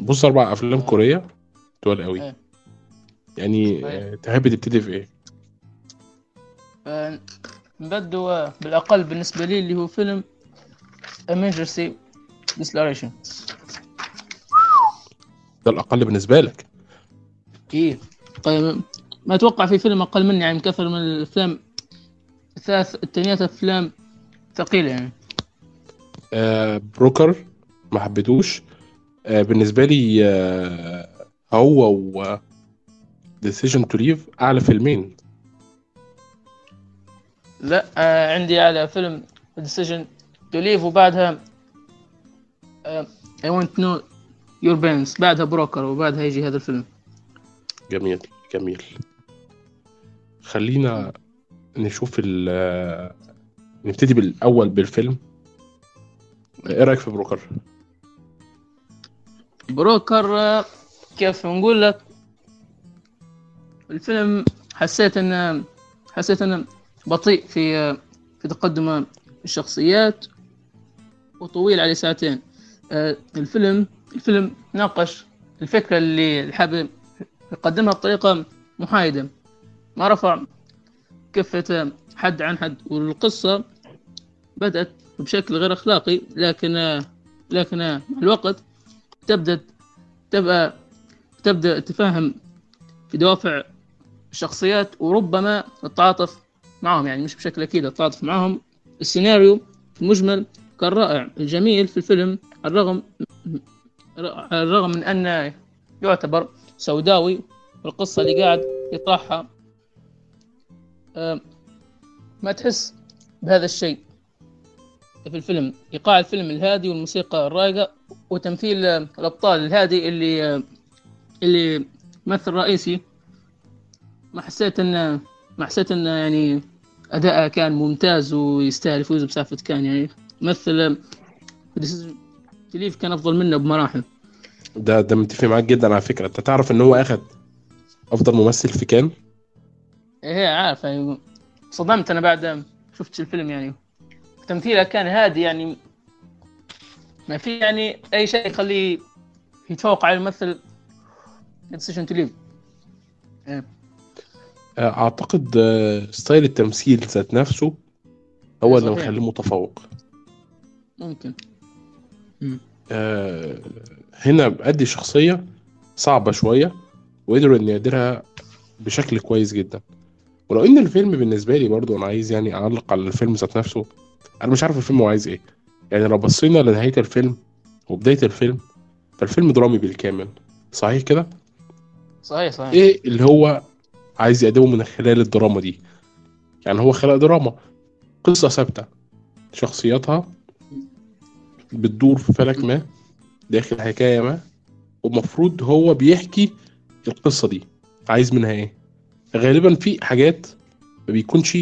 بص أربع أفلام كورية طوال قوي. إيه. يعني صحيح. آه، تحب تبتدي في إيه؟ آه، نبدو آه، بالأقل بالنسبة لي اللي هو فيلم Emergency Declaration. ده الأقل بالنسبة لك؟ إيه. طيب ما أتوقع في فيلم أقل مني يعني من كثر من الأفلام الثلاث التانيات أفلام ثقيلة يعني. آه Broker ما حبيتوش. بالنسبة لي آه هو و Decision to Leave أعلى فيلمين. لا آه عندي على فيلم Decision to Leave وبعدها آه I want to know your parents. بعدها Broker وبعدها يجي هذا الفيلم. جميل جميل. خلينا نشوف ال آه، نبتدي بالأول بالفيلم. إيه رأيك في بروكر بروكر كيف نقول لك؟ الفيلم حسيت انه حسيت انه بطيء في في تقدم الشخصيات وطويل عليه ساعتين. آه، الفيلم الفيلم ناقش الفكرة اللي حابب يقدمها بطريقة محايدة. ما رفع كفة حد عن حد والقصة بدأت بشكل غير أخلاقي لكن لكن مع الوقت تبدأ تبقى تبدأ تفهم في دوافع الشخصيات وربما التعاطف معهم يعني مش بشكل أكيد التعاطف معهم. السيناريو في المجمل كان رائع الجميل في الفيلم الرغم الرغم من أنه يعتبر سوداوي والقصة اللي قاعد يطرحها آه، ما تحس بهذا الشيء في الفيلم. إيقاع الفيلم الهادي والموسيقى الرايقة وتمثيل الأبطال الهادي اللي اللي ممثل رئيسي. ما حسيت انه ما حسيت انه يعني اداءه كان ممتاز ويستاهل يفوز بسالفة كان يعني. مثل تليف كان أفضل منه بمراحل. ده ده متفق معاك جدا على فكرة. أنت تعرف إن هو اخد أفضل ممثل في كان؟ إيه عارف. يعني صدمت أنا بعد شفت الفيلم يعني. تمثيله كان هادي يعني ما في يعني أي شيء يخليه يتفوق على الممثل Decision to Leave أعتقد آه، ستايل التمثيل ذات نفسه هو اللي. مخليه متفوق. ممكن. آه، هنا بأدي شخصية صعبة شوية وقدروا إن يقدرها بشكل كويس جدا. ولو إن الفيلم بالنسبة لي برضو أنا عايز يعني أعلق على الفيلم ذات نفسه أنا مش عارف الفيلم هو عايز إيه. يعني لو بصينا لنهاية الفيلم وبداية الفيلم فالفيلم درامي بالكامل. صحيح كده؟ صحيح صحيح. إيه اللي هو عايز يقدمه من خلال الدراما دي؟ يعني هو خلق دراما قصة ثابتة. شخصياتها بتدور في فلك ما داخل حكاية ما ومفروض هو بيحكي القصة دي. عايز منها إيه؟ غالبا في حاجات ما بيكونش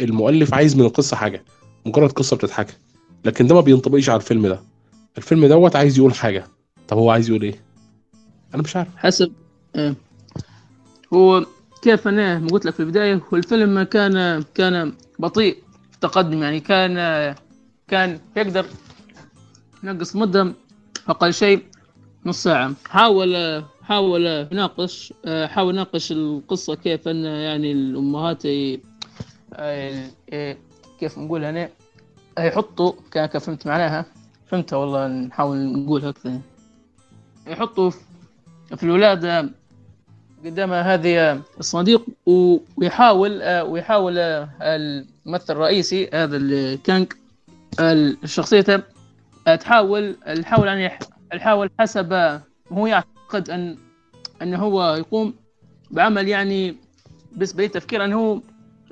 المؤلف عايز من القصة حاجة مجرد قصة بتتحكى لكن ده ما بينطبقش على الفيلم ده. الفيلم دوت عايز يقول حاجة. طب هو عايز يقول إيه؟ أنا مش عارف. حسب آه. هو كيف أنا قلت لك في البداية هو الفيلم كان كان بطيء في التقدم يعني كان كان يقدر ينقص مدة أقل شيء نص ساعة. حاول حاول يناقش حاول يناقش القصة كيف أن يعني الأمهات آه، آه، كيف نقول أنا يحطوا كان فهمت معناها؟ فهمتها والله نحاول نقولها أكثر يحطوا في الولادة قدام هذه الصناديق ويحاول آه، ويحاول آه، الممثل الرئيسي هذا الكانك الشخصية تحاول تحاول أن يح- يحاول حسب هو يعتقد أن أن هو يقوم بعمل يعني بس بتفكير أنه هو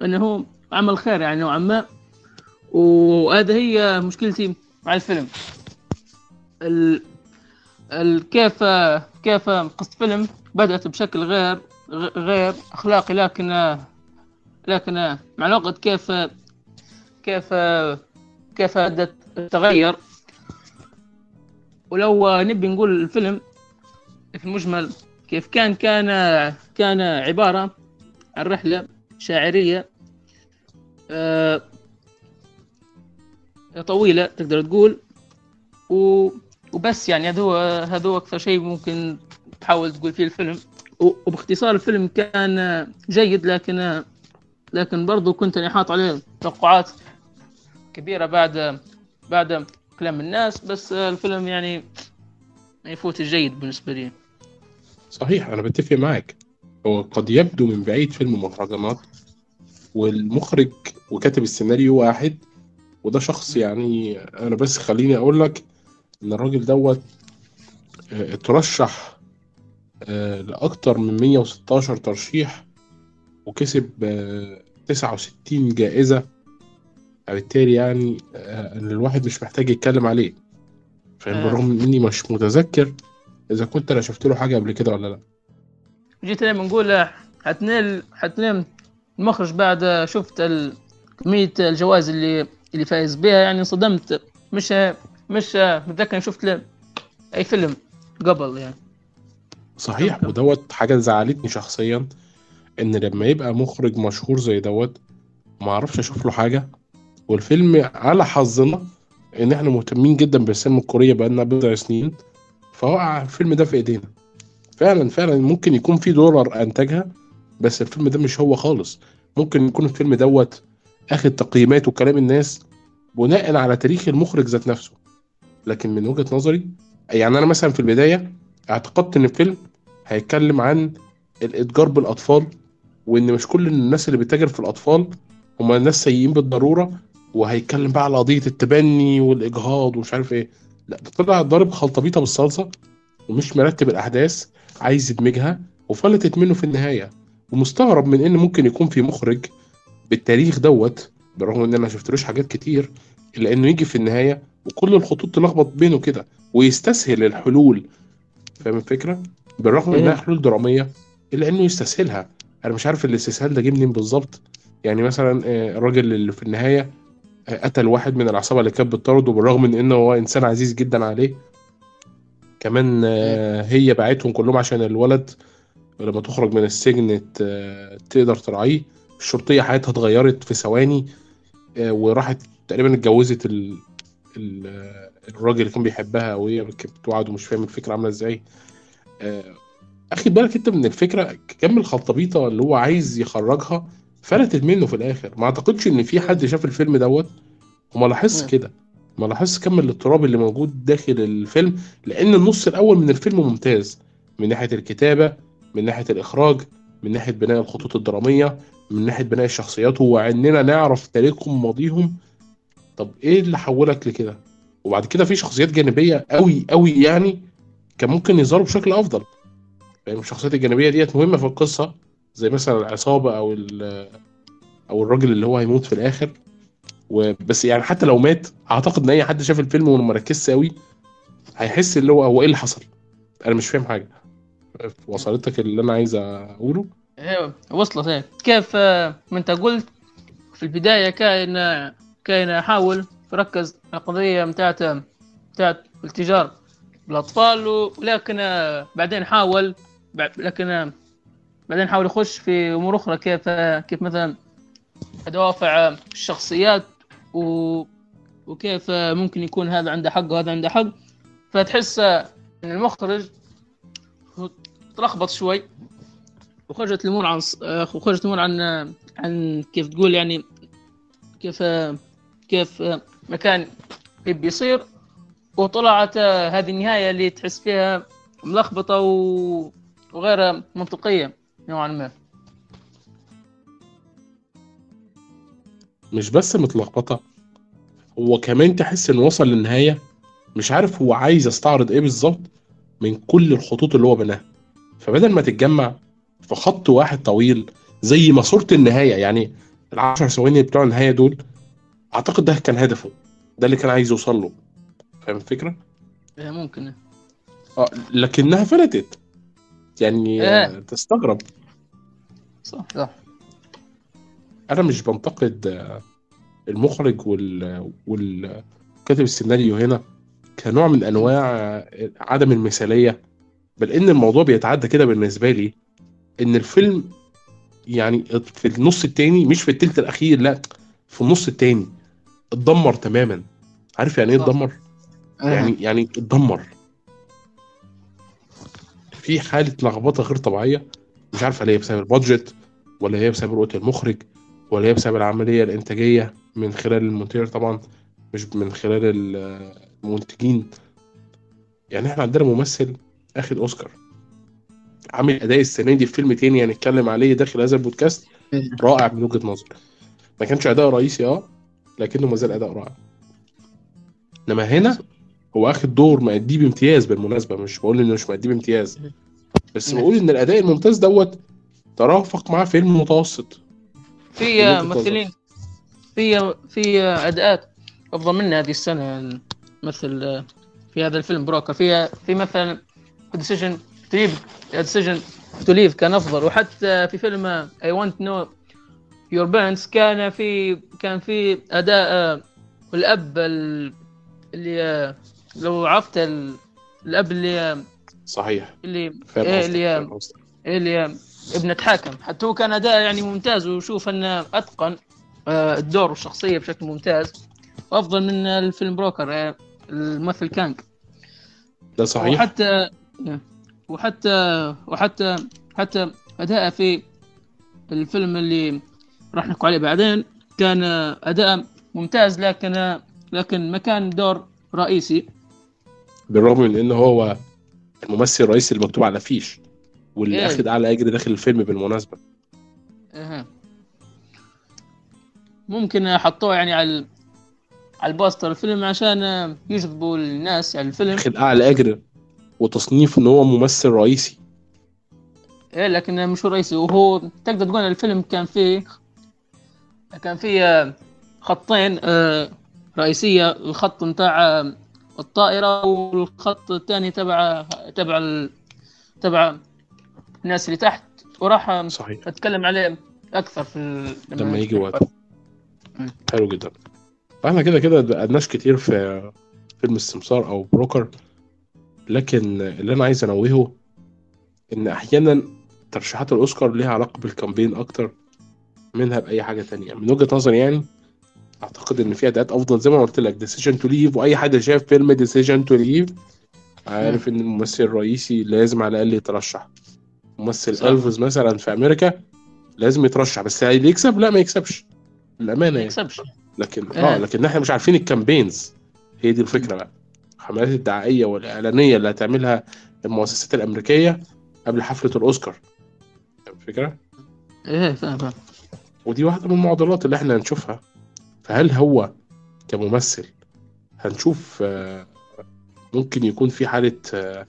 أنه هو عمل خير يعني نوعا ما. وهذا هي مشكلتي مع الفيلم. ال... ال- كيف كيف قصة فيلم بدأت بشكل غير غير أخلاقي لكن لكن مع الوقت كيف كيف كيف بدأت تتغير. ولو نبي نقول الفيلم في المجمل كيف كان كان كان عبارة عن رحلة شاعرية آه، طويلة تقدر تقول. و وبس يعني هذا هو هذا هو أكثر شيء ممكن تحاول تقول فيه الفيلم. وباختصار الفيلم كان جيد لكن لكن برضو كنت يعني حاط عليه توقعات كبيرة بعد بعد كلام الناس بس الفيلم يعني يفوت الجيد بالنسبة لي. صحيح أنا بتفق معاك هو قد يبدو من بعيد فيلم مهرجانات والمخرج وكاتب السيناريو واحد وده شخص يعني أنا بس خليني أقول لك إن الراجل دوت آه، اترشح آه، لأكتر من 116 ترشيح وكسب آه، 69 جائزة. فبالتالي يعني آه، الواحد مش محتاج يتكلم عليه. فاهم؟ آه. بالرغم إني مش متذكر إذا كنت أنا شفت له حاجة قبل كده ولا لأ. جيت أنا بنقول حتنال حتنال المخرج بعد شفت كمية الجوائز اللي اللي فايز بها يعني انصدمت. مش مش متذكر شفت أي فيلم قبل يعني. صحيح. ودوت حاجة زعلتني شخصيا إن لما يبقى مخرج مشهور زي دوت ما أعرفش أشوف له حاجة. والفيلم على حظنا إن إحنا مهتمين جدا بالسينما الكورية بقالنا بضع سنين فوقع الفيلم ده في إيدينا. فعلا فعلا ممكن يكون في دولار أنتجها بس الفيلم ده مش هو خالص. ممكن يكون الفيلم دوت اخد تقييمات وكلام الناس بناء على تاريخ المخرج ذات نفسه. لكن من وجهة نظري يعني أنا مثلا في البداية اعتقدت إن الفيلم هيتكلم عن الإتجار بالأطفال وإن مش كل الناس اللي بتتاجر في الأطفال هم ناس سيئين بالضرورة وهيتكلم بقى على قضية التبني والإجهاض ومش عارف إيه. لأ ده طلع ضارب خلطبيطة بالصلصة ومش مرتب الأحداث عايز يدمجها وفلتت منه في النهاية. ومستغرب من إن ممكن يكون في مخرج بالتاريخ دوت بالرغم إن أنا ما شفتلوش حاجات كتير إلا إنه يجي في النهاية وكل الخطوط تلخبط بينه كده ويستسهل الحلول. فاهم الفكرة؟ بالرغم إيه. انها حلول درامية إلا إنه يستسهلها. أنا مش عارف الاستسهال ده جه منين بالظبط. يعني مثلا آه، الراجل اللي في النهاية آه، قتل واحد من العصابة اللي كانت بتطارده بالرغم من إنه هو إنسان عزيز جدا عليه. كمان آه، هي باعتهم كلهم عشان الولد. لما تخرج من السجن تقدر تراعيه. الشرطية حياتها اتغيرت في ثواني. وراحت تقريبا اتجوزت ال... ال... الراجل اللي كان بيحبها وهي كانت بتوعد ومش فاهم الفكرة عاملة إزاي. آه، أخد بالك أنت من الفكرة كم الخلطبيطة اللي هو عايز يخرجها فلتت منه في الآخر. ما أعتقدش إن في حد شاف الفيلم دوت وما لاحظش. كده. ما لاحظش كم الاضطراب اللي موجود داخل الفيلم لأن النص الأول من الفيلم ممتاز. من ناحية الكتابة من ناحية الإخراج من ناحية بناء الخطوط الدرامية من ناحية بناء الشخصيات واننا نعرف تاريخهم وماضيهم. طب إيه اللي حولك لكده؟ وبعد كده في شخصيات جانبية قوي قوي يعني كان ممكن يظهروا بشكل أفضل. فاهم الشخصيات الجانبية ديت مهمة في القصة زي مثلا العصابة أو أو الراجل اللي هو هيموت في الآخر. وبس يعني حتى لو مات أعتقد إن أي حد شاف الفيلم وما ركزش قوي هيحس اللي هو هو إيه اللي حصل. أنا مش فاهم حاجة. وصلتك اللي أنا عايز أقوله؟ أيوه وصلت إيه كيف آه، ما انت قلت في البداية كان كان يحاول يركز على القضية بتاعت بتاعت التجار بالأطفال ولكن آه، بعدين حاول لكن آه، بعدين حاول يخش في أمور أخرى. كيف آه، كيف مثلا دوافع آه، الشخصيات و وكيف آه، ممكن يكون هذا عنده حق وهذا عنده حق. فتحس آه، إن المخرج تلخبط شوي. وخرجت الأمور عن آه، وخرجت الأمور عن آه، عن كيف تقول يعني كيف آه، كيف مكان يبي يصير. وطلعت هذه النهاية اللي تحس فيها ملخبطة. وغير منطقية نوعا ما. مش بس متلخبطة هو كمان تحس إنه وصل للنهاية. مش عارف هو عايز يستعرض إيه بالظبط من كل الخطوط اللي هو بناها. فبدل ما تتجمع في خط واحد طويل زي ماسوره النهاية يعني العشر ثواني بتوع النهاية دول أعتقد ده كان هدفه ده اللي كان عايز يوصل له. فاهم الفكرة؟ آه، ممكن. آه لكنها فلتت. يعني آه. آه، تستغرب. صح صح. أنا مش بنتقد آه، المخرج وال والكاتب السيناريو هنا كنوع من أنواع آه، عدم المثالية بل إن الموضوع بيتعدى كده بالنسبة لي إن الفيلم يعني في النص التاني مش في التلت الأخير لا في النص التاني اتدمر تماما. عارف يعني إيه صح. اتدمر؟ يعني يعني اتدمر. في حالة لخبطة غير طبيعية مش عارف هل هي بسبب البادجت ولا هي بسبب رؤيه المخرج ولا هي بسبب العملية الإنتاجية من خلال المونتير طبعا مش من خلال ال- المنتجين. يعني إحنا عندنا ممثل أخد أوسكار. عامل أداء السنة دي في فيلم تاني هنتكلم عليه داخل هذا البودكاست رائع من وجهة نظري. ما كانش أداء رئيسي آه لكنه ما زال أداء رائع. إنما هنا هو أخد دور مأديه بامتياز بالمناسبة مش بقول إنه مش مأديه بامتياز. بس. بقول إن الأداء الممتاز دوت ترافق معاه فيلم متوسط. في ممثلين في في أداءات أفضل منها هذه السنة يعني مثل في هذا الفيلم Broker. في في مثلا Decision Decision to Leave كان أفضل. وحتى في فيلم I want know your parents كان في كان في أداء الأب ال- اللي لو عرفت ال- الأب اللي صحيح. اللي إيه اللي اللي ابنة حاكم حتى هو كان أداء يعني ممتاز وشوف انه أتقن آه، الدور والشخصية بشكل ممتاز. وأفضل من الفيلم بروكر آه، الممثل كانج ده صحيح؟ وحتى وحتى وحتى حتى اداءه في الفيلم اللي راح نحكوا عليه بعدين كان أداء ممتاز لكن لكن ما كان دور رئيسي. بالرغم من ان هو الممثل الرئيسي اللي مكتوب على فيش واللي إيه. اخد أعلى اجر داخل الفيلم بالمناسبة. أها ممكن حطوه يعني على على البوستر الفيلم عشان يجذبوا الناس يعني الفيلم. اخد أعلى اجر وتصنيف إن هو ممثل رئيسي. إيه لكن مش رئيسي. وهو تقدر تقول الفيلم كان فيه كان فيه خطين آه، رئيسية الخط بتاع الطائرة والخط الثاني تبع تبع ال- تبع الناس اللي تحت. وراح صحيح. أتكلم عليه أكثر في ال- لما يجي وقت. حلو جدا. فإحنا كده كده بقناش كتير في فيلم السمسار أو بروكر. لكن اللي أنا عايز أنوهه إن أحيانا ترشيحات الأوسكار ليها علاقة بالكامبين أكتر منها بأي حاجة تانية. من وجهة نظري يعني أعتقد إن في أداءات أفضل زي ما قلت لك. Decision to Leave وأي حد شاف فيلم Decision to Leave عارف إن الممثل الرئيسي لازم على الأقل يترشح. ممثل. the face مثلا في أمريكا لازم يترشح. بس اللي يكسب؟ لا ما يكسبش. للأمانة ما يعني. يكسبش. لكن آه. آه. لكن إحنا مش عارفين ال campaigns. هي دي الفكرة بقى. الحملات الدعائية والإعلانية اللي هتعملها المؤسسات الأمريكية قبل حفلة الأوسكار. فاهم الفكرة إيه فاهم ودي واحدة من المعضلات اللي إحنا هنشوفها. فهل هو كممثل هنشوف آه، ممكن يكون في حالة آه،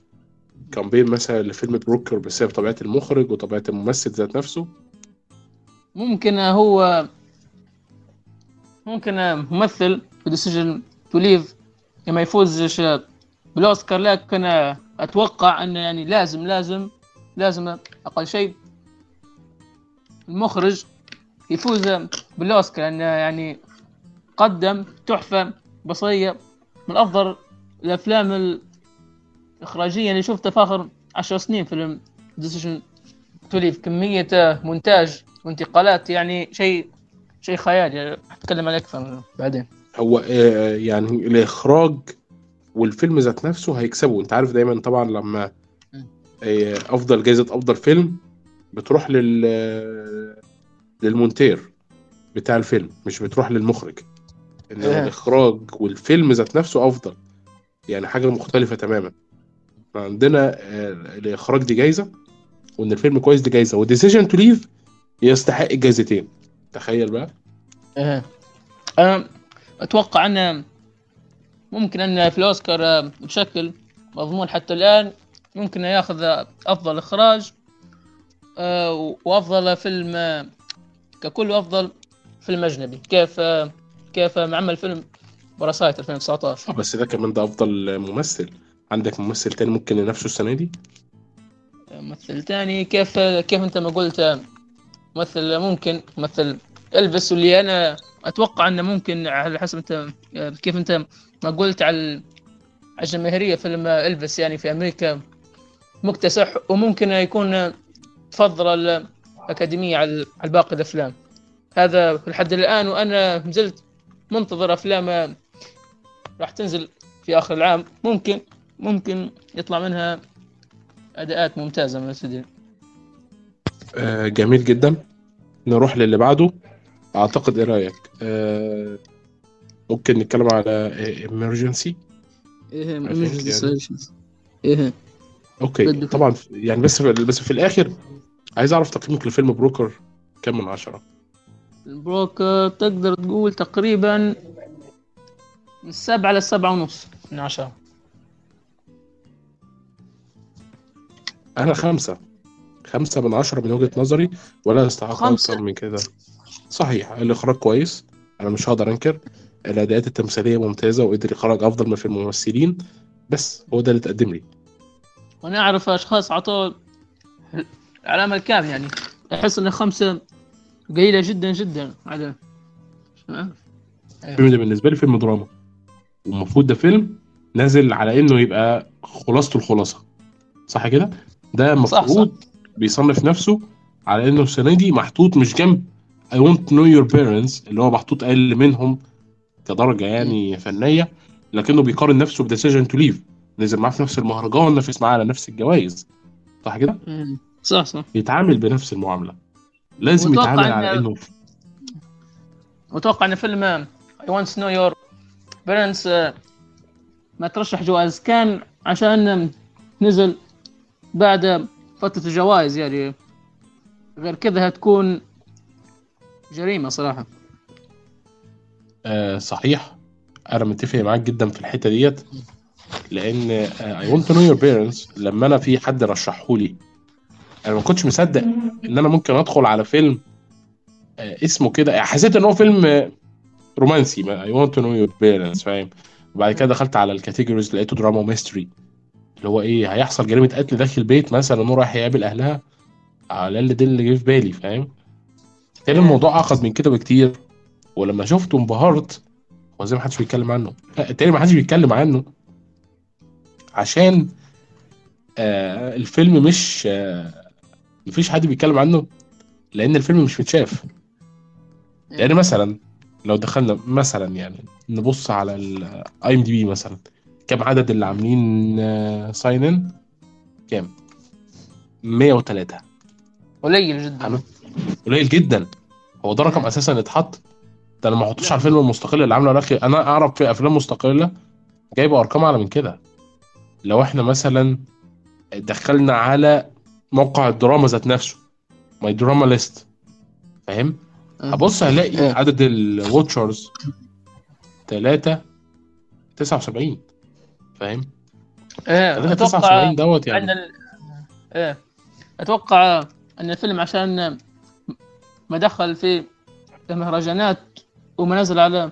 campaign مثلا لفيلم Broker بسبب طبيعة المخرج وطبيعة الممثل ذات نفسه؟ ممكن هو ممكن ممثل في Decision to Leave ما يفوزش بالاوسكار لكن أتوقع انه يعني لازم لازم لازم أقل شيء المخرج يفوز بالاوسكار لأنه يعني قدم تحفة بصرية من أفضل الأفلام الإخراجية اللي شفتها في آخر عشر سنين فيلم Decision to Leave كمية مونتاج وانتقالات يعني شيء شيء خيالي. أتكلم عليه أكثر بعدين. هو آه، يعني الإخراج والفيلم ذات نفسه هيكسبوا أنت عارف دايما طبعا لما. آه، أفضل جائزه أفضل فيلم بتروح لل آه، للمونتير بتاع الفيلم مش بتروح للمخرج. إنما آه. الإخراج والفيلم ذات نفسه أفضل. يعني حاجة مختلفة تماما. عندنا آه، الإخراج دي جايزة وإن الفيلم كويس دي جايزة. و Decision to Leave يستحق الجايزتين. تخيل بقى. أنا أتوقع أن ممكن أن في الأوسكار بشكل مضمون حتى الآن ممكن يأخذ أفضل إخراج آه، وأفضل فيلم ككل أفضل فيلم أجنبي. كيف كيف معمل فيلم باراسايت 2019 آه، بس ده كمان ده أفضل ممثل عندك ممثل تاني ممكن ينافسه السنة دي؟ ممثل تاني كيف كيف أنت ما قلت ممثل ممكن ممثل ألبس واللي أنا أتوقع إنه ممكن على حسب أنت كيف أنت ما قلت على الجماهيريه فيلم ألبس يعني في أمريكا مكتسح وممكن يكون تفضل الأكاديمية على على باقي الأفلام. هذا لحد الآن وأنا مازلت منتظر أفلام راح تنزل في آخر العام. ممكن ممكن يطلع منها أداءات ممتازة من الاستوديو آه جميل جدا. نروح للي بعده. أعتقد إيه رأيك؟ آه ممكن نتكلم على emergency. إيه emergency يعني. إيه. أوكي. طبعا يعني بس بس في الآخر عايز أعرف تقييمك لفيلم Broker كم من عشرة؟ ال Broker تقدر تقول تقريبا من سبعة لسبعة ونص من عشرة. أنا خمسة. خمسة من عشرة من وجهة نظري ولا يستحق؟ أكتر من كده. صحيح الإخراج كويس أنا مش هقدر أنكر الأداءات التمثيلية ممتازة وقدر يخرج أفضل ما في الممثلين بس هو ده اللي تقدم لي. وأنا أعرف أشخاص عطوا العلامة الكاملة يعني احس إن خمسة قليلة جدا جدا على. الفيلم ده بالنسبة لي فيلم دراما والمفروض ده فيلم نازل على إنه يبقى خلاصته الخلاصة صح كده؟ ده المفروض بيصنف نفسه على إنه السنة دي محطوط مش جنب I want to know your parents اللي هو محطوط أقل منهم كدرجة يعني فنية لكنه بيقارن نفسه ب Decision to Leave. نزل معاه في نفس المهرجان نافس معاه على نفس الجوائز. صح كده؟ صح صح. بيتعامل بنفس المعاملة. لازم يتعامل إن- على إنه وأتوقع إن فيلم I want to know your parents آه، ما ترشح جوائز. كان عشان نزل بعد فترة الجوائز يعني. غير كذا هتكون جريمة صراحة. آه صحيح. أنا متفق معاك جدا في الحتة ديت لأن want to know your parents. لما أنا في حد رشحه لي أنا ما كنتش مصدق إن أنا ممكن أدخل على فيلم آه اسمه كده. حسيت إن هو فيلم آه، رومانسي. want to know your parents فاهم؟ وبعد كده دخلت على ال categories لقيته دراما و mystery اللي هو إيه هيحصل جريمة قتل داخل البيت مثلا انه رايح يقابل أهلها على الأقل ده اللي جه في بالي فاهم؟ تاني الموضوع اعقد من كده بكتير. ولما شفته انبهرت هو زي ما حدش بيتكلم عنه. تاني ما حدش بيتكلم عنه. عشان آه الفيلم مش آه مفيش حد بيتكلم عنه لأن الفيلم مش متشاف. يعني مثلا لو دخلنا مثلا يعني نبص على ال IMDb مثلا كم عدد اللي عاملين sign in كام؟ 103 قليل جدا. قليل جدا. هو ده رقم أساسا اتحط. ده أنا ما احطوش على الفيلم المستقل اللي عاملة الاخي أنا أعرف في أفلام مستقلة جايبة أرقام أعلى من كده. لو إحنا مثلا دخلنا على موقع الدراما ذات نفسه MyDramaList فاهم؟ هبص هلاقي آه. عدد ال watchers 3 79 فاهم؟ إيه 3 أتوقع 79 دوت إن يعني ال... إيه أتوقع إن الفيلم عشان ما دخل في المهرجانات وما نزل على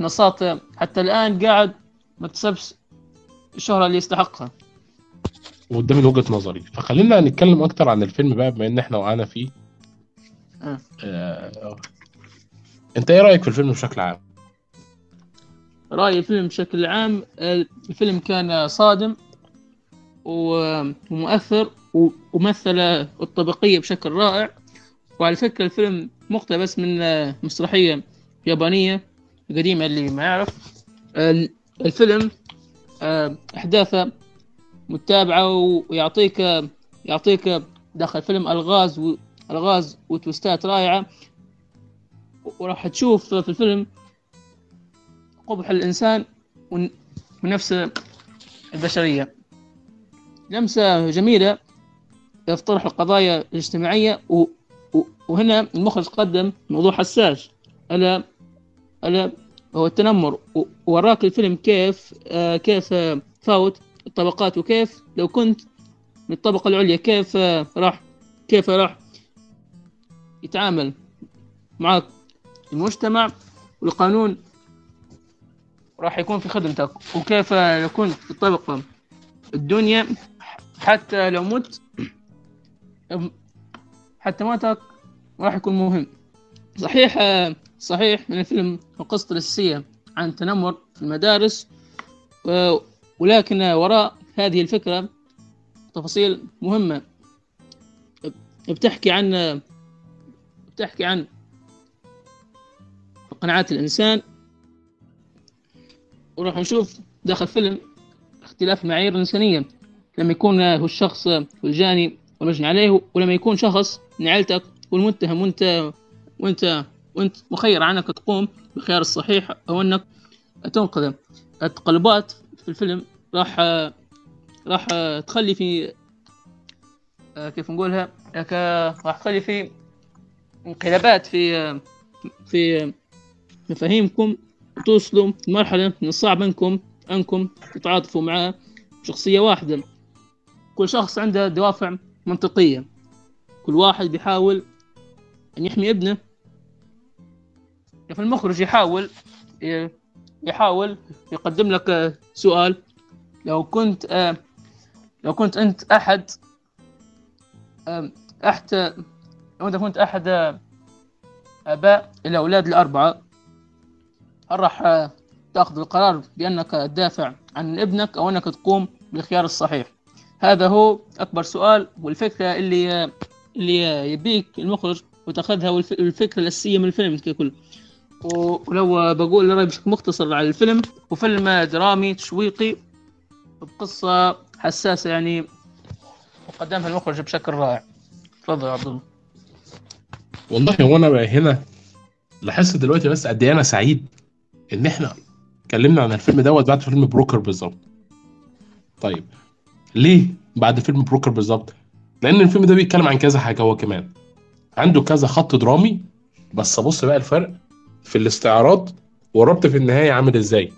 منصات حتى الآن قاعد ما اكتسبش الشهرة اللي يستحقها وده من وجهة نظري فخلينا نتكلم أكتر عن الفيلم بقى بما إن إحنا وقعنا فيه آه. آه. أنت إيه رأيك في الفيلم بشكل عام رأيي الفيلم بشكل عام الفيلم كان صادم ومؤثر ومثل الطبقية بشكل رائع وعلى فكرة الفيلم مقتبس من آه، مسرحية يابانية قديمة اللي ما يعرف ال- الفيلم آه، أحداثه متابعة ويعطيك يعطيك داخل الفيلم ألغاز و- ألغاز وتوستات رائعة وراح تشوف في الفيلم قبح الإنسان ون- ونفس البشرية لمسة جميلة في طرح القضايا الاجتماعية. وهنا المخرج قدم موضوع حساس. ألا ألا هو التنمر. و- ووراك الفيلم كيف آه كيف آه فاوت الطبقات وكيف لو كنت من الطبقة العليا كيف آه راح كيف راح يتعامل معك المجتمع والقانون راح يكون في خدمتك. وكيف لو كنت في الطبقة الدنيا حتى لو مت حتى موتك راح يكون مهم صحيح صحيح من الفيلم القصة الأساسية عن التنمر في المدارس ولكن وراء هذه الفكرة تفاصيل مهمة. بتحكي عن بتحكي عن قناعات الإنسان. وراح نشوف داخل فيلم اختلاف المعايير الإنسانية. لما يكون هو الشخص الجاني والمجني عليه ولما يكون شخص من عيلتك والمتهم وانت وانت وانت مخير عنك تقوم بالخيار الصحيح أو أنك تنقذه. التقلبات في الفيلم راح راح تخلي في كيف نقولها؟ راح تخلي في انقلابات في في مفاهيمكم توصلوا لمرحلة من الصعب انكم أنكم تتعاطفوا مع شخصية واحدة. كل شخص عنده دوافع منطقية. كل واحد بيحاول أن يحمي ابنه. فالمخرج يحاول يحاول يقدم لك سؤال. لو كنت لو كنت أنت أحد أحد لو أنت كنت أحد آباء الأولاد الأربعة هل راح تأخذ القرار بأنك تدافع عن ابنك أو أنك تقوم بالخيار الصحيح؟ هذا هو أكبر سؤال والفكرة اللي اللي يبيك المخرج وتاخذها والفكرة الأساسية من الفيلم ككل ولو بقول رأي بشكل مختصر على الفيلم وفيلم درامي تشويقي بقصة حساسة يعني وقدمها المخرج بشكل رائع. تفضل يا عبد الله. والله هو أنا هنا لاحظت دلوقتي بس قد إيه أنا سعيد إن إحنا اتكلمنا عن الفيلم دوت بعد فيلم بروكر بالظبط. طيب ليه بعد فيلم بروكر بالظبط؟ لأن الفيلم ده بيتكلم عن كذا حاجة هو كمان عنده كذا خط درامي بس بص بقى الفرق في الاستعراض والربط في النهاية عامل إزاي.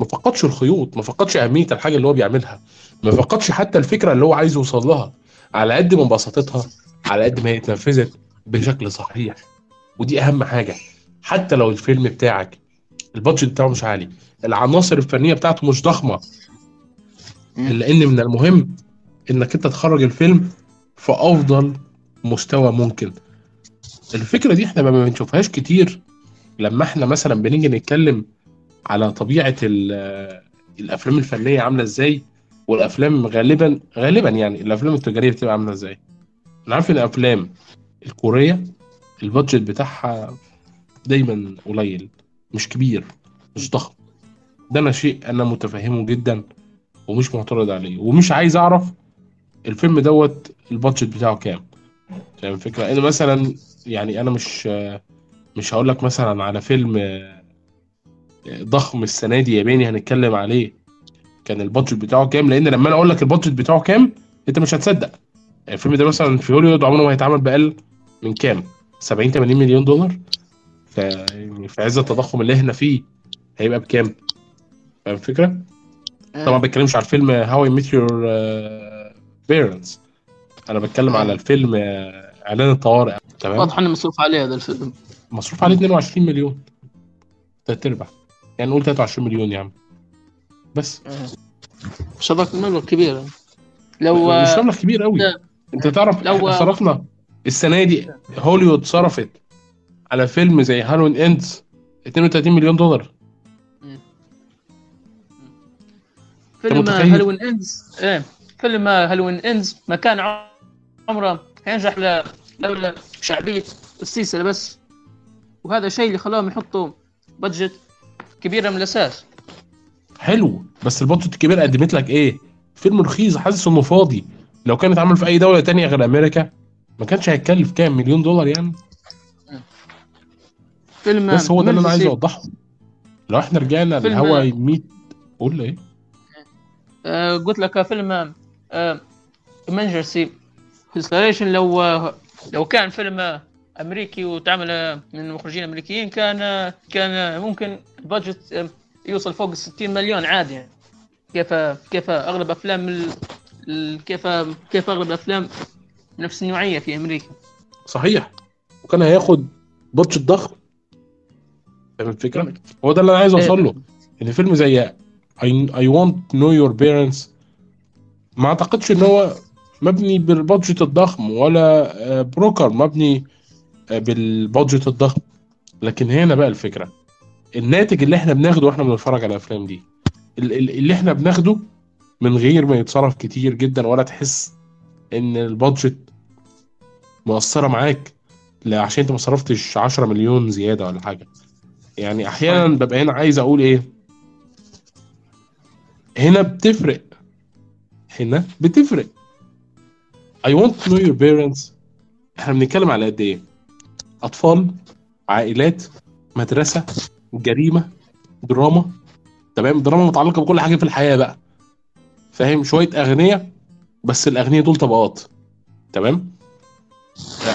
ما فقدش الخيوط ما فقدش أهمية الحاجة اللي هو بيعملها ما فقدش حتى الفكرة اللي هو عايز يوصل لها على قد ما بساطتها على قد ما هي اتنفذت بشكل صحيح. ودي أهم حاجة حتى لو الفيلم بتاعك البادجت بتاعه مش عالي العناصر الفنية بتاعته مش ضخمة. الا ان من المهم إنك أنت تخرج الفيلم في افضل مستوى ممكن. الفكرة دي إحنا ما بنشوفهاش كتير. لما إحنا مثلا بنيجي نتكلم على طبيعة الأفلام الفنية عاملة إزاي والأفلام غالبا غالبا يعني الأفلام التجارية بتبقى عاملة إزاي. أنا عارف إن الأفلام الكورية البادجت بتاعها دايما قليل مش كبير مش ضخم. ده أنا شيء أنا متفهمه جدا ومش معترض عليه. ومش عايز أعرف الفيلم دوت ال budget بتاعه كام؟ فاهم الفكرة؟ أنا مثلا يعني أنا مش مش هقول لك مثلا على فيلم ضخم السنة دي ياباني هنتكلم عليه كان ال budget بتاعه كام؟ لأن لما أنا أقول لك ال budget بتاعه كام أنت مش هتصدق. الفيلم ده مثلا في هوليوود عمره ما هيتعمل بأقل من كام؟ 70 80 مليون دولار. ف يعني في عز التضخم اللي إحنا فيه هيبقى بكام؟ فاهم الفكرة؟ طبعا ما بتكلمش على الفيلم how I met your parents أنا بتكلم على الفيلم إعلان الطوارئ. تمام؟ واضح إنه مصروف عليه هذا الفيلم. مصروف عليه 22 مليون. تلات أرباع. يعني نقول 23 مليون يا عم. بس. شبك مبلغ كبير. لو مش مبلغ كبير قوي لا. أنت تعرف لو صرفنا السنة دي هوليوود صرفت على فيلم زي Halloween Ends 32 مليون دولار. فيلم Halloween Ends إيه فيلم Halloween Ends ما كان عمره ينجح لولا شعبية السلسله بس. وهذا الشيء اللي خلاهم يحطوا budget كبيره من الأساس. حلو. بس ال budget الكبير قدمت لك إيه؟ فيلم رخيص حاسس إنه فاضي. لو كان اتعمل في أي دولة تانية غير أمريكا ما كانش هيتكلف كام؟ مليون دولار يعني؟ فيلم بس هو ده اللي أنا عايز أوضحه. لو إحنا رجعنا للهوا 100 قول إيه آه قلت لك فيلم Emergency Declaration لو لو كان فيلم أمريكي وتعمل من مخرجين أمريكيين كان كان ممكن ال budget يوصل فوق ال 60 مليون عادي يعني. كيف كيف أغلب أفلام ال... كيف كيف أغلب الافلام نفس النوعية في أمريكا؟ صحيح. وكان هياخد بادجت ضخم. فاهم الفكرة؟ هو ده اللي أنا عايز أوصل له. ان فيلم زي I want to know your parents ما أعتقدش إن هو مبني بالبادجت الضخم ولا بروكر مبني بالبادجت الضخم. لكن هنا بقى الفكرة. الناتج اللي إحنا بناخده وإحنا بنتفرج على الأفلام دي اللي إحنا بناخده من غير ما يتصرف كتير جدا ولا تحس إن البادجت مؤثرة معاك لا عشان أنت ما صرفتش 10 مليون زيادة ولا حاجة. يعني أحيانا ببقى هنا عايز أقول إيه؟ هنا بتفرق. هنا بتفرق. I want to know your parents. إحنا بنتكلم على قد إيه؟ أطفال عائلات مدرسة جريمة دراما. تمام؟ دراما متعلقة بكل حاجة في الحياة بقى. فاهم؟ شوية اغنياء بس الاغنياء دول طبقات. تمام؟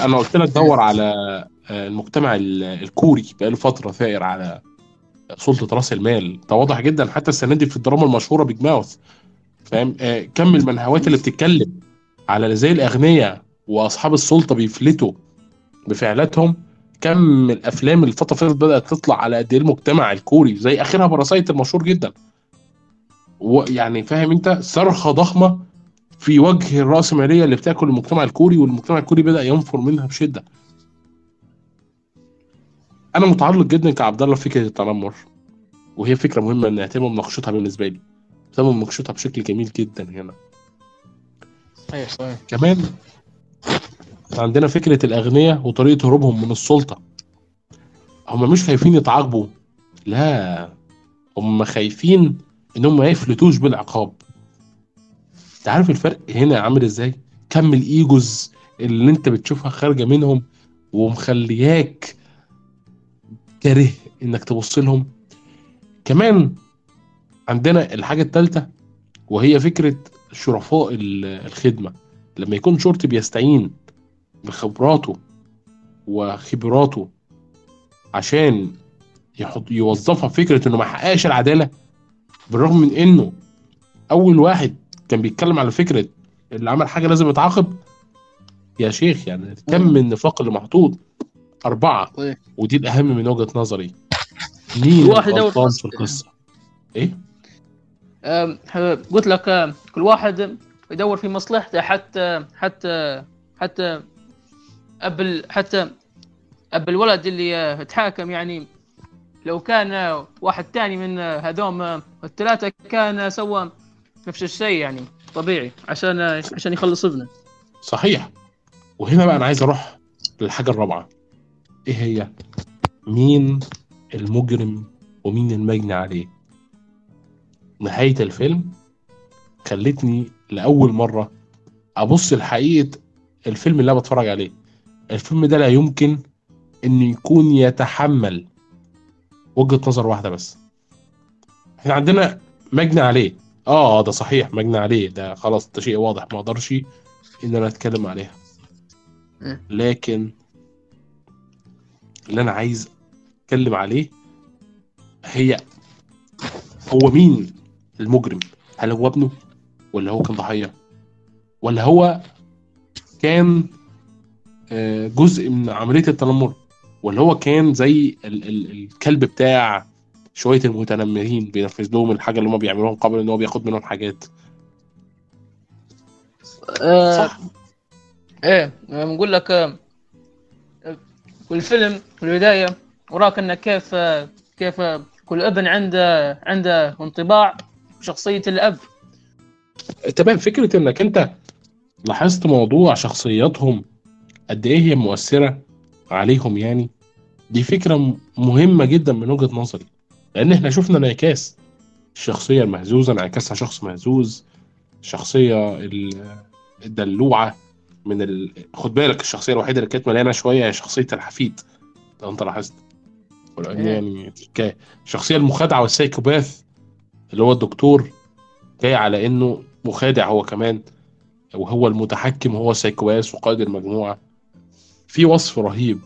أنا قلت لك دور على آه، المجتمع ال- الكوري بقاله فترة ثائر على سلطة رأس المال. ده واضح جدا. حتى السنة دي في الدراما المشهورة بيج ماوث فاهم؟ آه، كم المنهوات اللي بتتكلم. على إزاي الاغنياء وأصحاب السلطة بيفلتوا بفعلاتهم كم الأفلام الفترة اللي بدأت تطلع على قد إيه المجتمع الكوري زي آخرها Parasite المشهور جدا ويعني فاهم أنت صرخة ضخمة في وجه الرأسمالية اللي بتاكل المجتمع الكوري والمجتمع الكوري بدأ ينفر منها بشدة. أنا متعلق جدا كعبد الله بفكرة التنمر وهي فكرة مهمة إن يتم مناقشتها بالنسبة لي. يتم مناقشتها بشكل جميل جدا هنا. صحيح صحيح. كمان عندنا فكرة الأغنياء وطريقة هروبهم من السلطة. هم مش خايفين يتعاقبوا. لا هم خايفين إنهم ما يفلتوش بالعقاب. أنت عارف الفرق هنا عامل إزاي؟ كم الإيجوز اللي أنت بتشوفها خارجة منهم ومخلياك كاره إنك تبص لهم. كمان عندنا الحاجة التالتة وهي فكرة شرفاء ال- الخدمة. لما يكون شرطي بيستعين بخبراته وخبراته عشان يحط يوظفها فكرة إنه ما حققش العدالة بالرغم من إنه أول واحد كان بيتكلم على فكرة اللي عمل حاجة لازم يتعاقب يا شيخ يعني كم من النفاق اللي محطوط أربعة. طيب. ودي الأهم من وجهة نظري. مين الغلطان في القصة؟ إيه؟ قلت لك كل واحد يدور في مصلحته حتى حتى حتى أب حتى أب الولد اللي آه، اتحاكم يعني لو كان واحد تاني من آه، هذوم آه، الثلاثة كان سوى نفس الشيء يعني طبيعي عشان عشان يخلص ابنه صحيح. وهنا بقى أنا عايز أروح للحاجة الرابعة. إيه هي؟ مين المجرم ومين المجني عليه؟ نهاية الفيلم خلتني لأول مرة أبص لحقيقة الفيلم اللي أنا بتفرج عليه. الفيلم ده لا يمكن انه يكون يتحمل وجهة نظر واحدة بس. إحنا عندنا مجني عليه. آه ده صحيح مجني عليه. ده خلاص ده شيء واضح ما أقدرش إن أنا أتكلم عليها. لكن اللي أنا عايز أتكلم عليه هي هو مين المجرم هل هو ابنه ولا هو كان ضحية؟ ولا هو كان آه، جزء من عملية التنمر؟ ولا هو كان زي ال- ال- الكلب بتاع شوية المتنمرين بينفذ لهم الحاجة اللي هم بيعملوها قبل إن هو بياخد منهم حاجات؟ آه، صح. إيه بنقول لك آه، والفيلم في البداية وراك انه كيف آه، كيف كل ابن عنده عنده انطباع. بشخصيه الأب تمام فكرة إنك أنت لاحظت موضوع شخصياتهم قد إيه هي مؤثرة عليهم يعني دي فكرة م- مهمة جدا من وجهة نظري لأن إحنا شفنا انعكاس الشخصية المهزوزة انعكاسها شخص مهزوز الشخصية ال- الدلوعة من ال... خد بالك الشخصية الوحيدة اللي كانت مليانة شوية هي شخصية الحفيد لو أنت لاحظت. يعني تركاية. الشخصية المخادعة والسايكوباث اللي هو الدكتور جاي على إنه مخادع هو كمان وهو المتحكم هو psychopath وقائد المجموعة. في وصف رهيب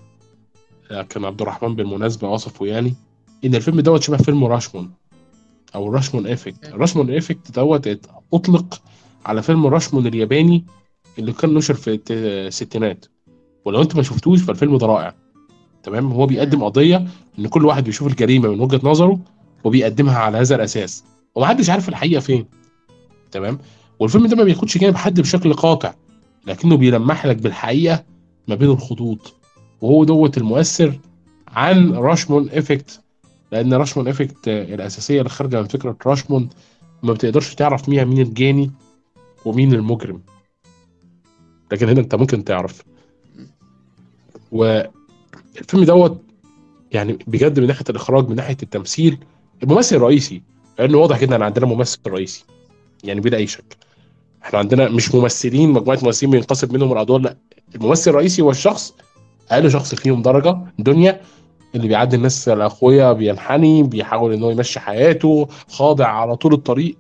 آه، كان عبد الرحمن بالمناسبة وصفه يعني إن الفيلم دوت شبه فيلم راشمون أو راشمون effect راشمون effect دوت أطلق على فيلم راشمون الياباني اللي كان نشر في الستينات. ولو أنت ما شفتوش فالفيلم ده رائع. تمام؟ هو بيقدم قضية إن كل واحد بيشوف الجريمة من وجهة نظره وبيقدمها على هذا الأساس. ومحدش عارف الحقيقة فين. تمام؟ والفيلم ده ما بياخدش جانب حد بشكل قاطع لكنه بيلمح لك بالحقيقة ما بين الخطوط. وهو دوت المؤثر عن راشمون effect لأن راشمون effect الأساسية اللي خارجة من فكرة راشمون ما بتقدرش تعرف فيها مين الجاني ومين المجرم. لكن هنا انت ممكن تعرف. والفيلم دوت يعني بجد من ناحية الإخراج من ناحية التمثيل الممثل الرئيسي لأنه واضح جدا إن عندنا ممثل رئيسي يعني بلا أي شك. إحنا عندنا مش ممثلين مجموعة ممثلين بينقسم منهم الادوار لا. الممثل الرئيسي هو الشخص أقل شخص فيهم درجة دنيا اللي بيعدي الناس الأقوياء بينحني بيحاول إن هو يمشي حياته خاضع على طول الطريق.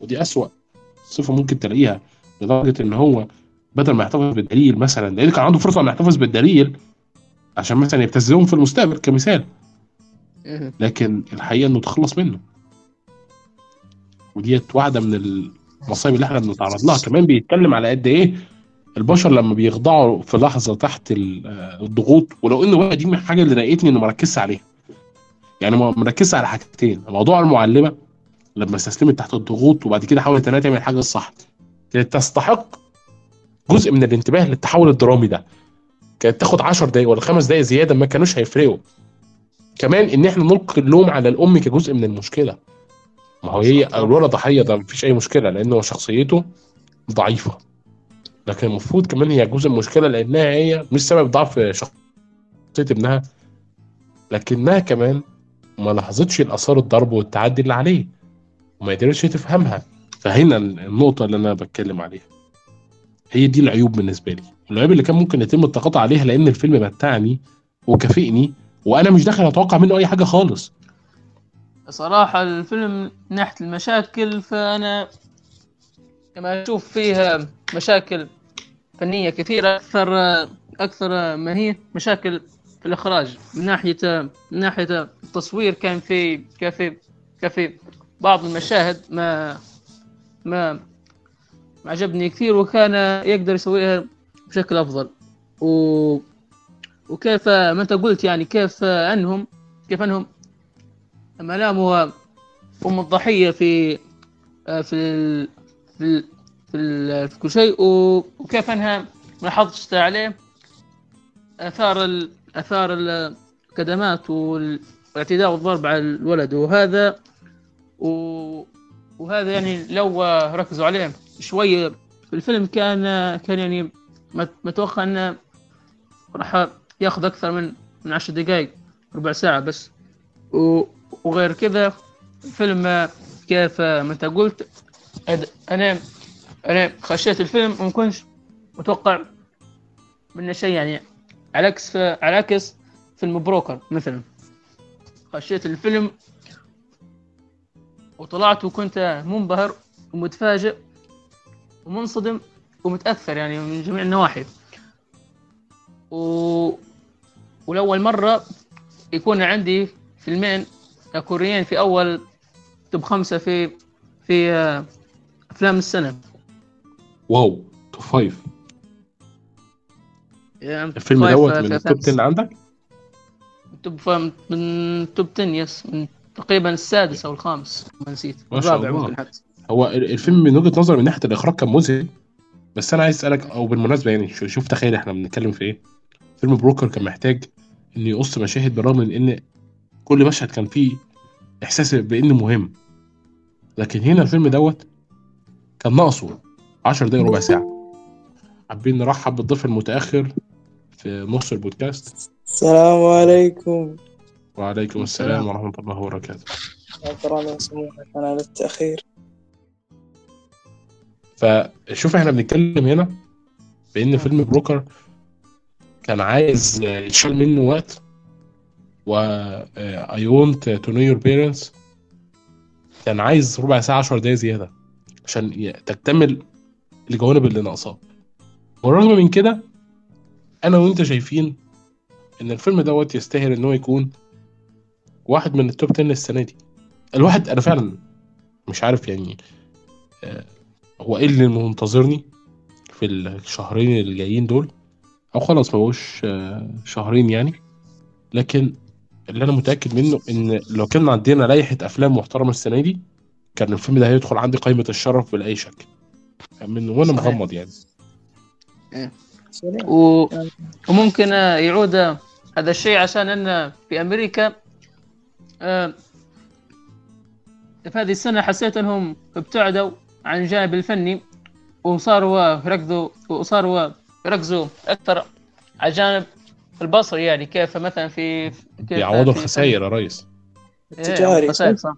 ودي أسوأ صفة ممكن تلاقيها لدرجة إن هو بدل ما يحتفظ بالدليل مثلا لأن كان عنده فرصة انه يحتفظ بالدليل عشان مثلا يبتزهم في المستقبل كمثال. لكن الحقيقة إنه تخلص منه. وديت واحدة من المصايب اللي إحنا بنتعرض لها كمان بيتكلم على قد إيه البشر لما بيخضعوا في لحظة تحت ال- الضغوط ولو انه بقى دي من الحاجة اللي ضايقتني انه ما عليها. يعني ما على حاجتين موضوع المعلمة لما استسلمت تحت الضغوط وبعد كده حاولت انها تعمل الحاجة الصح كانت تستحق جزء من الانتباه للتحول الدرامي ده. كانت تاخد 10 دقايق ولا خمس دقايق زيادة ما كانوش هيفرقوا. كمان ان إحنا نلقي اللوم على الأم كجزء من المشكلة. ما هو هي الولد ضحيه ده مفيش أي مشكلة لأنه شخصيته ضعيفة. لكن المفروض كمان هي جزء المشكلة لأنها هي مش سبب ضعف شخصية ابنها. لكنها كمان ما لاحظتش الآثار الضرب والتعدي اللي عليه وما قدرتش تفهمها. فهنا النقطة اللي أنا بتكلم عليها. هي دي العيوب بالنسبة لي. العيوب اللي كان ممكن يتم التقاطع عليها لأن الفيلم متعني وكافئني وأنا مش داخل أتوقع منه أي حاجة خالص. صراحة الفيلم من ناحية المشاكل فأنا كما أشوف فيها مشاكل فنية كثيرة أكثر أكثر ما هي مشاكل في الإخراج. من ناحية من ناحية التصوير كان في كان في كان في بعض المشاهد ما ما ما عجبني كثير وكان يقدر يسويها بشكل أفضل. و وكيف ما أنت قلت يعني كيف أنهم كيف أنهم ملامه أم الضحية في آه، في. في. في. في كل شيء. وكيف أنها ما حافظت عليه آثار ال... آثار الكدمات وال- والاعتداء والضرب على الولد وهذا و... وهذا يعني لو ركزوا عليه شوية في الفيلم كان كان يعني مت- متوقع أنه راح ياخذ أكثر من من عشر دقائق ربع ساعة بس و... وغير كذا الفيلم كيف ما انت قلت أنا أنا خشيت الفيلم وما كنتش متوقع منه شيء يعني على عكس على عكس فيلم بروكر مثلا. خشيت الفيلم وطلعت وكنت منبهر ومتفاجئ ومنصدم ومتأثر يعني من جميع النواحي. و... ولأول مرة يكون عندي فيلمين كوريين في أول top خمسة في في آه، أفلام السنة. wow top five. الفيلم دوت من أفلام ال top 10 عندك؟ top fi- من top 10 yes من تقريبا السادس أو الخامس ما نسيت. ما شاء الرابع الله. ممكن حتى. هو ال- الفيلم من وجهة نظري من ناحية الإخراج كان مذهل بس أنا عايز أسألك أو بالمناسبة يعني شو- شوف تخيل إحنا بنتكلم في إيه؟ فيلم بروكر كان محتاج إنه يقص مشاهد بالرغم من إن كل مشهد كان فيه إحساس بإنه مهم. لكن هنا الفيلم دوت كان ناقصه 10 دقايق ربع ساعة. حابين نرحب بالضيف المتأخر في نص البودكاست. السلام عليكم. وعليكم السلام ورحمة الله وبركاته. اعذروني وسموحك على التأخير. فشوف إحنا بنتكلم هنا بإن فيلم Broker كان عايز يتشال منه وقت. و I want to know your parents كان عايز ربع ساعة 10 دقايق زيادة عشان تكتمل الجوانب اللي ناقصاه. والرغم من كده أنا وأنت شايفين إن الفيلم دوت يستاهل إن هو يكون واحد من التوب 10 السنة دي. الواحد أنا فعلا مش عارف يعني آه، هو إيه اللي منتظرني في الشهرين اللي جايين دول؟ أو خلاص ما آه، شهرين يعني. لكن اللي أنا متأكد منه إن لو كان عندنا لائحة أفلام محترمة السنة دي كان الفيلم ده هيدخل عندي قائمة الشرف بلا أي شك من وأنا. مغمض يعني سلام. و... وممكن آه، يعود آه، هذا الشيء عشان إن في أمريكا آه، في هذه السنة حسيت إنهم ابتعدوا عن الجانب الفني وصاروا يركزوا وصاروا يركزوا أكثر على الجانب البصري يعني كيف مثلا في كيف بيعوضوا الخسائر يا ريس. إيه، التجاري خسائر صح.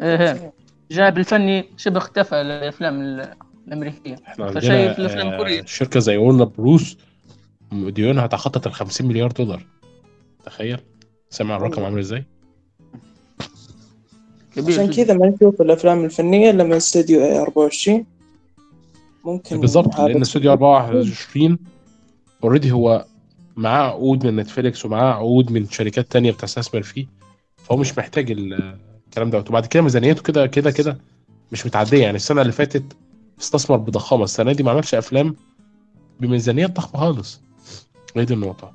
إيه، جانب الفني شبه اختفى الأفلام ال- الأمريكية. إحنا فشايف عندنا الأفلام آه، الكورية. شركة زي ورنر بروس ديونها تخطت ال 50 مليار دولار. تخيل. سامع الرقم عامل إزاي؟ كبير عشان. كذا ما نشوف الأفلام الفنية الا من استوديو A24 ممكن بالظبط لأن استوديو 24 already هو معاه عقود من نتفليكس ومعاه عقود من شركات تانية بتستثمر فيه فهو مش محتاج ال- الكلام دوت. وبعد كده ميزانيته كده كده كده مش متعدية. يعني السنة اللي فاتت استثمر بضخامة السنة دي ما عملش أفلام بميزانيات ضخمة خالص. هي دي النقطة.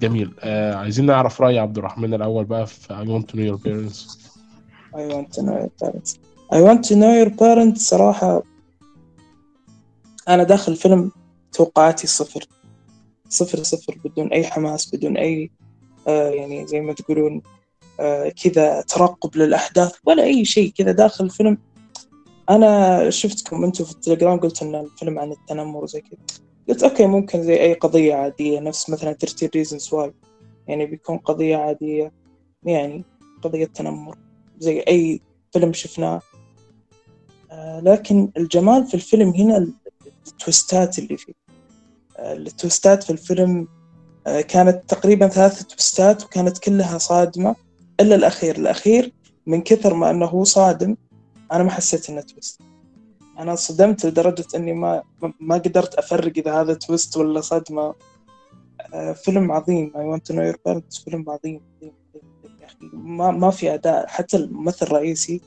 جميل. آه عايزين نعرف رأي عبد الرحمن الأول بقى في I want to know your parents. I want to know your parents. I want to know your parents. صراحة أنا داخل الفيلم توقعاتي صفر. صفر صفر بدون أي حماس بدون أي آه يعني زي ما تقولون آه كذا ترقب للأحداث ولا أي شيء كذا داخل الفيلم. أنا شفتكم أنتم في التليجرام قلت إن الفيلم عن التنمر وزي كذا. قلت أوكي ممكن زي أي قضية عادية نفس مثلا 13 reasons why. يعني بيكون قضية عادية يعني قضية تنمر زي أي فيلم شفناه. آه لكن الجمال في الفيلم هنا التويستات اللي فيه. آه ال twistات في الفيلم آه كانت تقريبا ثلاث twistات وكانت كلها صادمة إلا الأخير. الأخير من كثر ما أنه صادم أنا ما حسيت إنه twist. أنا صدمت لدرجة إني ما ما قدرت أفرق إذا هذا twist ولا صدمة. آه فيلم عظيم. I want to know your parents. فيلم عظيم ما ما في أداء. حتى الممثل الرئيسي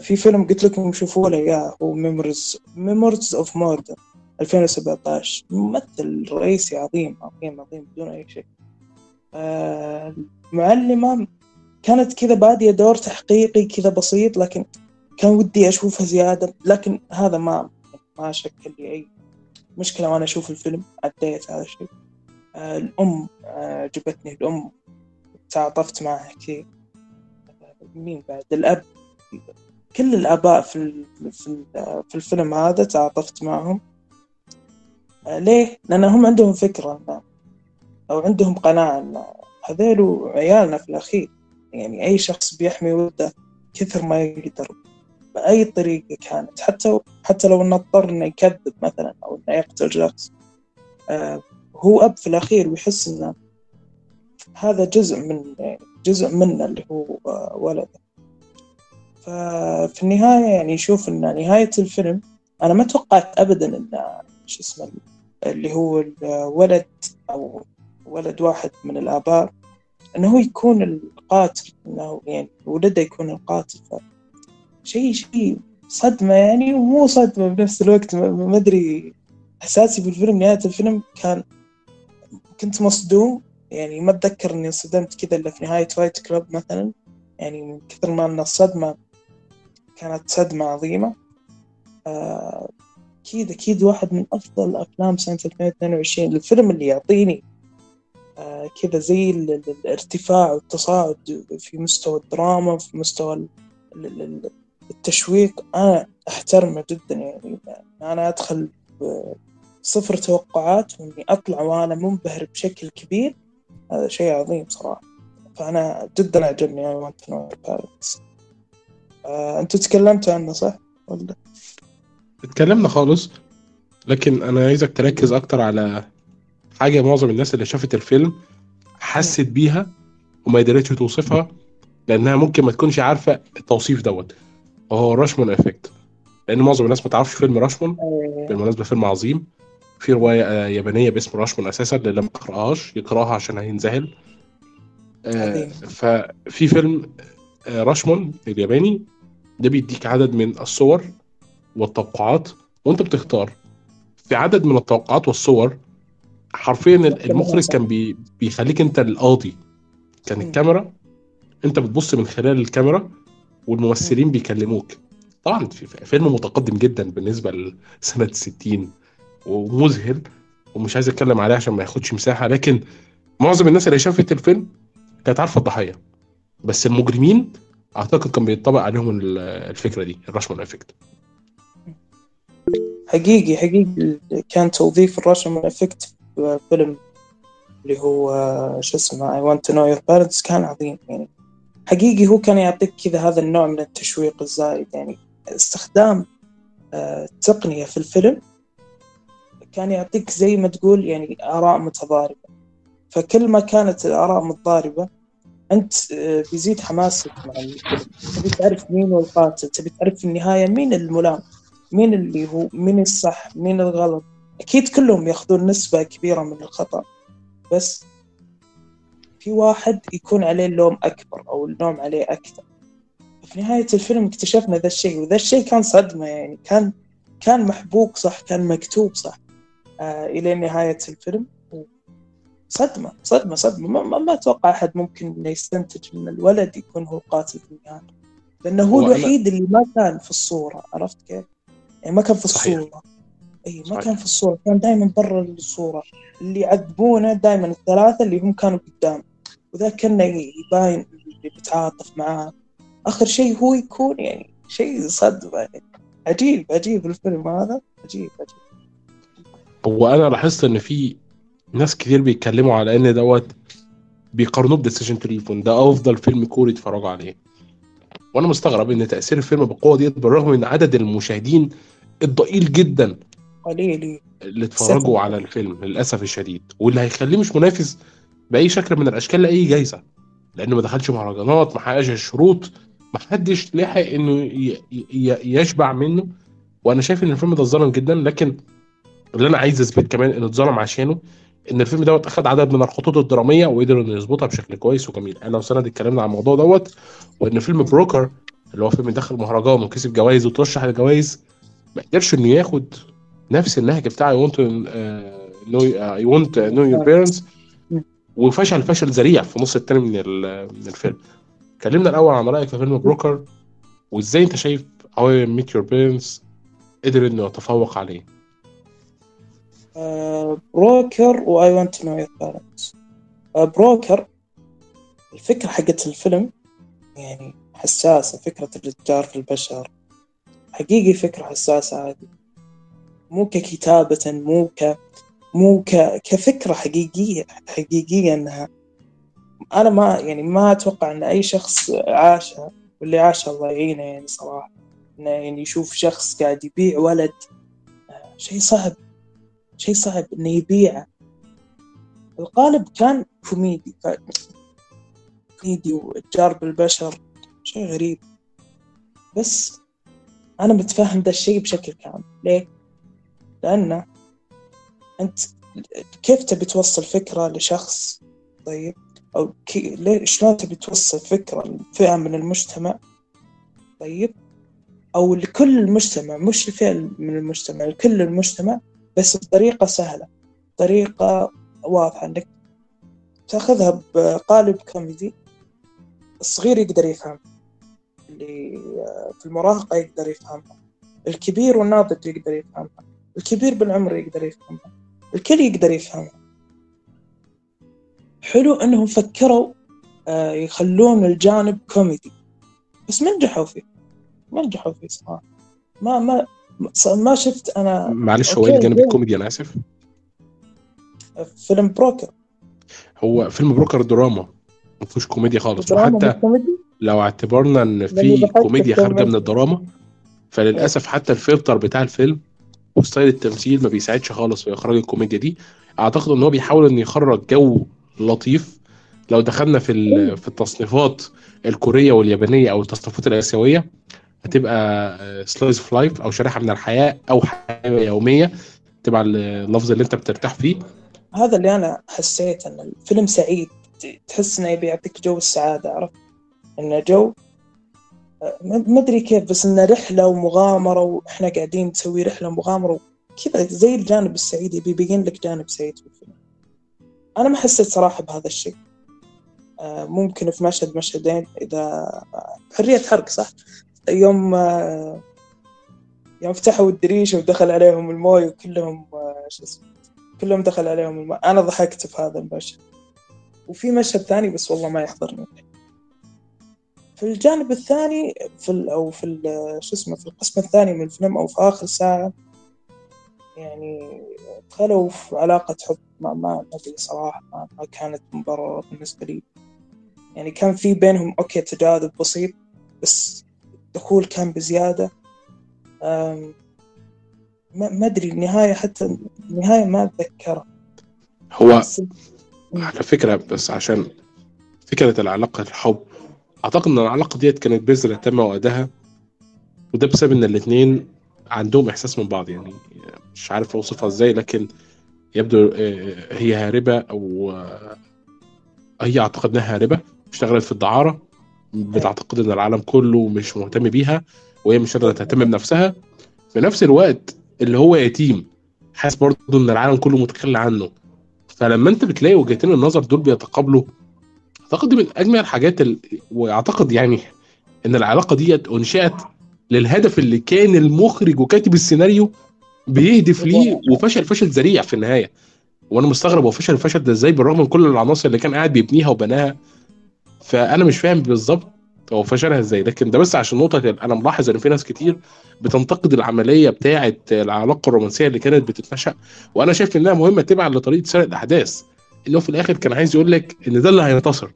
في فيلم قلت لكم شوفوا له إياه هو Memories Memories of Murder 2017 ممثل رئيسي عظيم عظيم عظيم بدون أي شيء. آه، المعلمة كانت كذا بادية دور تحقيقي كذا بسيط لكن كان ودي أشوفها زيادة لكن هذا ما ما شكل لي أي مشكلة وأنا أشوف الفيلم عديت هذا الشيء. آه، الأم آه، عجبتني الأم تعاطفت معها كثير آه، مين بعد؟ الأب. كل الآباء في في الفيلم هذا تعاطفت معهم. ليه؟ لأنهم عندهم فكرة أو عندهم قناعة إن هذيلو عيالنا في الأخير. يعني أي شخص بيحمي ولده كثر ما يقدر بأي طريقة كانت. حتى حتى لو إنه اضطر إنه يكذب مثلا أو إنه يقتل شخص آه، هو أب في الأخير ويحس إنه هذا جزء من جزء منه اللي هو آه، ولده. ففي النهاية يعني شوف إن نهاية الفيلم أنا ما توقعت أبدا إن شو اسمه اللي هو الولد أو ولد واحد من الآباء إنه هو يكون القاتل إنه يعني ولده يكون القاتل. شيء شيء صدمة يعني ومو صدمة بنفس الوقت ما- أدري إحساسي بالفيلم نهاية الفيلم كان كنت مصدوم. يعني ما أتذكر إني انصدمت كذا إلا في نهاية فايت كلاب مثلا. يعني من كثر ما إن الصدمة كانت صدمة عظيمة. آه، أكيد أكيد واحد من أفضل أفلام سنة 2022 الفيلم اللي يعطيني آه، كذا زي ال- ال- الارتفاع والتصاعد في مستوى الدراما في مستوى ال- ال- ال- التشويق أنا أحترمه جدا يعني أنا أدخل بصفر توقعات وإني أطلع وأنا منبهر بشكل كبير هذا شيء عظيم صراحة فأنا جدا عجبني your parents آه، أنتوا تكلمتوا عنه صح؟ ولا؟ اتكلمنا خالص لكن أنا عايزك تركز أكتر على حاجة معظم الناس اللي شافت الفيلم حست بيها وما قدرتش توصفها لأنها ممكن ما تكونش عارفة التوصيف دوت. وهو راشمون effect لأن معظم الناس ما تعرفش فيلم راشمون بالمناسبة فيلم عظيم. في رواية آه، يابانية باسم راشمون أساسا اللي لم يقرأهاش يقراها عشان هينذهل آه،. ففي فيلم آه، راشمون الياباني ده بيديك عدد من الصور. والتوقعات وأنت بتختار. في عدد من التوقعات والصور حرفيا المخرج كان بي بيخليك أنت القاضي. كان. الكاميرا أنت بتبص من خلال الكاميرا والممثلين بيكلموك. طبعا في- في- فيلم متقدم جدا بالنسبة لسنة 60 ومذهل ومش عايز أتكلم عليه عشان ما ياخدش مساحة لكن معظم الناس اللي شافت الفيلم كانت عارفة الضحية. بس المجرمين أعتقد كان بيطبق عليهم ال- الفكرة دي الراشمون افكت حقيقي حقيقي كان توظيف الراشمون effect في فيلم اللي هو شو اسمه I want to know your parents كان عظيم يعني. حقيقي هو كان يعطيك كذا هذا النوع من التشويق الزايد يعني. استخدام آه، التقنية في الفيلم كان يعطيك زي ما تقول يعني آراء متضاربة. فكل ما كانت الآراء متضاربة أنت آه، بيزيد حماسك مع الفيلم. تبي تعرف مين القاتل تبي تعرف في النهاية مين الملام. مين اللي هو مين الصح مين الغلط. أكيد كلهم ياخذون نسبة كبيرة من الخطأ بس في واحد يكون عليه اللوم أكبر أو اللوم عليه أكثر. في نهاية الفيلم اكتشفنا ذا الشيء وذا الشيء كان صدمة يعني كان كان محبوك صح كان مكتوب صح آه إلى نهاية الفيلم. صدمة صدمة صدمة. ما, ما, ما أتوقع أحد ممكن إنه يستنتج إن الولد يكون هو القاتل في النهاية لأنه هو, هو أنا- الوحيد اللي ما كان في الصورة عرفت كيف؟ يعني ما كان في صحيح. الصورة. اي ما صحيح. كان في الصورة كان دائما برا الصورة. اللي يعذبونه دائما الثلاثة اللي هم كانوا قدام. وذا كان يباين اللي بيتعاطف معاه. آخر شيء هو يكون يعني شيء صدمة يعني عجيب عجيب الفيلم هذا. عجيب عجيب. هو أنا لاحظت إن في ناس كتير بيتكلموا على إن دوت بيقارنوه بديسيجن تليفون. ده أفضل فيلم كوري اتفرجوا عليه. وأنا مستغرب إن تأثير الفيلم بالقوه ديت بالرغم من عدد المشاهدين الضئيل جدا قليل. اللي اتفرجوا. على الفيلم للأسف الشديد. واللي هيخليه مش منافس بأي شكل من الأشكال لأي جايزة لأنه ما دخلش مهرجانات ما حققش الشروط ما حدش لحق إنه يشبع منه. وأنا شايف إن الفيلم ده اتظلم جدا لكن اللي أنا عايز أثبت كمان إنه اتظلم عشانه إن الفيلم دوت أخد عدد من الخطوط الدرامية وقدر إنه يظبطها بشكل كويس وجميل. أنا وسند اتكلمنا عن الموضوع دوت وإن فيلم Broker اللي هو فيلم دخل مهرجان وكسب جوائز وترشح لجوائز ما قدرش إنه ياخد نفس النهج بتاع I want know I want know your parents وفشل فشل ذريع في النص الثاني من من الفيلم. كلمنا الأول عن رأيك في فيلم Broker وإزاي أنت شايف how meet your parents قدر إنه يتفوق عليه؟ Broker و I want know your parents بروكر الفكرة حقت الفيلم يعني حساسة فكرة الإتجار في البشر. حقيقي فكرة حساسة عادي. مو ككتابة مو ك مو ك... كفكرة حقيقية حقيقية إنها أنا ما يعني ما أتوقع إن أي شخص عاشها واللي عاشها الله يعينه يعني صراحة. إنه يعني يشوف شخص قاعد يبيع ولد شيء صعب شيء صعب إنه يبيعه. القالب كان كوميدي ف- كوميدي واتجار بالبشر شيء غريب. بس أنا متفهم ذا الشيء بشكل كامل. ليه؟ لأنه أنت كيف تبي توصل فكرة لشخص؟ طيب okay... ليه؟ شلون تبي توصل فكرة لفئة من المجتمع؟ طيب أو لكل المجتمع مش لفئة من المجتمع لكل المجتمع بس بطريقة سهلة طريقة واضحة إنك تأخذها بقالب كوميدي الصغير يقدر يفهم اللي في المراهقة يقدر يفهمها. الكبير والناضج يقدر يفهمها. الكبير بالعمر يقدر يفهمها. الكل يقدر يفهمها. حلو إنهم فكروا آه، يخلون الجانب كوميدي. بس ما نجحوا فيه. ما نجحوا فيه صراحة. ما ما ما شفت أنا معلش هو إيه الجانب. الكوميدي؟ أنا آسف. فيلم بروكر. هو فيلم بروكر دراما. ما فيهوش كوميديا خالص. وحتى كوميدي؟ لو اعتبرنا إن في كوميديا خارجة. من الدراما فللأسف حتى الفلتر بتاع الفيلم و style التمثيل ما بيساعدش خالص في إخراج الكوميديا دي. أعتقد إن هو بيحاول انه يخرج جو لطيف. لو دخلنا في في التصنيفات الكورية واليابانية أو التصنيفات الآسيوية هتبقى slice of life أو شريحة من الحياة أو حياة يومية تبع اللفظ اللي أنت بترتاح فيه. هذا اللي أنا حسيت إن الفيلم سعيد. تحس إنه يبي يعطيك جو السعادة عرفت؟ انه جو آه، ما أدري كيف بس انه رحلة ومغامرة وإحنا قاعدين نسوي رحلة ومغامره كذا زي الجانب السعيد يبي يبين لك جانب سعيد في الفيلم. أنا ما حسيت صراحة بهذا الشيء. آه، ممكن في مشهد مشهدين إذا حرية حرق صح؟ يوم آه، يوم فتحوا الدريشه ودخل عليهم المويه وكلهم آه، شو اسمه كلهم دخل عليهم الماء أنا ضحكت في هذا المشهد. وفي مشهد ثاني بس والله ما يحضرني. في الجانب الثاني في ال أو في ال- شو اسمه في القسم الثاني من الفيلم أو في آخر ساعة يعني دخلوا في علاقة حب. ما ما أدري صراحة ما, كانت مبررة بالنسبة لي. يعني كان في بينهم أوكي تجاذب بسيط بس الدخول كان بزيادة. ما أدري النهاية حتى النهاية ما أتذكرها. هو على فكرة بس عشان فكرة العلاقة الحب أعتقد إن العلاقة ديت كانت بذرة تم وقتها وده بسبب إن الاتنين عندهم إحساس من بعض يعني مش عارف أوصفها إزاي لكن يبدو آه، هي هاربة أو آه، هي أعتقد إنها هاربة اشتغلت في الدعارة بتعتقد إن العالم كله مش مهتم بيها وهي مش قادرة تهتم بنفسها. في نفس الوقت اللي هو يتيم حاسس برضه إن العالم كله متخلى عنه. فلما أنت بتلاقي وجهتين النظر دول بيتقابلوا اعتقد دي من أجمل الحاجات ال... وأعتقد يعني إن العلاقة ديت انشئت للهدف اللي كان المخرج وكاتب السيناريو بيهدف ليه وفشل فشل ذريع في النهاية. وأنا مستغرب هو فشل الفشل ده إزاي بالرغم من كل العناصر اللي كان قاعد بيبنيها وبناها. فأنا مش فاهم بالظبط هو فشلها إزاي. لكن ده بس عشان نقطة أنا ملاحظ إن في ناس كتير بتنتقد العملية بتاعة العلاقة الرومانسية اللي كانت بتتنشأ. وأنا شايف إنها مهمة تبعا لطريقة سرد الأحداث. اللي هو في الآخر كان عايز يقول لك إن ده اللي هينتصر.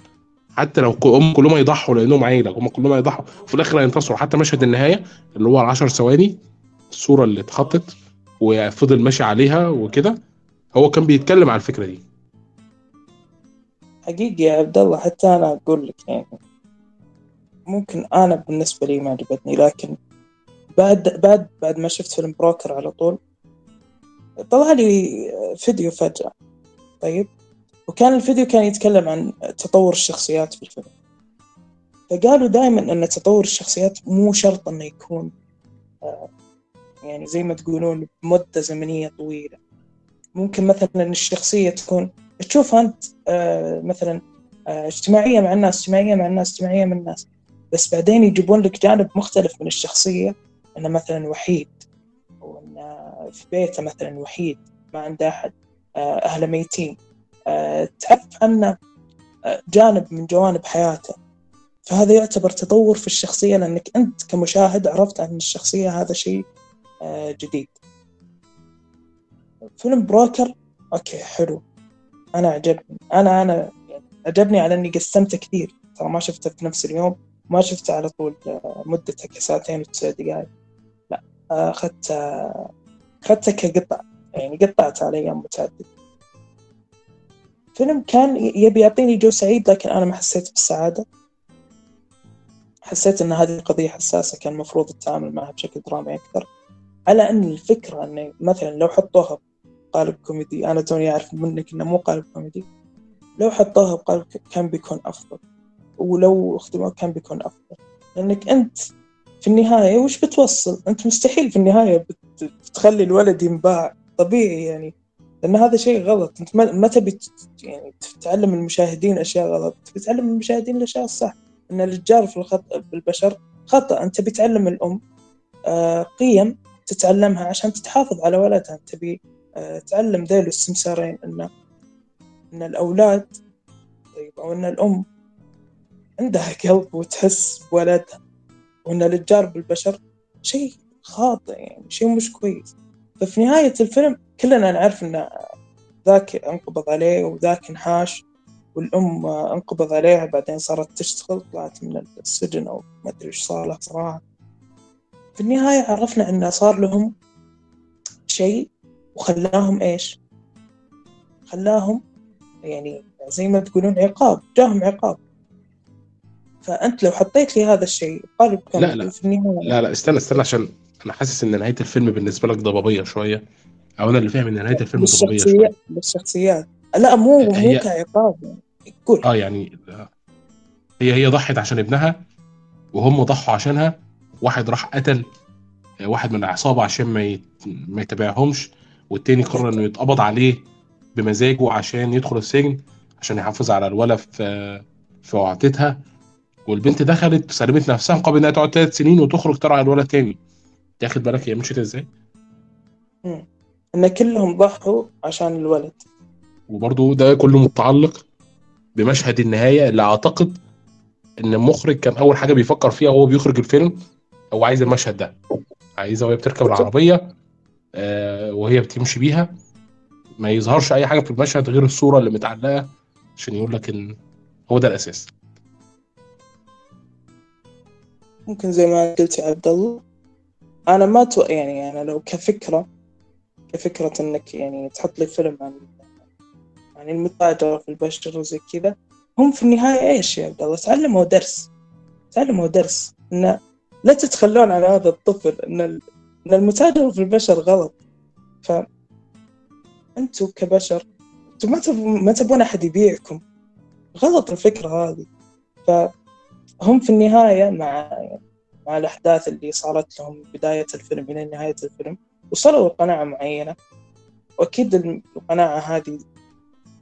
حتى لو هم كلهم هيضحوا لأنهم عيلة هم كلهم هيضحوا. وفي الآخر هينتصروا. حتى مشهد النهاية اللي هو العشر ثواني الصورة اللي اتخطت وفضل ماشي عليها وكده هو كان بيتكلم على الفكرة دي. حقيقي يا عبد الله حتى أنا أقول لك يعني ممكن أنا بالنسبة لي ما عجبتني لكن بعد بعد بعد ما شفت فيلم بروكر على طول طلع لي فيديو فجأة. طيب؟ وكان الفيديو كان يتكلم عن تطور الشخصيات في الفيلم. فقالوا دائما إن تطور الشخصيات مو شرط إنه يكون آه، يعني زي ما تقولون مدة زمنية طويلة. ممكن مثلا الشخصية تكون تشوفها أنت آه، مثلا آه، اجتماعية مع الناس اجتماعية مع الناس اجتماعية مع الناس. بس بعدين يجيبون لك جانب مختلف من الشخصية إنه مثلا وحيد وإنه في بيته مثلا وحيد ما عنده أحد آه، أهله ميتين. تعرف عنه آه، جانب من جوانب حياته. فهذا يعتبر تطور في الشخصية لأنك أنت كمشاهد عرفت عن الشخصية هذا شيء آه، جديد. فيلم بروكر أوكي حلو. أنا عجبني. أنا أنا عجبني على إني قسمته كثير. ترى ما شفته في نفس اليوم ما شفته على طول آه، مدته كساعتين وتسع دقائق لا آه، أخذت آه، أخذته كقطع. يعني قطعت على أيام متعددة فيلم كان يبي يعطيني جو سعيد لكن أنا ما حسيت بالسعادة. حسيت إن هذه قضية حساسة كان المفروض التعامل معها بشكل درامي أكثر. على أن الفكرة إنه مثلا لو حطوها بقالب كوميدي أنا توني أعرف منك إنه مو قالب كوميدي. لو حطوها بقالب كان بيكون أفضل. ولو اختموه كان بيكون أفضل. لأنك أنت في النهاية وش بتوصل؟ أنت مستحيل في النهاية بت- بتخلي الولد ينباع. طبيعي يعني. لأن هذا شيء غلط. أنت ما تبي يعني تعلم المشاهدين أشياء غلط. تبي تعلم المشاهدين الأشياء الصح. إن الرجال في الخطأ بالبشر خطأ. أنت بتعلم الأم آه، قيم تتعلمها عشان تتحافظ على ولدها. تبي آه، تعلم ذيل السمسارين ان إن الأولاد طيب أو إن الأم عندها قلب وتحس بولدها. وإن الاتجار بالبشر شيء خاطئ يعني شيء مش كويس. ففي نهاية الفيلم كلنا نعرف إن ذاك انقبض عليه وذاك انحاش والأم انقبض عليها بعدين صارت تشتغل طلعت من السجن أو ما أدري إيش صار لها صراحة. في النهاية عرفنا إنه صار لهم شيء وخلاهم إيش؟ خلاهم يعني زي ما تقولون عقاب جاهم عقاب. فأنت لو حطيت لي هذا الشيء قالب كان لا، لا. في النهاية. لا لا استنى استنى عشان أنا حاسس إن نهاية الفيلم بالنسبة لك ضبابية شوية. أو أنا اللي فاهم إن نهاية الفيلم ضبابيه شوية. بالشخصيات لا مو مو هي- كعقاب. يعني قول. آه يعني هي هي ضحت عشان ابنها وهم ضحوا عشانها. واحد راح قتل واحد من العصابه عشان ما يت... ما يتابعهمش والتاني قرر إنه يتقبض عليه بمزاجه عشان يدخل السجن عشان يحافظ على الولد في في وعدتها والبنت دخلت سلمت نفسها مقابل إنها تقعد ثلاث سنين وتخرج ترعى الولد تاني. تاخد بالك هي مشيت إزاي؟ إن كلهم ضحوا عشان الولد. وبرضه ده كله متعلق بمشهد النهاية اللي أعتقد إن المخرج كان أول حاجة بيفكر فيها وهو بيخرج الفيلم هو عايز المشهد ده. عايزها وهي بتركب العربية آه وهي بتمشي بيها. ما يظهرش أي حاجة في المشهد غير الصورة اللي متعلقة عشان يقول لك إن هو ده الأساس. ممكن زي ما قلت يا عبد الله أنا ما تو... يعني أنا لو كفكرة كفكره إنك يعني تحط لي فيلم عن عن المتاجرة في البشر وزي كذا. هم في النهاية إيش يا عبد الله؟ تعلموا درس. تعلموا درس. إن لا تتخلون عن هذا الطفل إن. إن المتاجرة في البشر غلط. ف كبشر أنتم ما تبون ما تبون أحد يبيعكم. غلط الفكرة هذه. فهم في النهاية مع مع الأحداث اللي صارت لهم بداية الفيلم إلى نهاية الفيلم وصلوا لقناعة معينة. وأكيد القناعة هذه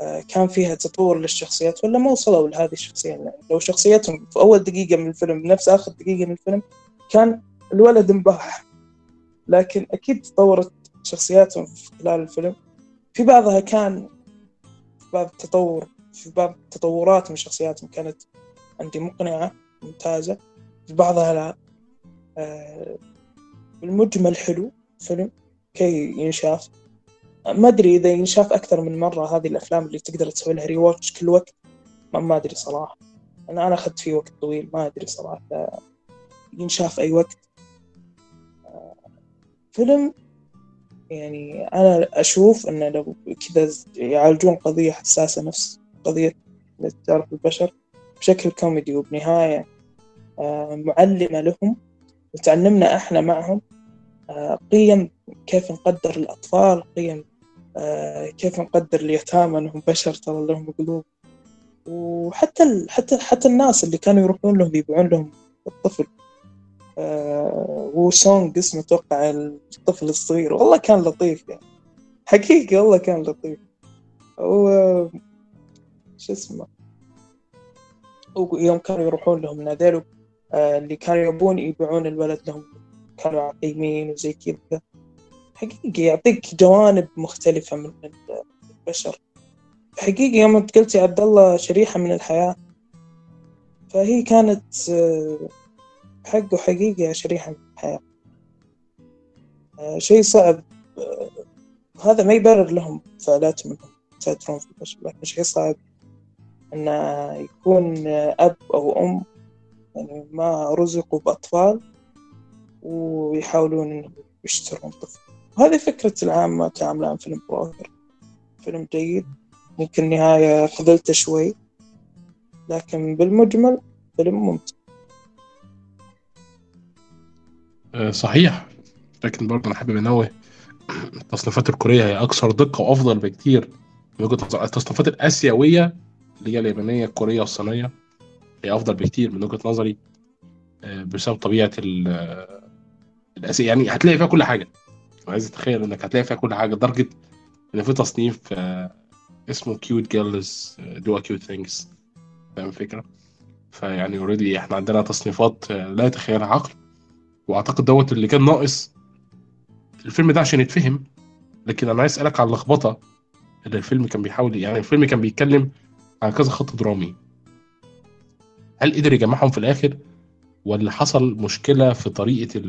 آه، كان فيها تطور للشخصيات ولا ما وصلوا لهذه الشخصية. لو شخصيتهم في أول دقيقة من الفيلم بنفس آخر دقيقة من الفيلم كان الولد انباح لكن أكيد تطورت شخصياتهم خلال الفيلم. في بعضها كان في باب التطور في باب التطورات من شخصياتهم. كانت عندي مقنعة ممتازة في بعضها لا. آه، بالمجمل حلو. فيلم كي ينشاف. ما أدري إذا ينشاف أكثر من مرة هذه الأفلام اللي تقدر تسوي لها ريواتش كل وقت. ما, أدري صراحة. أنا أنا أخذت فيه وقت طويل. ما أدري صراحة ينشاف أي وقت. فيلم يعني أنا أشوف إنه لو كذا يعالجون قضية حساسة نفس قضية تعرف البشر بشكل كوميدي وبنهاية آه، معلمة لهم وتعلمنا إحنا معهم قيم كيف نقدر الأطفال قيم آه، كيف نقدر اليتامى أنهم بشر ترى لهم قلوب. وحتى. حتى حتى الناس اللي كانوا يروحون لهم يبيعون لهم الطفل. آه وسونج اسمه أتوقع الطفل الصغير. والله كان لطيف يعني. حقيقي والله كان لطيف. و شو اسمه؟ ويوم كانوا يروحون لهم ناديلو آه اللي كانوا يبون يبيعون الولد لهم. كانوا عقيمين وزي كذا. حقيقي يعطيك جوانب مختلفة من البشر. حقيقي يوم انت قلت يا عبد الله شريحة من الحياة فهي كانت آه، حقه حقيقي شريحة من الحياة. آه، شيء صعب آه، هذا ما يبرر لهم فعلاتهم انهم يسيطرون في البشر لكن شيء صعب ان يكون أب أو أم يعني ما رزقوا بأطفال. ويحاولون يشترون طفل. وهذه فكرة العامة كاملة عن فيلم بروكر فيلم جيد. ممكن نهاية خذلته شوي. لكن بالمجمل فيلم ممتع. آه، صحيح. لكن برضه أنا حابب أنوه التصنيفات الكورية هي أكثر دقة وأفضل بكتير من وجهة التصنيفات الآسيوية اللي هي اليابانية الكورية والصينيه هي أفضل بكتير من وجهة نظري آه، بسبب طبيعة الاسيا يعني هتلاقي فيها كل حاجة. عايز اتخيل إنك هتلاقي فيها كل حاجة لدرجة إن في تصنيف آه، اسمه cute girls do cute things فاهم الفكرة؟ فيعني already إحنا عندنا تصنيفات آه، لا يتخيلها عقل. وأعتقد دوت اللي كان ناقص الفيلم ده عشان يتفهم. لكن أنا عايز أسألك على اللخبطة اللي الفيلم كان بيحاول يعني الفيلم كان بيتكلم عن كذا خط درامي. هل قدر يجمعهم في الآخر؟ ولا حصل مشكلة في طريقة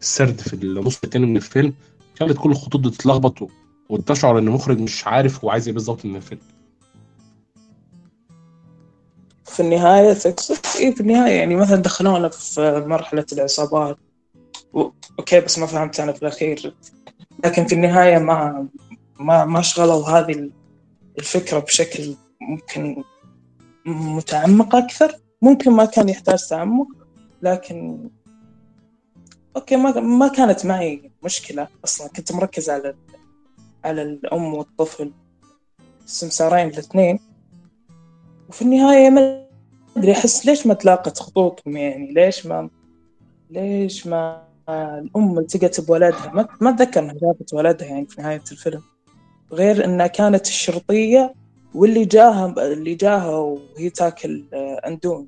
السرد في النص التاني من الفيلم خلت كل الخطوط تتلخبط وتشعر إن المخرج مش عارف هو عايز إيه بالظبط من الفيلم. في النهاية تقصد إيه في النهاية؟ يعني مثلا دخلونا في مرحلة العصابات. okay بس ما فهمت أنا في الأخير. لكن في النهاية ما ما ما شغلوا هذه الفكرة بشكل ممكن متعمق أكثر. ممكن ما كان يحتاج تعمق لكن okay ما ما كانت معي مشكلة أصلا. كنت مركز على على الأم والطفل. السمسارين الاثنين. وفي النهاية ما أدري أحس ليش ما تلاقت خطوطهم؟ يعني ليش ما ليش ما الأم التقت بولدها ما ما أتذكر إنها شافت ولدها يعني في نهاية الفيلم. غير إنها كانت الشرطية واللي جاها اللي جاها وهي تاكل اندومي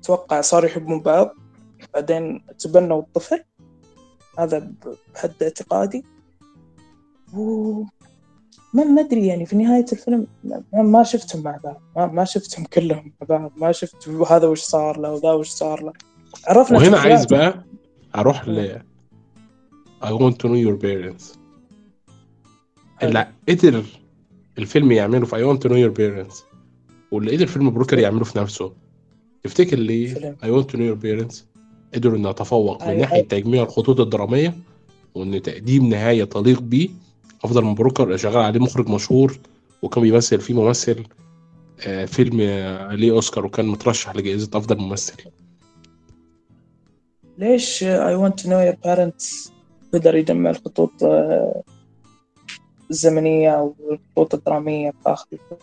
أتوقع صاروا يحبون بعض. بعدين تبنوا الطفل. هذا بحد اعتقادي. و ما ما أدري يعني في نهاية الفيلم ما شفتهم مع بعض. ما, ما شفتهم كلهم مع بعض. ما شفت هذا وش صار له وذا وش صار له. عرفنا وهنا عايز بقى أروح ل I want to know your parents. اللي قدر الفيلم يعمله في I want to know your parents واللي قدر فيلم بروكر يعمله في نفسه. تفتكر ليه I want to know your parents قدروا انه يتفوق من أيوة. ناحية تجميع الخطوط الدرامية وإن تقديم نهاية تليق بيه أفضل من Broker شغال عليه مخرج مشهور وكان بيمثل فيه ممثل آه، فيلم آه، ليه أوسكار وكان مترشح لجائزة أفضل ممثل. ليش I Want to Know Your Parents قدر يجمع الخطوط آه، الزمنية أو الخطوط الدرامية في الفيلم؟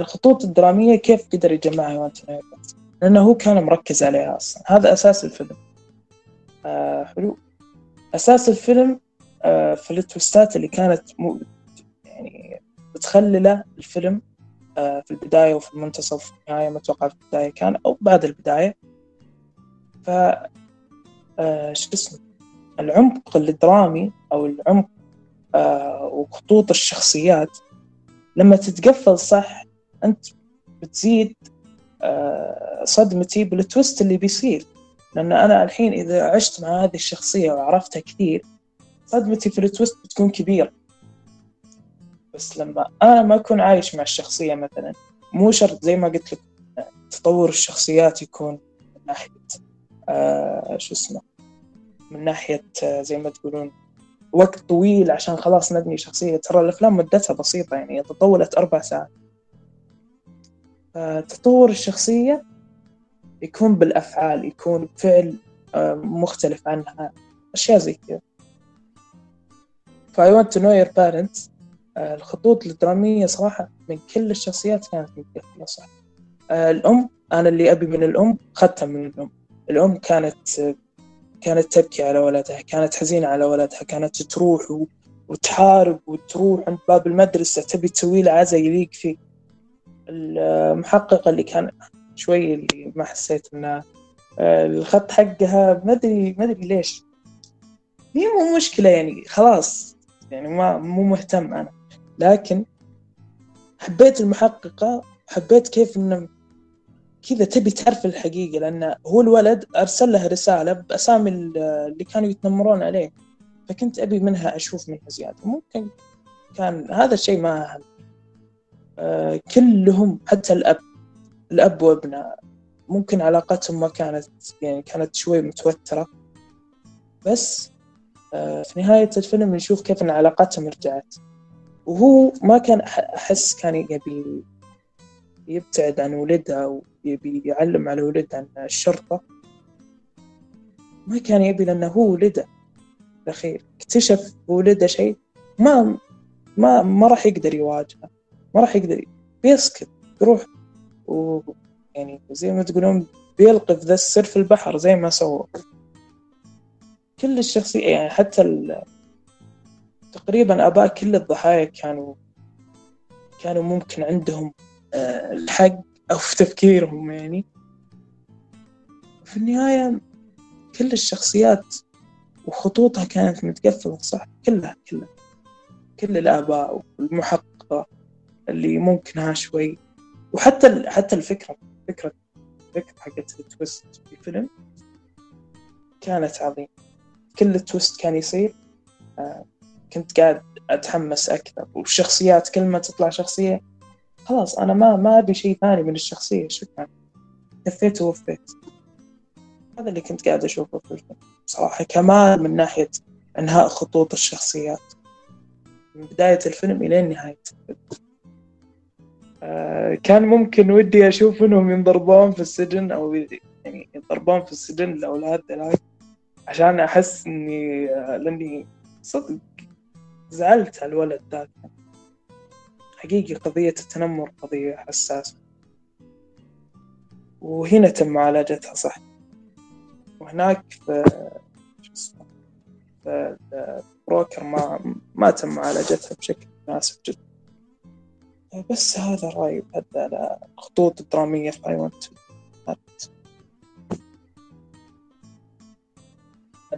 الخطوط الدرامية كيف قدر يجمعها؟ تنايبات لأنه هو كان مركز عليها أصلا. هذا أساس الفيلم. آه، حلو. أساس الفيلم آه، في التويستات اللي كانت مو يعني متخللة الفيلم آه، في البداية وفي المنتصف في النهاية متوقع في البداية كان أو بعد البداية. ف آه، شو اسمه؟ العمق الدرامي أو العمق آه، وخطوط الشخصيات لما تتقفل صح أنت بتزيد صدمتي بال twist اللي بيصير. لأن أنا الحين إذا عشت مع هذه الشخصية وعرفتها كثير صدمتي في ال twist بتكون كبيرة. بس لما أنا ما أكون عايش مع الشخصية مثلا مو شرط زي ما قلت لك تطور الشخصيات يكون من ناحية آه شو اسمه من ناحية آه، زي ما تقولون وقت طويل عشان خلاص نبني شخصية. ترى الأفلام مدتها بسيطة يعني إذا طولت أربع ساعات. فتطور الشخصية يكون بالأفعال يكون بفعل آه، مختلف عنها أشياء زي كذا. ف I want to know your parents. آه، الخطوط الدرامية صراحة من كل الشخصيات كانت متقفلة صح آه، الأم أنا اللي أبي من الأم خدتها من الأم. الأم كانت آه، كانت تبكي على ولدها كانت حزينة على ولدها كانت تروح. وتحارب وتروح عند باب المدرسة تبي تسوي له عزا يليق فيه المحققة اللي كان شوي اللي ما حسيت انها آه، الخط حقها ما أدري ما أدري ليش. هي مو مشكلة يعني خلاص. يعني ما مو مهتم أنا. لكن حبيت المحققة حبيت كيف إنه كذا تبي تعرف الحقيقة لأن هو الولد أرسل لها رسالة بأسامي ال- اللي كانوا يتنمرون عليه. فكنت أبي منها أشوف منها زيادة. ممكن كان هذا الشيء ما أهم. كلهم حتى الأب الأب وابنه ممكن علاقتهم ما كانت يعني كانت شوي متوترة. بس آه، في نهاية الفيلم نشوف كيف أن علاقتهم رجعت. وهو ما كان أح- أحس كان يبي يبتعد عن ولده ويبي يعلم على ولده عن الشرطة. ما كان يبي لأنه هو ولده. الأخير اكتشف ولده شيء ما ما ما راح يقدر يواجهه. ما راح يقدر بيسكت بيروح و يعني زي ما تقولون بيلقف ذا السر في البحر زي ما سوى كل الشخصية يعني حتى ال... تقريبا آباء كل الضحايا كانوا كانوا ممكن عندهم آه، الحق أو في تفكيرهم يعني. في النهاية كل الشخصيات وخطوطها كانت متقفلة صح؟ كلها كلها. كل الآباء والمحققة. اللي ممكنها شوي. وحتى حتى الفكرة فكرة فكرة حقت التويست في الفيلم كانت عظيمة. كل تويست كان يصير آه، كنت قاعد أتحمس أكثر. والشخصيات كل ما تطلع شخصية خلاص أنا ما ما أبي شيء ثاني من الشخصية. شكرا. كفيت ووفيت. هذا اللي كنت قاعد أشوفه في الفيلم. صراحة كمال من ناحية إنهاء خطوط الشخصيات. من بداية الفيلم إلى نهاية الفيلم كان ممكن ودي أشوف إنهم ينضربون في السجن أو يعني ينضربون في السجن الأولاد ذولاك عشان أحس إني آه، لأني صدق زعلت على الولد ذاك. حقيقي قضية التنمر قضية حساسة. وهنا تم معالجتها صح. وهناك في البروكر ما ما تم معالجتها بشكل مناسب جدا. بس هذا رأيي بهذا على الخطوط الدرامية في I want to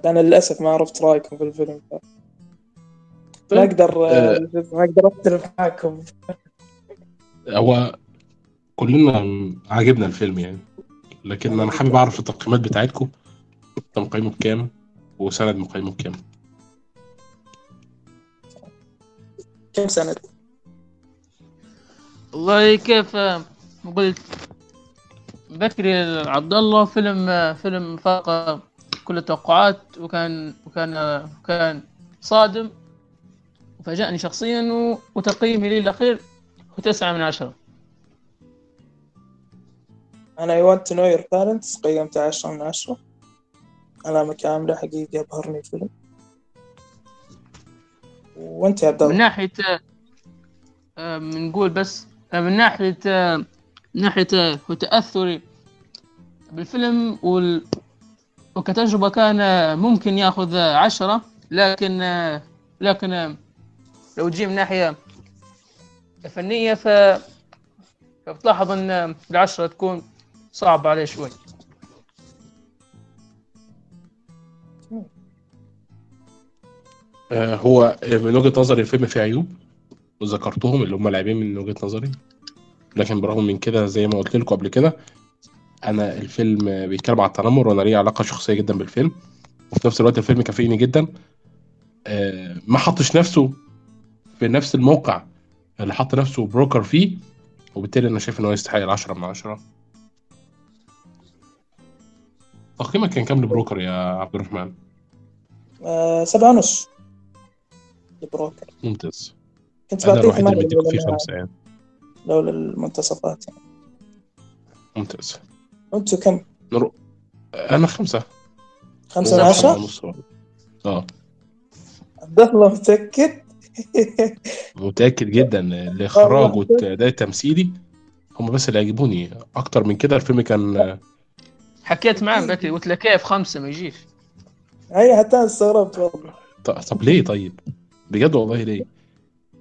أنا للأسف ما عرفت رأيكم في الفيلم ف... ما أقدر آه. ما أقدر أختلف معاكم. هو كلنا عاجبنا الفيلم يعني لكن أنا حابب أعرف التقييمات بتاعتكم. انت مقيمه بكام؟ وسند مقيمه بكام؟ كم سنة والله كيف قلت بكري عبد الله فيلم فيلم فاق كل التوقعات وكان وكان وكان صادم وفاجأني شخصيا وتقييمي لي الأخير هو تسعة من عشرة. أنا I want to know your parents قيمته عشرة من عشرة. علامة كاملة حقيقة أبهرني الفيلم. وأنت يا عبد من الله ناحية آه، بنقول بس من ناحية آه، من ناحية آه، هو تأثري بالفيلم وال... وكتجربة كان ممكن ياخذ عشرة لكن لكن لو تجي من ناحية فنية ف فبتلاحظ إن العشرة تكون صعبة عليه شوي. آه، هو من وجهة نظري الفيلم فيه عيوب. وذكرتهم اللي هم لاعبين من وجهة نظري. لكن برغم من كده زي ما قلت لكم قبل كده أنا الفيلم بيتكلم عن التنمر وأنا ليا علاقة شخصية جدا بالفيلم. وفي نفس الوقت الفيلم كافئني جدا. آه، ما حطش نفسه في نفس الموقع اللي حط نفسه بروكر فيه وبالتالي أنا شايف إن هو يستحق العشرة من عشرة. تقييمك كان كام لبروكر يا عبد الرحمن؟ آه سبعة ونص البروكر ممتاز. كنت أنا بعطيه اللي بديك فيه لولا خمسة يعني. لولا المنتصفات يعني. ممتاز. أنتوا كم؟ نروح أنا خمسة. خمسة من برضه. آه. عبد الله متأكد؟ متأكد جدا. الإخراج والأداء التمثيلي هم بس اللي عجبوني. أكتر من كده الفيلم كان حكيت معاه بكري قلت له كيف خمسة ما يجيش. أي حتى أنا استغربت والله. ط- طب ليه طيب؟ بجد والله ليه؟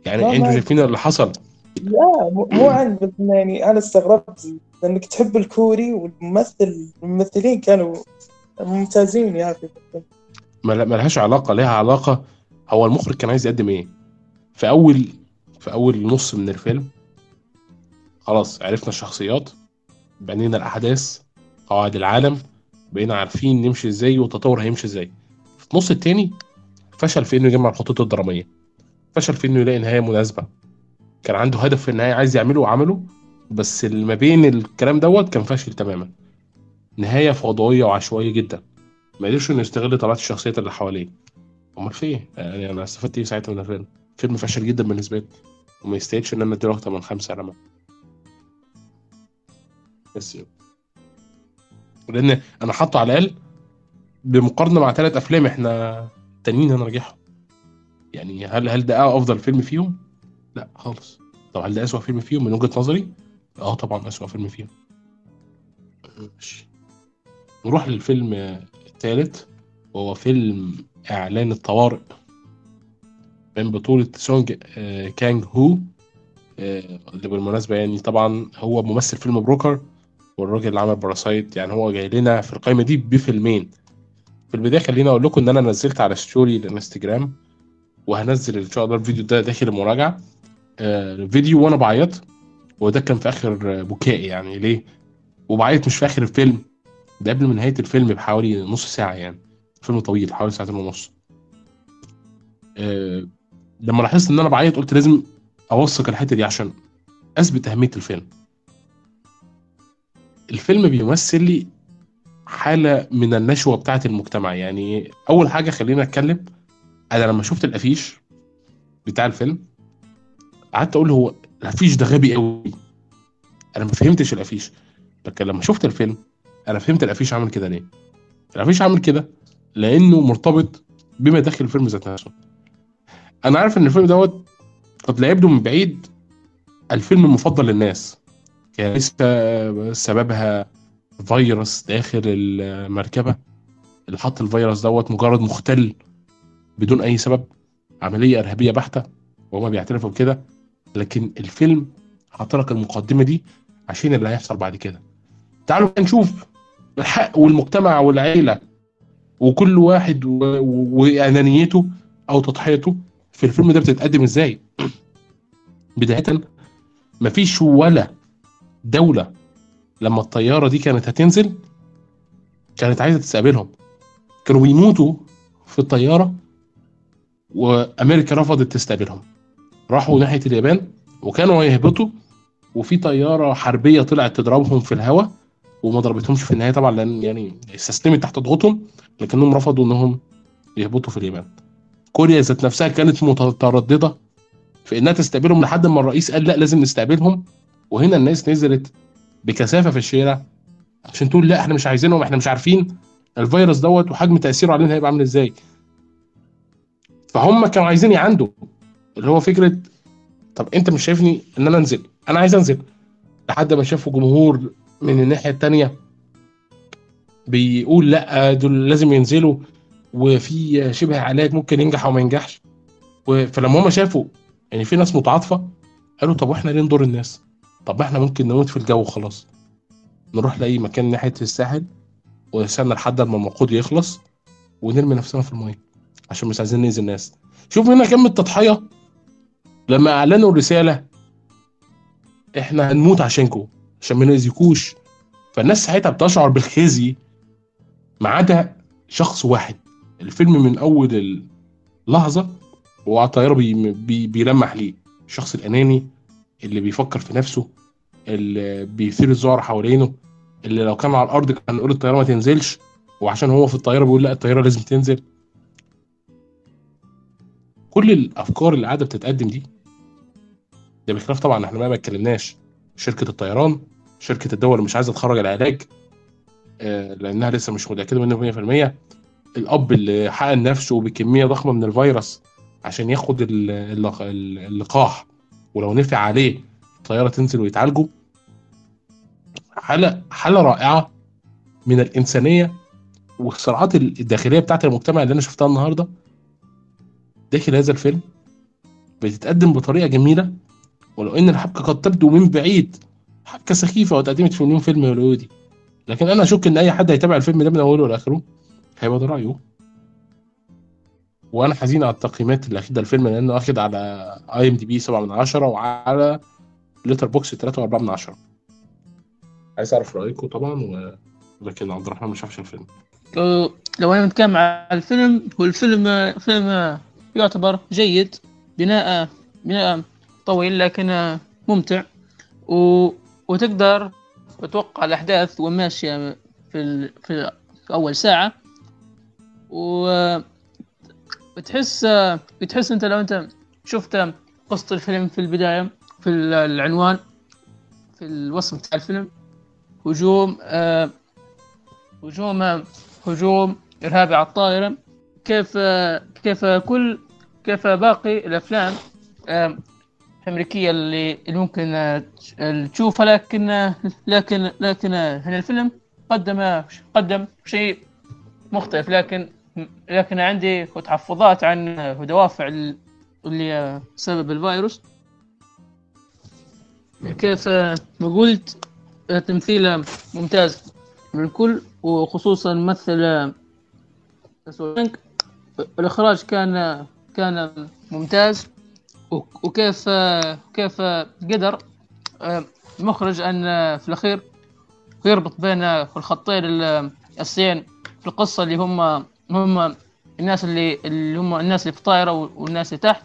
يعني أنتوا شايفين اللي حصل. لا مو عن يعني أنا استغربت لأنك تحب الكوري والممثل الممثلين كانوا ممتازين يا أخي. ما لهاش علاقة ليها علاقة هو المخرج كان عايز يقدم إيه؟ في أول في أول نص من الفيلم خلاص عرفنا الشخصيات بنينا الأحداث قواعد العالم بقينا عارفين نمشي إزاي والتطور هيمشي إزاي. في النص التاني فشل في إنه يجمع الخطوط الدرامية. فشل في إنه يلاقي نهاية مناسبة. كان عنده هدف في النهاية عايز يعمله وعمله بس اللي ما بين الكلام دوت كان فاشل تماما. نهاية فوضوية وعشوائية جدا. ما قدرش إنه يستغل طبيعة الشخصيات اللي حواليه. أمال في إيه؟ يعني أنا استفدت إيه ساعتها من الفيلم؟ فيلم فاشل جدا بالنسبة لي. وما يستاهلش إن أنا أديله أكتر من خمسة علامة بس. لأن أنا حاطه على الأقل بمقارنة مع ثلاث أفلام إحنا تانيين أنا راجعهم يعني هل هل ده أفضل فيلم فيهم؟ لا خالص. طب هل ده أسوأ فيلم فيهم من وجهة نظري؟ آه طبعا أسوأ فيلم فيهم. ماشي. نروح للفيلم الثالث وهو فيلم إعلان الطوارئ من بطولة سونج آه، كانج هو. آه، اللي بالمناسبة يعني طبعا هو ممثل فيلم Broker والراجل اللي عمل Parasite يعني هو جاي لنا في القائمة دي بفيلمين. في البداية خليني أقول لكم إن أنا نزلت على story ال Instagram. وهنزل إن شاء الله الفيديو ده داخل المراجعة. آه، فيديو وأنا بعيط وده كان في آخر آه، بكائي يعني. ليه؟ وبعيط مش في آخر الفيلم ده قبل من نهاية الفيلم بحوالي نص ساعة يعني. فيلم طويل حوالي ساعتين ونص. أه لما لاحظت إن أنا بعيط قلت لازم أوثق الحتة دي عشان أثبت أهمية الفيلم. الفيلم بيمثل لي حالة من النشوة بتاعة المجتمع يعني. أول حاجة خلينا أتكلم أنا لما شفت الافيش بتاع الفيلم قعدت أقول هو الافيش ده غبي قوي. أنا ما فهمتش الافيش لكن لما شفت الفيلم أنا فهمت الافيش عامل كده ليه. الافيش عامل كده لأنه مرتبط بما داخل الفيلم ذات نفسه. أنا عارف ان الفيلم دوت قد لا يبدو من بعيد الفيلم المفضل للناس. لسه سببها فيروس داخل المركبة. اللي حط الفيروس دوت مجرد مختل. بدون أي سبب عملية إرهابية بحتة وهما بيعترفوا بكده. لكن الفيلم حط لك المقدمة دي عشان اللي هيحصل بعد كده. تعالوا نشوف الحق والمجتمع والعيلة وكل واحد و- و- وأنانيته أو تضحيته في الفيلم ده بتتقدم إزاي. بداية مفيش ولا دولة لما الطيارة دي كانت هتنزل كانت عايزة تستقبلهم. كانوا بيموتوا في الطيارة وأمريكا رفضت تستقبلهم. راحوا ناحية اليابان وكانوا هيهبطوا وفي طيارة حربية طلعت تضربهم في الهواء وما ضربتهمش في النهاية طبعا لأن يعني استسلمت تحت ضغوطهم لكنهم رفضوا إنهم يهبطوا في اليابان. كوريا ذات نفسها كانت مترددة في إنها تستقبلهم لحد ما الرئيس قال لا لازم نستقبلهم. وهنا الناس نزلت بكثافة في الشارع عشان تقول لا إحنا مش عايزينهم إحنا مش عارفين الفيروس دوت وحجم تأثيره علينا هيبقى عامل إزاي. فهم كانوا عايزين يعندوا اللي هو فكرة طب أنت مش شايفني إن أنا أنزل؟ أنا عايز أنزل. لحد ما شافوا جمهور من الناحية التانية بيقول لأ دول لازم ينزلوا وفي شبه علاج ممكن ينجح أو ما ينجحش. فلما هم شافوا يعني في ناس متعاطفة قالوا طب وإحنا ليه نضر الناس؟ طب إحنا ممكن نموت في الجو خلاص نروح لأي مكان ناحية الساحل ونستنى لحد ما الوقود يخلص ونرمي نفسنا في المية. عشان مش عايزين نأذي الناس. شوف هنا كم التضحية. لما أعلنوا الرسالة إحنا هنموت عشانكم عشان ما نأذيكوش. فالناس ساعتها بتشعر بالخزي ما عدا شخص واحد. الفيلم من أول اللحظة وهو على الطياره بي بي بيلمح ليه. الشخص الأناني اللي بيفكر في نفسه اللي بيثير الذعر حوالينه اللي لو كان على الأرض كان يقول الطيارة ما تنزلش. وعشان هو في الطيارة بيقول لا الطيارة لازم تنزل. كل الأفكار اللي قاعدة بتتقدم دي ده بخلاف طبعا إحنا ما اتكلمناش شركة الطيران شركة الدول اللي مش عايزة تخرج العلاج آه، لأنها لسه مش متأكدة منه 100% الأب اللي حقن نفسه بكمية ضخمة من الفيروس عشان ياخد ال- اللق- ال- اللقاح ولو نفع عليه الطيارة تنزل ويتعالجوا حالة حالة رائعة من الإنسانية والصراعات الداخلية بتاعت المجتمع اللي أنا شفتها النهارده داخل هذا الفيلم بتتقدم بطريقة جميلة ولو إن الحبكة قد تبدو من بعيد حبكة سخيفة واتقدمت في مليون فيلم هوليودي. لكن أنا أشك إن أي حد هيتابع الفيلم ده من أوله لاخره هيبقى ده رأيه. وأنا حزين على التقييمات اللي أخدها الفيلم لأنه أخد على IMDb 7 من 10 وعلى Letterboxd 3 و4 من 10 عايز أعرف رأيكم طبعا و... لكن عبد الرحمن ما شافش الفيلم. لو أنا بنتكلم على الفيلم هو الفيلم فيلم يعتبر جيد بناء بناء طويل لكن ممتع. و... وتقدر تتوقع الأحداث وماشيه في ال... في أول ساعة. و بتحس بتحس أنت لو أنت شفت قصة الفيلم في البداية في العنوان في الوصف بتاع الفيلم هجوم آه هجوم هجوم إرهابي على الطائرة. كيف كيف كل كيف باقي الأفلام آه، الأمريكية اللي ممكن آه، تشوفها لكن لكن لكن هنا الفيلم قدم قدم شيء مختلف لكن لكن عندي تحفظات عن دوافع ال- اللي سبب الفيروس. كيف ما قلت تمثيل ممتاز من الكل وخصوصا ممثل الإخراج كان كان ممتاز. وك- وكيف كيف قدر المخرج أن في الأخير يربط بين الخطين الأساسيين في القصة اللي هم هم الناس اللي اللي هم الناس اللي في الطائرة والناس اللي تحت.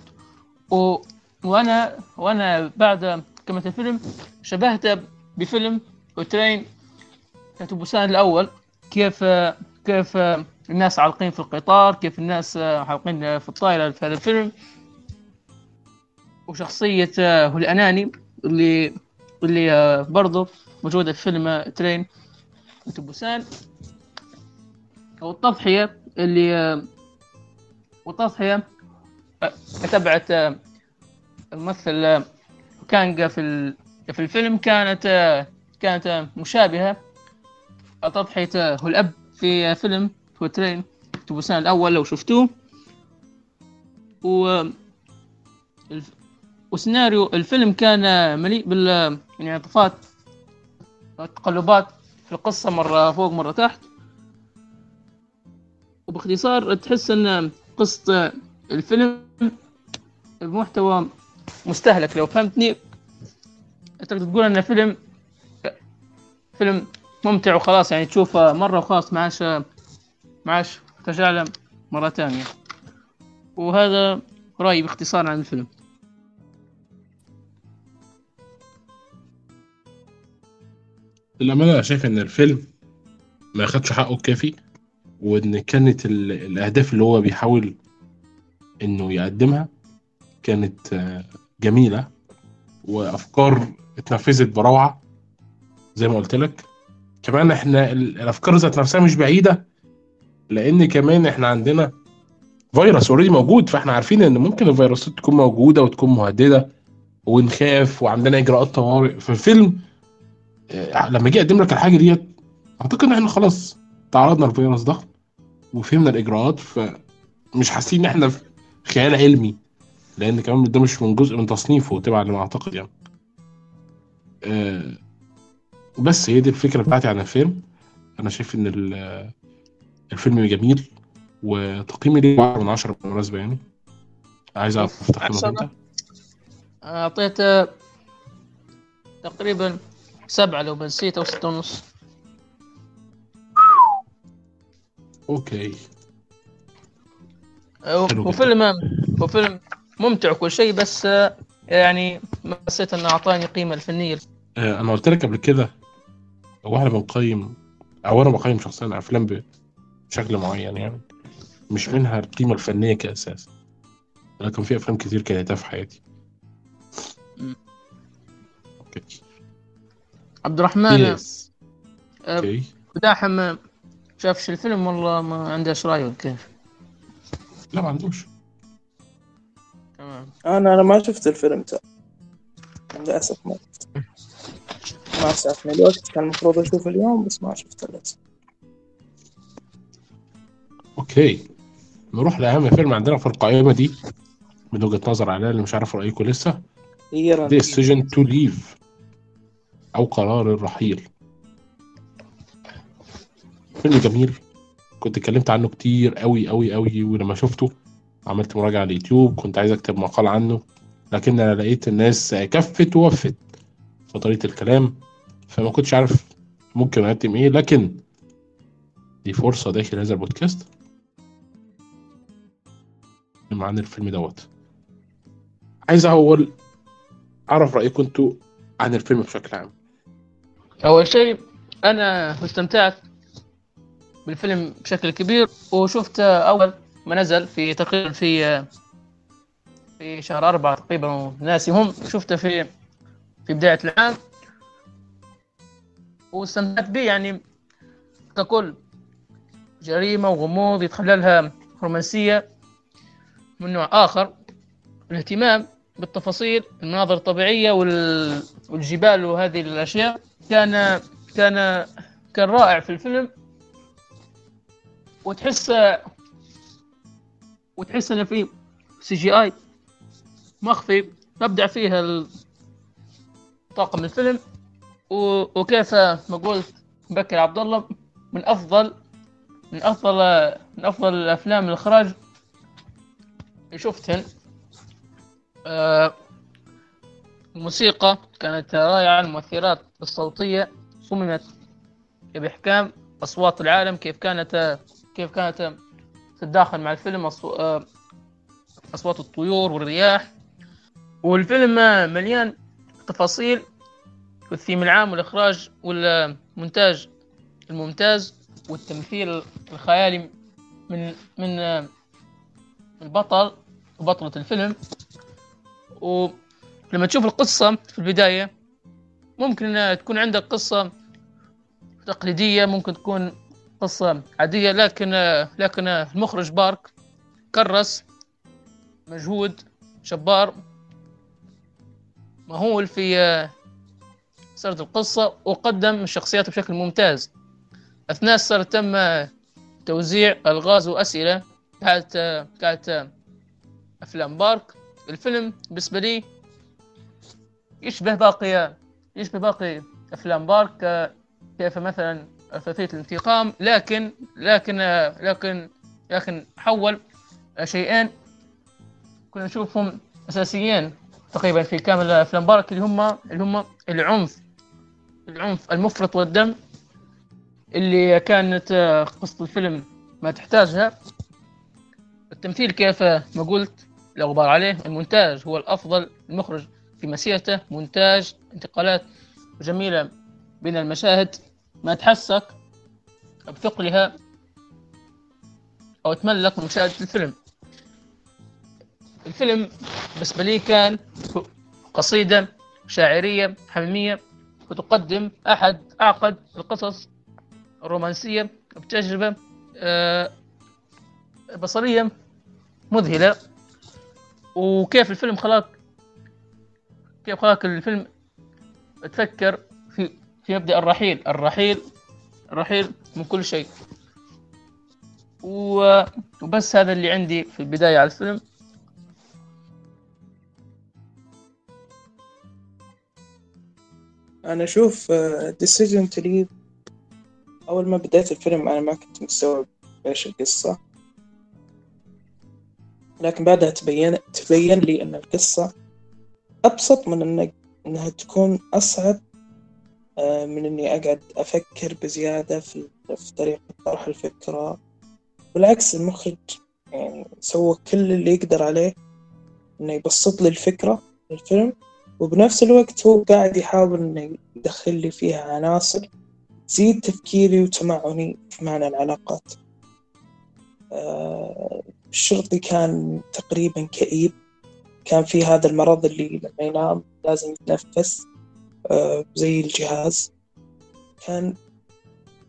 و وأنا وأنا بعد كمة الفيلم شبهته بفيلم وترين بوسان الأول. كيف كيف الناس عالقين في القطار كيف الناس عالقين في الطائرة في هذا الفيلم. وشخصية هو الأناني اللي اللي برضه موجودة في فيلم ترين. بوسان. والتضحية اللي والتضحية تبعت الممثل كانجا في في الفيلم كانت كانت مشابهة. تضحية هو الأب في فيلم. هو ترين بوسان الأول لو شفتوه. و وسيناريو الفيلم كان مليء بال يعني عطفات تقلبات في القصة مرة فوق مرة تحت. وباختصار تحس إن قصة الفيلم بمحتوى مستهلك لو فهمتني. تقدر تقول إن فيلم فيلم ممتع وخلاص يعني تشوفه مرة وخلاص معاش معاش. ترجع له مرة ثانية. وهذا رأيي باختصار عن الفيلم. للأمانة أنا شايف إن الفيلم ما أخدش حقه الكافي وإن كانت ال- الأهداف اللي هو بيحاول إنه يقدمها كانت آه، جميلة وأفكار اتنفذت بروعة زي ما قلت لك. كمان إحنا ال- الأفكار ذات نفسها مش بعيدة لأن كمان إحنا عندنا فيروس اوريدي موجود فإحنا عارفين إن ممكن الفيروسات تكون موجودة وتكون مهددة ونخاف وعندنا إجراءات طوارئ فالفيلم آه، لما جه يقدم لك الحاجة ديت أعتقد إن إحنا خلاص تعرضنا للفيروس ده وفهمنا الإجراءات فمش حاسين إن إحنا في خيال علمي لأن كمان ده مش من جزء من تصنيفه تبع على ما أعتقد يعني. آه، بس هي دي الفكرة بتاعتي عن الفيلم. أنا شايف إن الفيلم جميل وتقييمي ليه 10 من 10 بالمناسبة يعني. عايز أعرف تقييمك. أنت؟ أعطيته تقريبا سبعة لو بنسيت أو ستة ونص. أوكي. هو حلو هو جدا. فيلم هو فيلم ممتع وكل شيء بس آه، يعني ما حسيت إنه أعطاني قيمة الفنية. آه، أنا قلت لك قبل كده هو إحنا بنقيم أو أنا بقيم شخصيا أفلام بشكل معين يعني. مش منها القيمة الفنية كأساس لكن في أفلام كتير كرهتها في حياتي. مم. Okay. عبد الرحمن yes آه، okay. داحم ما شافش الفيلم والله ما عنده إيش رايه كيف لا ما عندوش. تمام. أنا أنا ما شفت الفيلم ده للأسف ما ما سعفني الوقت كان المفروض أشوفه اليوم بس ما شفته للأسف. أوكي نروح لأهم فيلم عندنا في القائمة دي من وجهة نظر عليها اللي مش عارف رأيكم لسه. decision to leave أو قرار الرحيل. فيلم جميل كنت اتكلمت عنه كتير قوي قوي قوي ولما شفته عملت مراجعة على اليوتيوب كنت عايز أكتب مقال عنه لكن أنا لقيت الناس كفت ووفت في طريقة الكلام فما كنتش عارف ممكن أقدم إيه لكن دي فرصة داخل هذا البودكاست. عن الفيلم دوت. عايز أول أعرف رايكم أنتوا عن الفيلم بشكل عام. أول شيء أنا استمتعت بالفيلم بشكل كبير وشفت أول ما نزل في تقريبا في في شهر أربعة تقريبا ناسي هم شفته في في بداية العام. واستمتعت به يعني ككل جريمة وغموض يتخللها رومانسية. من نوع آخر الاهتمام بالتفاصيل المناظر الطبيعية وال... والجبال وهذه الأشياء. كان كان كان رائع في الفيلم. وتحس وتحس إنه في CGI مخفي تبدع فيها ال- طاقم الفيلم. وكيف ما قلت بكر عبد الله من أفضل من أفضل من أفضل الافلام الإخراج. شفتهن. آه، الموسيقى كانت رائعة المؤثرات الصوتية صممت بإحكام أصوات العالم كيف كانت كيف كانت تتداخل مع الفيلم آه، أصوات الطيور والرياح. والفيلم مليان تفاصيل والثيم العام والإخراج والمونتاج الممتاز والتمثيل الخيالي من من آه، البطل. وبطلة الفيلم. ولما تشوف القصة في البداية ممكن تكون عندك قصة تقليدية ممكن تكون قصة عادية لكن لكن المخرج بارك كرس مجهود جبار مهول في سرد القصة وقدم الشخصيات بشكل ممتاز. أثناء السرد تم توزيع ألغاز وأسئلة كانت كانت أفلام بارك الفيلم بالنسبة لي يشبه باقي يشبه باقي أفلام بارك آه، كيف مثلا ثلاثية الانتقام لكن لكن آه، لكن لكن حول شيئين كنا نشوفهم أساسيين تقريبا في كامل أفلام بارك اللي هم اللي هم العنف العنف المفرط والدم اللي كانت آه، قصة الفيلم ما تحتاجها. التمثيل كيف ما قلت لا غبار عليه. المونتاج هو الأفضل المخرج في مسيرته. مونتاج انتقالات جميلة بين المشاهد. ما تحسك بثقلها أو تملك من مشاهدة الفيلم. الفيلم بالنسبة لي كان قصيدة شاعرية حميمية وتقدم أحد أعقد القصص الرومانسية بتجربة آه، بصرية مذهلة. وكيف الفيلم خلاك كيف خلاك الفيلم تفكر في في مبدأ الرحيل؟ الرحيل الرحيل من كل شيء. وبس هذا اللي عندي في البداية على الفيلم. أنا أشوف Decision to Leave أول ما بديت الفيلم أنا ما كنت مستوعب إيش القصة. لكن بعدها تبين تبين لي أن القصة أبسط من أن أنها تكون أصعب آه، من إني أقعد أفكر بزيادة في طريقة طرح الفكرة. بالعكس المخرج يعني سوى كل اللي يقدر عليه إنه يبسط لي الفكرة للفيلم وبنفس الوقت هو قاعد يحاول إنه يدخل لي فيها عناصر تزيد تفكيري وتمعني في معنى العلاقات. الشرطي كان تقريبا كئيب. كان في هذا المرض اللي لما ينام لازم يتنفس آه، زي الجهاز. كان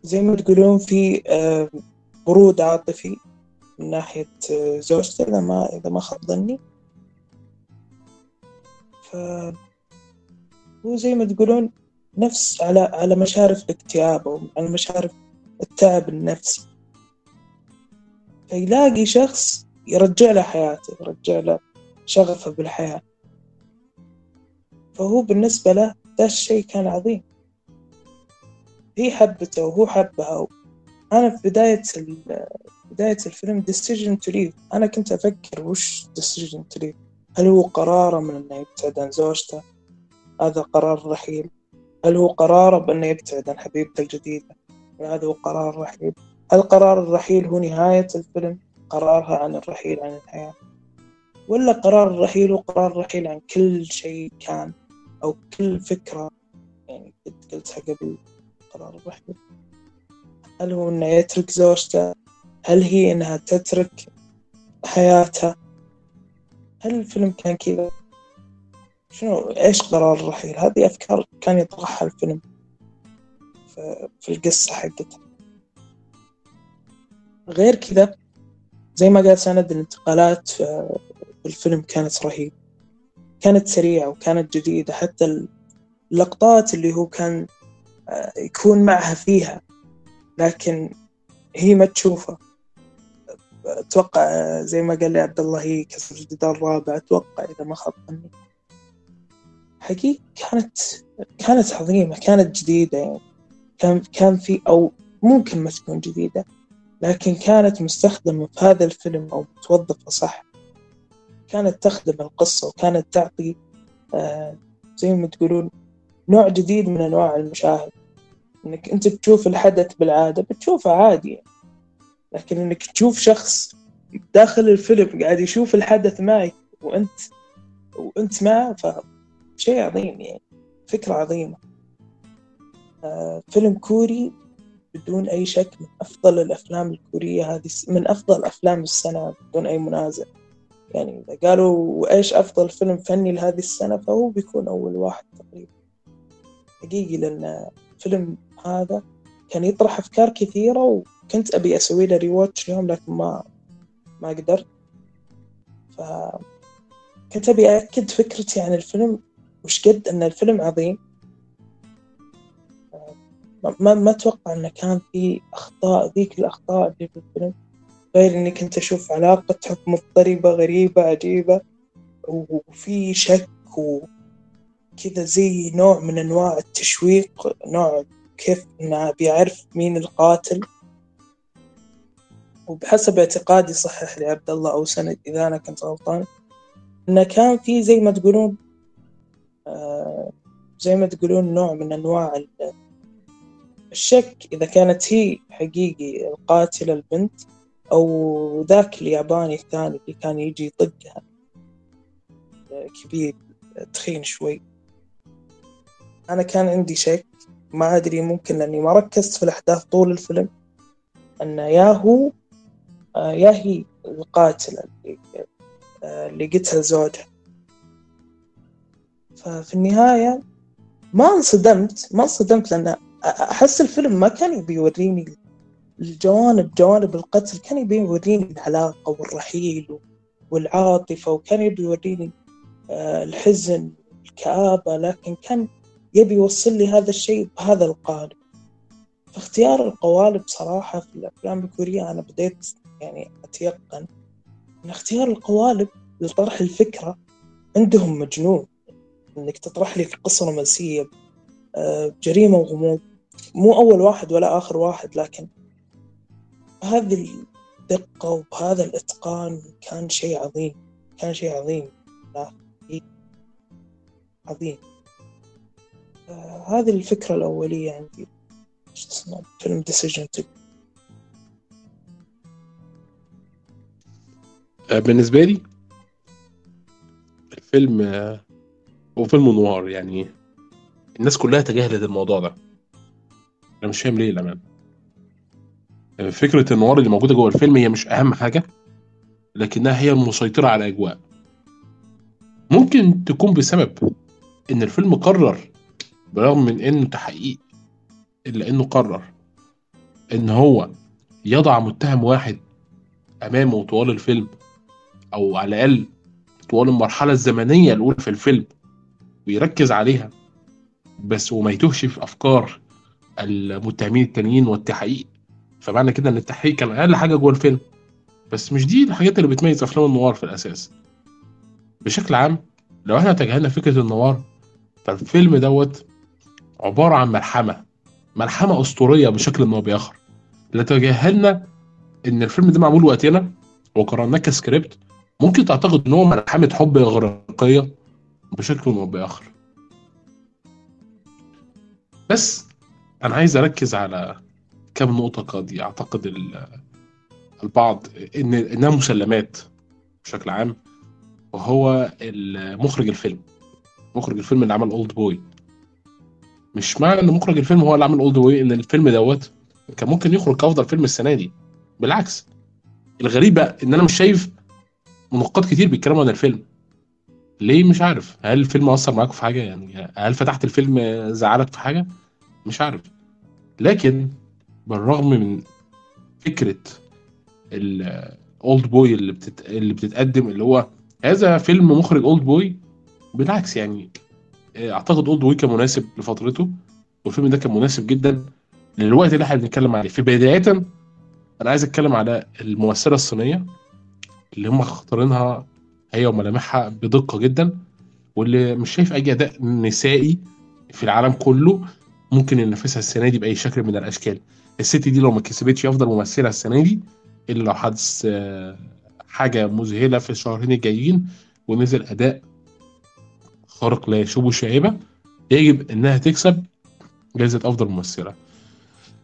زي ما تقولون في آه، برود عاطفي من ناحية آه، زوجته إذا ما إذا ما خاب ظني. ف هو زي ما تقولون نفس على على مشارف الاكتئاب أو على مشارف التعب النفسي. فيلاقي شخص يرجع له حياته يرجع له شغفه بالحياة. فهو بالنسبة له ده الشيء كان عظيم. هي حبته وهو حبها. أنا في بداية بداية الفيلم decision to leave. أنا كنت أفكر وش decision to leave هل هو قراره من إنه يبتعد عن زوجته؟ هذا قرار رحيل. هل هو قراره بأنه يبتعد عن حبيبته الجديدة؟ هذا هو قرار رحيل. هل قرار الرحيل هو نهاية الفيلم قرارها عن الرحيل عن الحياة. ولا قرار الرحيل هو قرار الرحيل عن كل شيء كان أو كل فكرة يعني قد قلتها قبل قرار الرحيل هل هو إنه يترك زوجته؟ هل هي إنها تترك حياتها؟ هل الفيلم كان كذا؟ شنو إيش قرار الرحيل هذه أفكار كان يطرحها الفيلم. في- القصة حقته غير كذا زي ما قال سند الانتقالات في في الفيلم كانت رهيبة. كانت سريعة وكانت جديدة حتى اللقطات اللي هو كان آه، يكون معها فيها. لكن هي ما تشوفه أتوقع آه، زي ما قال لي عبد الله هي كسر الجدار الرابع. أتوقع إذا ما خاب ظني. حقيقة كانت كانت عظيمة كانت جديدة يعني. كان كان في أو ممكن ما تكون جديدة. لكن كانت مستخدمة في هذا الفيلم أو متوظفة صح. كانت تخدم القصة وكانت تعطي آه زي ما تقولون نوع جديد من أنواع المشاهد. إنك أنت بتشوف الحدث بالعادة بتشوفه عادي يعني. لكن إنك تشوف شخص داخل الفيلم قاعد يشوف الحدث معك وأنت وأنت معه فشيء عظيم يعني فكرة عظيمة. آه فيلم كوري بدون أي شك من أفضل الأفلام الكورية هذه من أفضل أفلام السنة بدون أي منازع. يعني إذا قالوا إيش أفضل فيلم فني لهذه السنة فهو بيكون أول واحد تقريبا. حقيقي لأن الفيلم هذا كان يطرح أفكار كثيرة وكنت أبي أسوي له ريواتش اليوم لكن ما ما قدرت. ف كنت أبي أأكد فكرتي عن الفيلم وش قد أن الفيلم عظيم. ما, ما, أتوقع أنه كان في أخطاء ذيك الأخطاء اللي في الفيلم غير إني كنت أشوف علاقة حب مضطربة غريبة عجيبة وفي شك وكذا زي نوع من أنواع التشويق نوع كيف إنه بيعرف مين القاتل. وبحسب اعتقادي صحح لي عبد الله أو سند إذا أنا كنت غلطان. إنه كان في زي ما تقولون آه زي ما تقولون نوع من أنواع الشك إذا كانت هي حقيقي القاتلة البنت أو ذاك الياباني الثاني اللي كان يجي يطقها. كبير تخين شوي. أنا كان عندي شك. ما أدري ممكن لأني ما ركزت في الأحداث طول الفيلم. أن يا هو يا هي القاتلة اللي, اللي قتل زوجها. ففي النهاية ما انصدمت. ما انصدمت لأن أحس الفيلم ما كان يبي يوريني الجوانب جوانب القتل كان يبي يوريني العلاقة والرحيل والعاطفة وكان يبي يوريني آه، الحزن الكآبة لكن كان يبي يوصل لي هذا الشيء بهذا القالب. فاختيار القوالب صراحة في الأفلام الكورية أنا بديت يعني أتيقن أن اختيار القوالب لطرح الفكرة عندهم مجنون. إنك تطرح لي قصة رومانسية آه، جريمة وغموض. مو أول واحد ولا آخر واحد لكن بهذه الدقة وبهذا الإتقان كان شيء عظيم كان شيء عظيم لا عظيم. آه هذه الفكرة الأولية عندي. فيلم ديسيجن آه، بالنسبة لي الفيلم آه، هو فيلم نوار يعني. الناس كلها تجاهلت الموضوع ده. أنا مش فاهم ليه للأمانة آه، فكرة النوار اللي موجودة جوه الفيلم هي مش أهم حاجة لكنها هي المسيطرة على الأجواء. ممكن تكون بسبب إن الفيلم قرر برغم من إنه تحقيق إلا إنه قرر إن هو يضع متهم واحد أمامه طوال الفيلم أو على الأقل طوال المرحلة الزمنية الأولى في الفيلم ويركز عليها بس وما يتوهش في أفكار المتهمين التانيين والتحقيق. فمعنى كده إن التحقيق كان أقل حاجة جوه الفيلم. بس مش دي الحاجات اللي بتميز أفلام النوار في الأساس. بشكل عام لو إحنا تجاهلنا فكرة النوار فالفيلم دوت عبارة عن ملحمة. ملحمة أسطورية بشكل ما بآخر. لا تجاهلنا إن الفيلم ده معمول وقتنا وقرأناه كسكريبت ممكن تعتقد إن هو ملحمة حب إغريقية بشكل ما بآخر. بس أنا عايز أركز على كم نقطة قد يعتقد ال- البعض إن إنها مسلمات بشكل عام وهو مخرج الفيلم. مخرج الفيلم اللي عمل Oldboy مش معنى إن مخرج الفيلم هو اللي عمل Oldboy إن الفيلم دوت كان ممكن يخرج كافضل فيلم السنة دي. بالعكس الغريب بقى إن أنا مش شايف نقاد كتير بيتكلموا عن الفيلم. ليه؟ مش عارف. هل الفيلم أثر معاكم في حاجة؟ يعني هل فتحت الفيلم زعلك في حاجة؟ مش عارف. لكن بالرغم من فكرة ال Oldboy اللي بتت... اللي بتتقدم اللي هو هذا فيلم مخرج Oldboy بالعكس يعني أعتقد Oldboy كان مناسب لفترته والفيلم ده كان مناسب جدا للوقت اللي إحنا بنتكلم عليه. في بداية أنا عايز أتكلم على الممثله الصينية اللي هم اختارينها هي وملامحها بدقة جدا واللي مش شايف أي أداء نسائي في العالم كله. ممكن ينافسها السنة دي بأي شكل من الأشكال. الست دي لو ما كسبتش افضل ممثله السنة دي إلا لو حدث حاجة مذهلة في الشهرين الجايين ونزل أداء خارق لا يشوب شائبه يجب إنها تكسب جائزه أفضل ممثلة.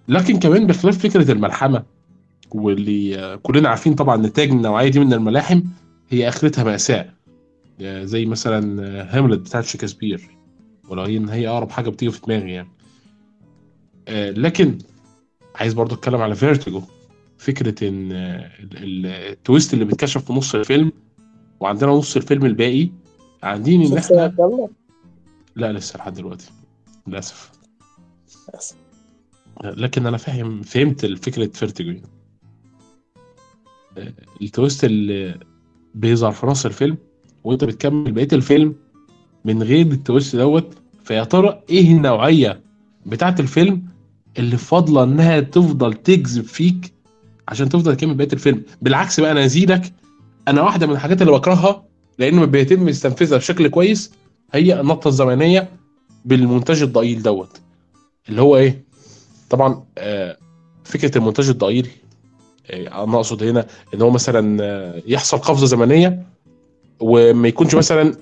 لكن كمان بخلاف فكرة الملحمة واللي كلنا عارفين طبعا نتاج النوعية دي من الملاحم هي آخرتها ماساه زي مثلا هاملت بتاعت شكسبير ولو هي إن هي أقرب حاجة بتيجي في دماغي يعني. لكن عايز برضو اتكلم على Vertigo. فكرة إن ال twist اللي بيتكشف في نص الفيلم وعندنا نص الفيلم الباقي عندين إن إحنا لا لسه لحد دلوقتي. للأسف. لكن أنا فاهم فهمت فكرة Vertigo. يعني. ال twist اللي بيظهر في نص الفيلم وأنت بتكمل بقية الفيلم من غير ال twist دوت فيا ترى إيه النوعية بتاعت الفيلم اللي فاضلة إنها تفضل تجذب فيك عشان تفضل تكمل بقية الفيلم. بالعكس بقى أنا ازيدك أنا واحدة من الحاجات اللي بكرهها لأن ما بيتم استنفاذها بشكل كويس هي النقطة الزمنية بالمونتاج الضئيل دوت. اللي هو إيه؟ طبعا آه فكرة المونتاج الضئيل آه أنا أقصد هنا إن هو مثلا آه يحصل قفزة زمنية وما يكونش مثلا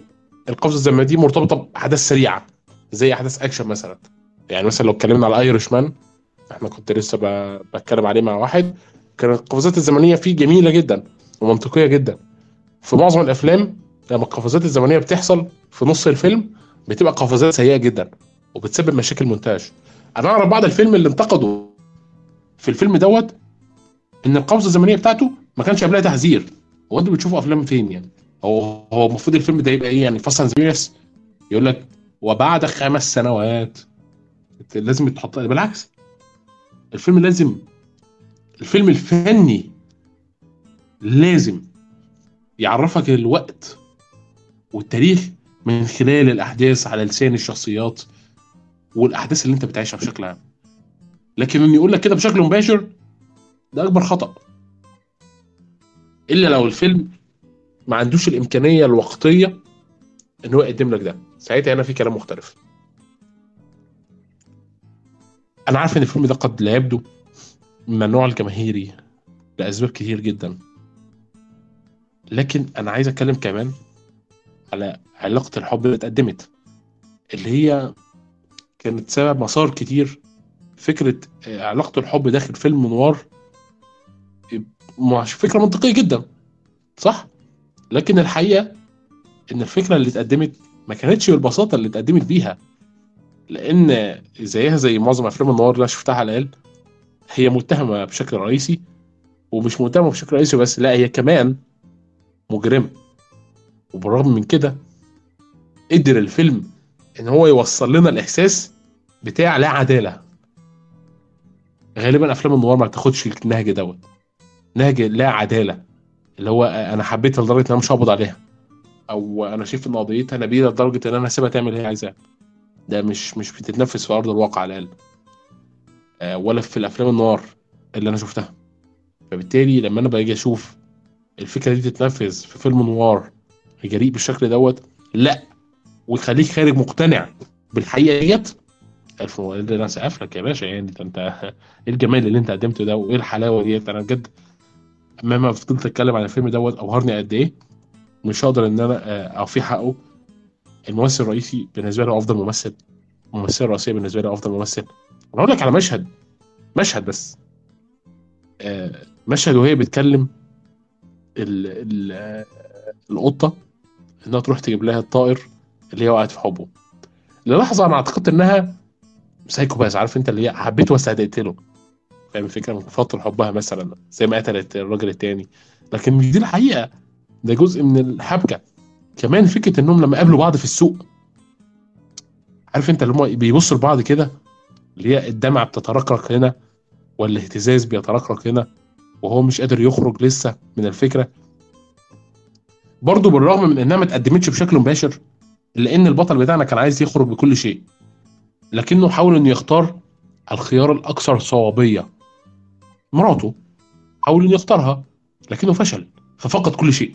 القفزة الزمنية دي مرتبطة بأحداث سريعة زي أحداث أكشن مثلا. يعني مثلا لو اتكلمنا على Irishman إحنا كنت لسه بتكلم عليه مع واحد كانت القفزات الزمنية فيه جميلة جدا ومنطقية جدا. في معظم الأفلام لما القفزات الزمنية بتحصل في نص الفيلم بتبقى قفزات سيئة جدا وبتسبب مشاكل مونتاج. أنا أعرف بعض الفيلم اللي انتقدوا في الفيلم دوت إن القفزة الزمنية بتاعته ما كانش قبلها تحذير. هو أنتوا بتشوفوا أفلام فين يعني؟ هو هو المفروض الفيلم ده يبقى إيه يعني؟ فاست أند يقول لك وبعد خمس سنوات لازم يتحط بالعكس. الفيلم لازم الفيلم الفني لازم يعرفك الوقت والتاريخ من خلال الأحداث على لسان الشخصيات والأحداث اللي أنت بتعيشها بشكل عام. لكن انه يقول لك كده بشكل مباشر ده أكبر خطأ. إلا لو الفيلم ما عندوش الإمكانية الوقتية إن هو يقدم لك ده. ساعتها هنا في كلام مختلف. أنا عارف إن الفيلم ده قد لا يبدو من النوع الجماهيري لأسباب كتير جدا. لكن أنا عايز أتكلم كمان على علاقة الحب اللي اتقدمت اللي هي كانت سبب مسار كتير فكرة آه، علاقة الحب داخل فيلم نوار مش فكرة منطقية جدا صح؟ لكن الحقيقة إن الفكرة اللي اتقدمت ما كانتش بالبساطة اللي اتقدمت بيها. لأن زيها زي معظم أفلام النوار اللي شفتها على الأقل هي متهمة بشكل رئيسي ومش متهمة بشكل رئيسي بس لا هي كمان مجرمة. وبالرغم من كده قدر الفيلم إن هو يوصل لنا الإحساس بتاع لا عدالة. غالبا أفلام النوار ما بتاخدش النهج دوت. نهج لا عدالة اللي هو أنا حبيتها لدرجة إن أنا مش هقبض عليها أو أنا شايف إن قضيتها نبيلة لدرجة إن أنا هسيبها تعمل اللي هي عايزاه ده مش مش بتتنفذ في أرض الواقع على الأقل. آه، ولا في الأفلام النوار اللي أنا شفتها. فبالتالي لما أنا باجي أشوف الفكرة دي تتنفذ في فيلم نوار جريء بالشكل دوت لا. ويخليك خارج مقتنع بالحقيقة ديت. ألف مولد أنا سقف لك يا باشا. يعني ده أنت إيه الجمال اللي أنت قدمته ده؟ وإيه الحلاوة ديت؟ أنا بجد مهما فضلت أتكلم عن الفيلم دوت أبهرني قد إيه. مش هقدر إن أنا آه، اوفي حقه. الممثل الرئيسي بالنسبة له أفضل ممثل الممثلة الرئيسية بالنسبة لي أفضل ممثل. أنا أقول لك على مشهد مشهد بس. آه، مشهد وهي بتكلم ال ال آه، القطة إنها تروح تجيب لها الطائر اللي هي وقعت في حبه. للحظة أنا اعتقدت إنها سايكو باس عارف أنت اللي هي حبيته بس هتقتله فاهم الفكرة؟ من فترة حبها مثلا زي ما قتلت الراجل التاني. لكن مش دي الحقيقة ده جزء من الحبكة. كمان فكرة إنهم لما قابلوا بعض في السوق عارف أنت اللي هم بيبصوا لبعض كده اللي هي الدمعة بتترقرق هنا والاهتزاز بيترقرق هنا وهو مش قادر يخرج لسه من الفكرة. برضه بالرغم من إنها ما اتقدمتش بشكل مباشر لأن البطل بتاعنا كان عايز يخرج بكل شيء لكنه حاول إنه يختار الخيار الأكثر صوابية. مراته حاول إنه يختارها لكنه فشل ففقد كل شيء.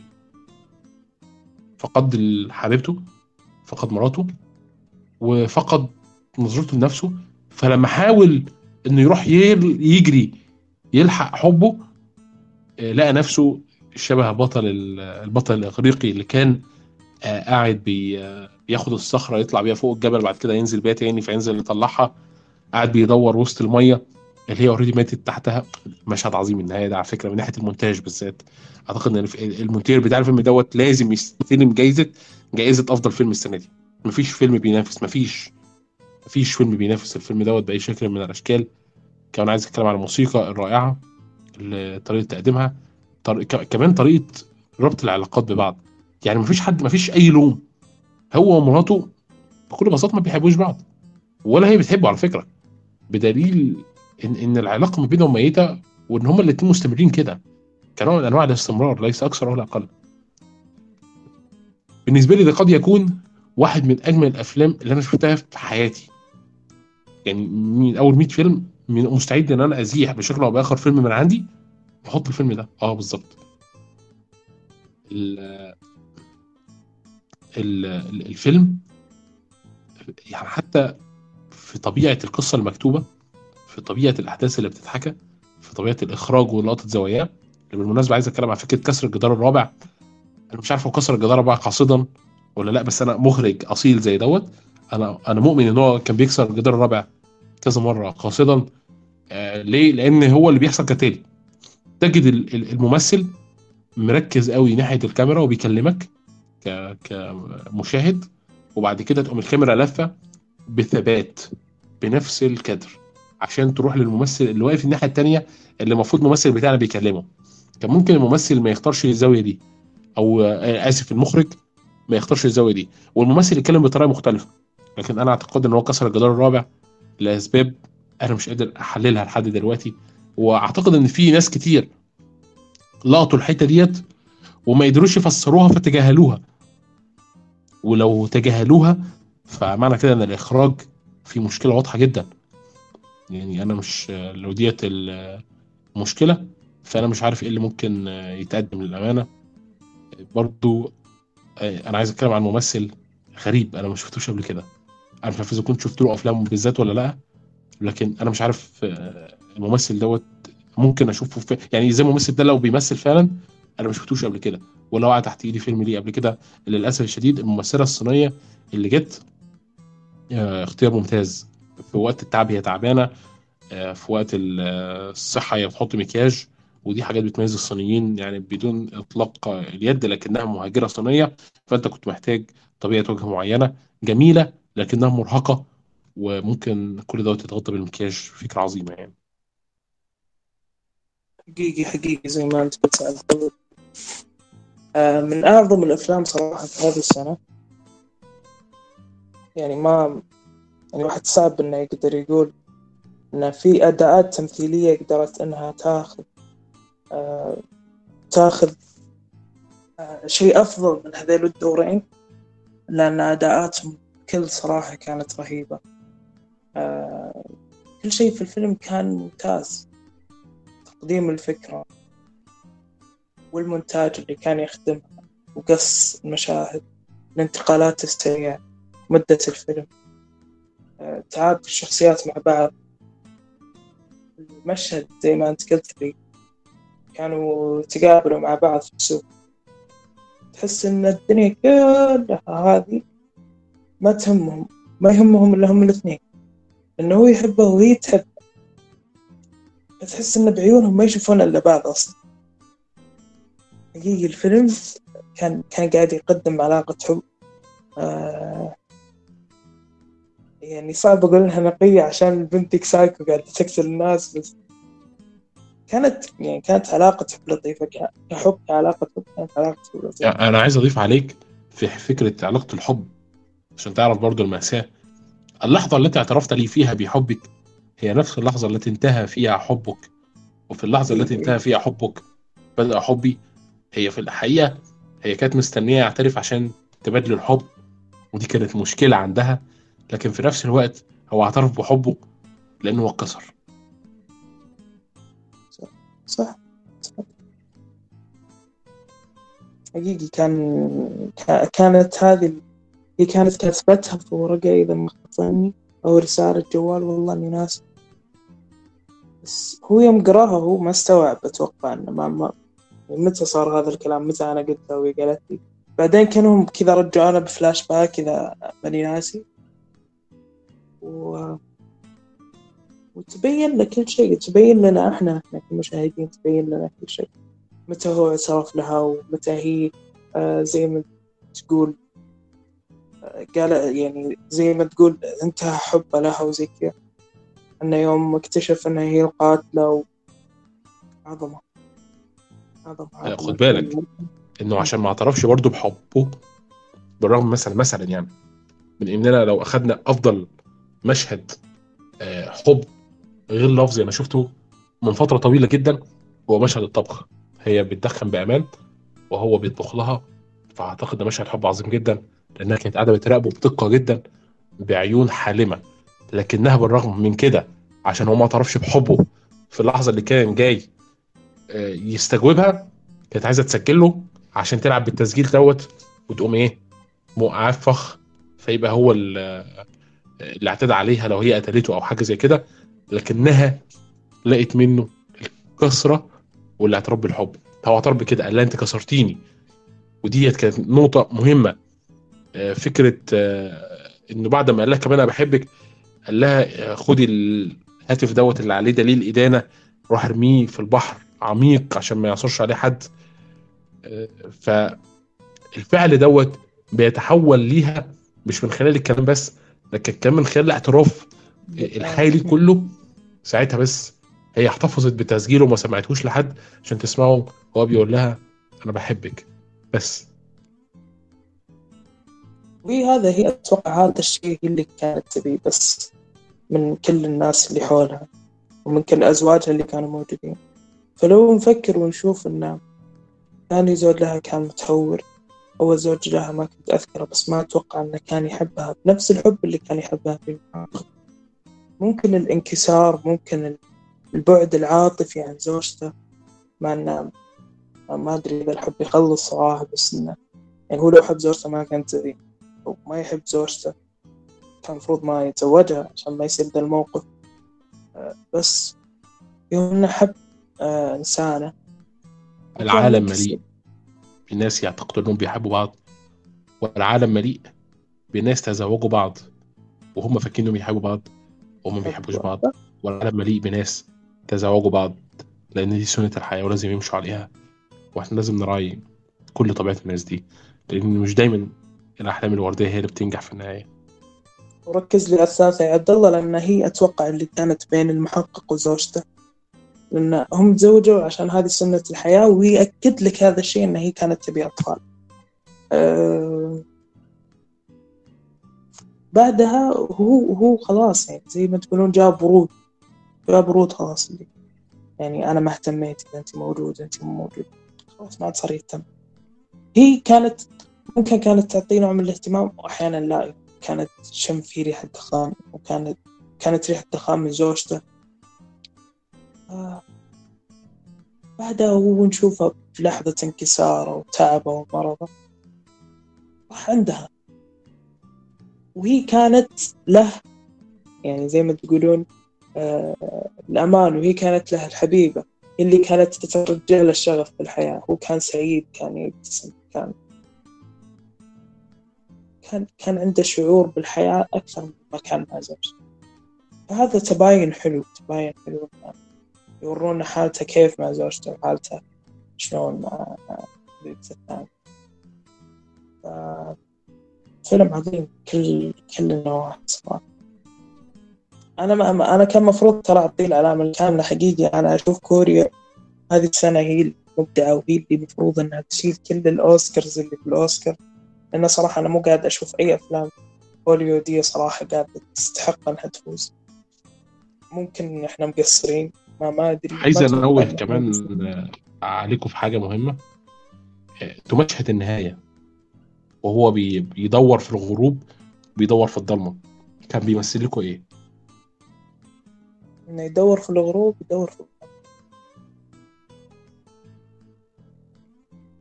فقد حبيبته فقد مراته وفقد نظرته لنفسه فلما حاول إنه يروح يجري يلحق حبه آه، لقى نفسه شبه بطل البطل الإغريقي اللي كان آه، قاعد بي بياخد الصخرة يطلع بيها فوق الجبل بعد كده ينزل بيها تاني فينزل يطلعها قاعد بيدور وسط المية. اللي هي already ماتت تحتها. مشهد عظيم النهاية ده على فكرة من ناحية المونتاج بالذات. أعتقد إن المونتير بتاع الفيلم دوت لازم يستلم جايزة جائزه أفضل فيلم السنة دي. مفيش فيلم بينافس مفيش مفيش فيلم بينافس الفيلم دوت بأي شكل من الأشكال. كمان عايز أتكلم على الموسيقى الرائعة طريقة تقديمها طر... كمان طريقة ربط العلاقات ببعض. يعني مفيش حد مفيش أي لوم. هو ومراته بكل بساطة ما بيحبوش بعض ولا هي بتحبه على فكرة. بدليل ان إن العلاقة ما بينهم ميتة وإن هما الاثنين مستمرين كده. كنوع من أنواع الاستمرار ليس أكثر ولا أقل. بالنسبة لي ده قد يكون واحد من أجمل الأفلام اللي أنا شفتها في حياتي. يعني من أول 100 فيلم مستعد إن أنا أزيح بشكل أو بآخر فيلم من عندي بحط الفيلم ده. آه بالظبط. الفيلم يعني حتى في طبيعة القصة المكتوبة في طبيعة الأحداث اللي بتتحكى في طبيعة الإخراج ولقطه زواياه اللي بالمناسبة عايز أتكلم عن فكرة كسر الجدار الرابع. أنا مش عارف هو كسر الجدار الرابع قاصدا ولا لأ بس أنا مخرج أصيل زي دوت. أنا أنا مؤمن إن هو كان بيكسر الجدار الرابع كذا مرة قاصدا. آه ليه؟ لأن هو اللي بيحصل كتالي. تجد الممثل مركز قوي ناحية الكاميرا وبيكلمك كمشاهد وبعد كده تقوم الكاميرا لفة بثبات بنفس الكادر. عشان تروح للممثل اللي واقف الناحية التانية اللي المفروض الممثل بتاعنا بيكلمه. كان ممكن الممثل ما يختارش الزاوية دي أو آه، آسف المخرج ما يختارش الزاوية دي والممثل يتكلم بطريقة مختلفة. لكن أنا أعتقد إن هو كسر الجدار الرابع لأسباب أنا مش قادر أحللها لحد دلوقتي. وأعتقد إن في ناس كتير لقطوا الحتة ديت وما قدروش يفسروها فتجاهلوها. ولو تجاهلوها فمعنى كده إن الإخراج في مشكلة واضحة جدا. يعني أنا مش لو ديت المشكلة فأنا مش عارف إيه اللي ممكن يتقدم للأمانة. برضو أنا عايز أتكلم عن ممثل غريب أنا ما شفتوش قبل كده. أنا مش عارف إذا كنت شفت له أفلام بالذات ولا لأ لكن أنا مش عارف الممثل دوت ممكن أشوفه في يعني زي الممثل ده لو بيمثل فعلا أنا ما شفتوش قبل كده ولا وقع تحت إيدي فيلم ليه قبل كده. للأسف الشديد الممثلة الصينية اللي جت آه، اختيار ممتاز. في وقت التعب هي تعبانة آه، في وقت الصحة هي بتحط مكياج ودي حاجات بتميز الصينيين يعني بدون إطلاق اليد لكنها مهاجرة صينية فأنت كنت محتاج طبيعة وجه معينة جميلة لكنها مرهقة وممكن كل دوت يتغطى بالمكياج فكره عظيمة يعني. حقيقي حقيقي زي ما أنت على آه، من أعظم الأفلام صراحة في هذه السنة. يعني ما يعني واحد صعب إنه يقدر يقول إن في أداءات تمثيلية قدرت إنها تاخذ آه تاخذ آه شيء أفضل من هذيل الدورين لأن أداءاتهم كل صراحة كانت رهيبة. آه كل شيء في الفيلم كان ممتاز. تقديم الفكرة والمونتاج اللي كان يخدمها وقص المشاهد الانتقالات السريعة مدة الفيلم. تعاطف الشخصيات مع بعض. المشهد زي ما أنت قلت لي كانوا تقابلوا مع بعض في السوق. تحس إن الدنيا كلها هذه ما تهمهم ما يهمهم إلا هم الاثنين. إنه هو يحبه وهي تحب تحس إن بعيونهم ما يشوفون إلا بعض أصلا. حقيقي الفيلم كان كان قاعد يقدم علاقة حب آه يعني صعب أقول إنها نقية عشان بنتك سايكو قاعدة تقتل الناس بس كانت يعني كانت علاقة حب لطيفة كحب كعلاقة حب كانت علاقة حب لطيفة. يعني أنا عايز أضيف عليك في فكرة علاقة الحب عشان تعرف برضو المأساة. اللحظة التي اعترفت لي فيها بحبك هي نفس اللحظة التي انتهى فيها حبك. وفي اللحظة التي انتهى فيها حبك بدأ حبي. هي في الحقيقة هي كانت مستنية يعترف عشان تبادل الحب ودي كانت مشكلة عندها. لكن في نفس الوقت هو اعترف بحبه لأنه هو اتكسر. صح. صح. حقيقي كان كانت هذه هي كانت كاتبتها في ورقة إذا ما أو رسالة جوال والله إني ناس بس هو يوم قراها هو ما استوعب أتوقع إنه ما, ما متى صار هذا الكلام؟ متى أنا قلته وهي قالت لي؟ بعدين كانوا كذا رجعونا بفلاش باك إذا ماني ناسي. و... وتبين لك كل شيء تبين لنا إحنا إحنا كمشاهدين تبين لنا كل شيء. متى هو اعترف لها ومتى هي آه زي ما تقول قال يعني زي ما تقول انتهى حبه لها وزي كذا. إنه يوم اكتشف انها هي القاتلة و... عظمة. عظمة خد بالك إنه عشان ما اعترفش برضه بحبه بالرغم مثلا مثلا يعني من إننا لو أخذنا أفضل مشهد آه، حب غير لفظي أنا شفته من فترة طويلة جدا هو مشهد الطبخ. هي بتدخن بأمان وهو بيطبخ لها فأعتقد ده مشهد حب عظيم جدا لأنها كانت قاعدة بتراقبه بدقة جدا بعيون حالمة. لكنها بالرغم من كده عشان هو ما اعترفش بحبه في اللحظة اللي كان جاي آه، يستجوبها كانت عايزة تسجل له عشان تلعب بالتسجيل دوت وتقوم إيه موقعاه فخ فيبقى هو اللي اعتدى عليها لو هي قتلته أو حاجة زي كده لكنها لقت منه الكسرة والاعتراف بالحب هو اعترف بكده قال لها أنت كسرتيني. وديت كانت نقطة مهمة. آه، فكرة آه، إنه بعد ما قال لها كمان أنا بحبك قال لها خدي الهاتف دوت اللي عليه دليل إدانة روح ارميه في البحر عميق عشان ما يعصرش عليه حد. آه، فالفعل دوت بيتحول ليها مش من خلال الكلام بس لكن كمان من خلال الاعتراف الحالي كله. ساعتها بس هي احتفظت بتسجيله وما سمعتهوش لحد عشان تسمعه هو بيقول لها أنا بحبك. بس. وهذا هي أتوقع هذا الشيء اللي كانت تبيه بس من كل الناس اللي حولها ومن كل أزواجها اللي كانوا موجودين. فلو نفكر ونشوف إنه ثاني زوج لها كان متهور. أول زوج لها ما كنت أذكره بس ما أتوقع إنه كان يحبها بنفس الحب اللي كان يحبها في ممكن الانكسار ممكن البعد العاطفي عن زوجته مع إنه ما أدري إذا الحب يخلص صراحة بس إنه يعني هو لو حب زوجته ما كان تبي أو ما يحب زوجته كان المفروض ما يتزوجها عشان ما يصير ذا الموقف. بس يوم إنه حب آه، إنسانة العالم مليء. بناس يعتقدوا إنهم بيحبوا بعض والعالم مليء بناس تزوجوا بعض وهم فاكرين إنهم يحبوا بعض وهم ما بيحبوش بعض والعالم مليء بناس تزوجوا بعض لأن دي سنة الحياة ولازم يمشوا عليها وإحنا لازم نراعي كل طبيعة الناس دي لأن مش دايما الأحلام الوردية هي اللي بتنجح في النهاية. وركز الثالثة يا عبد الله لأن هي أتوقع اللي كانت بين المحقق وزوجته. لأن هم تزوجوا عشان هذه سنة الحياة ويأكد لك هذا الشيء أن هي كانت تبي أطفال أه بعدها هو هو خلاص يعني زي ما تقولون جاب ورود جاب ورود خلاص اللي يعني أنا ما اهتميت إذا أنت موجودة أنت مو موجودة خلاص ما عاد صار يهتم هي كانت ممكن كانت تعطيه نوع من الاهتمام وأحيانا لا كانت تشم في ريحة دخان وكانت كانت ريحة دخان من زوجته. بعدها هو نشوفه في لحظة انكساره وتعبه ومرضه راح عندها. وهي كانت له يعني زي ما تقولون آه الأمان وهي كانت له الحبيبة اللي كانت تترجى له الشغف في الحياة. هو كان سعيد كان يبتسم كان كان كان عنده شعور بالحياة أكثر مما كان مع زوجته فهذا تباين حلو تباين حلو. يورونا حالته كيف مع زوجته وحالته شلون مع بنته الثانية فيلم عظيم كل كل النواحي صراحة. أنا ما أنا كان مفروض ترى أعطيه العلامة الكاملة حقيقي. أنا أشوف كوريا هذه السنة هي المبدعة وهي اللي المفروض إنها تشيل كل الأوسكارز اللي في الأوسكار. لأن صراحة أنا مو قاعد أشوف أي أفلام هوليوودية صراحة قاعدة تستحق إنها تفوز. ممكن إحنا مقصرين. ما ما أدري عايز أنوه كمان عليكم في حاجة مهمة. آه، أنتوا مشهد النهاية وهو بي- بيدور في الغروب بيدور في الضلمة. كان بيمثل لكم إيه؟ إنه يدور في الغروب يدور في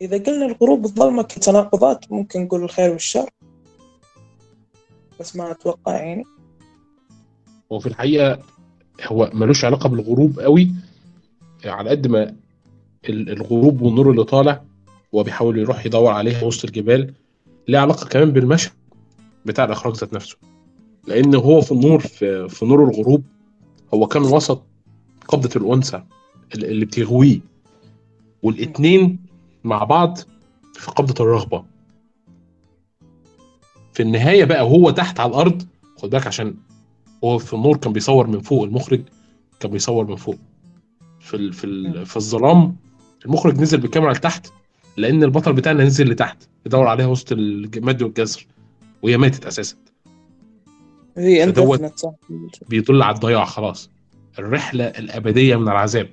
إذا قلنا الغروب والظلمة كتناقضات ممكن نقول الخير والشر. بس ما أتوقع يعني. هو في الحقيقة هو ملوش علاقة بالغروب قوي على قد ما ال- الغروب والنور اللي طالع هو بيحاول يروح يدور عليها وسط الجبال ليه علاقة كمان بالمشهد بتاع الإخراج ذات نفسه. لأن هو في النور في, في نور الغروب هو كان وسط قبضة الأنثى اللي بتغويه. والاتنين مع بعض في قبضة الرغبة. في النهاية بقى هو تحت على الأرض خد بالك عشان هو في النور كان بيصور من فوق المخرج كان بيصور من فوق. في ال في ال في الظلام المخرج نزل بالكاميرا لتحت لأن البطل بتاعنا نزل لتحت يدور عليها وسط المد والجزر وهي ماتت أساسا. هي صح بيدل على الضياع خلاص. الرحلة الأبدية من العذاب.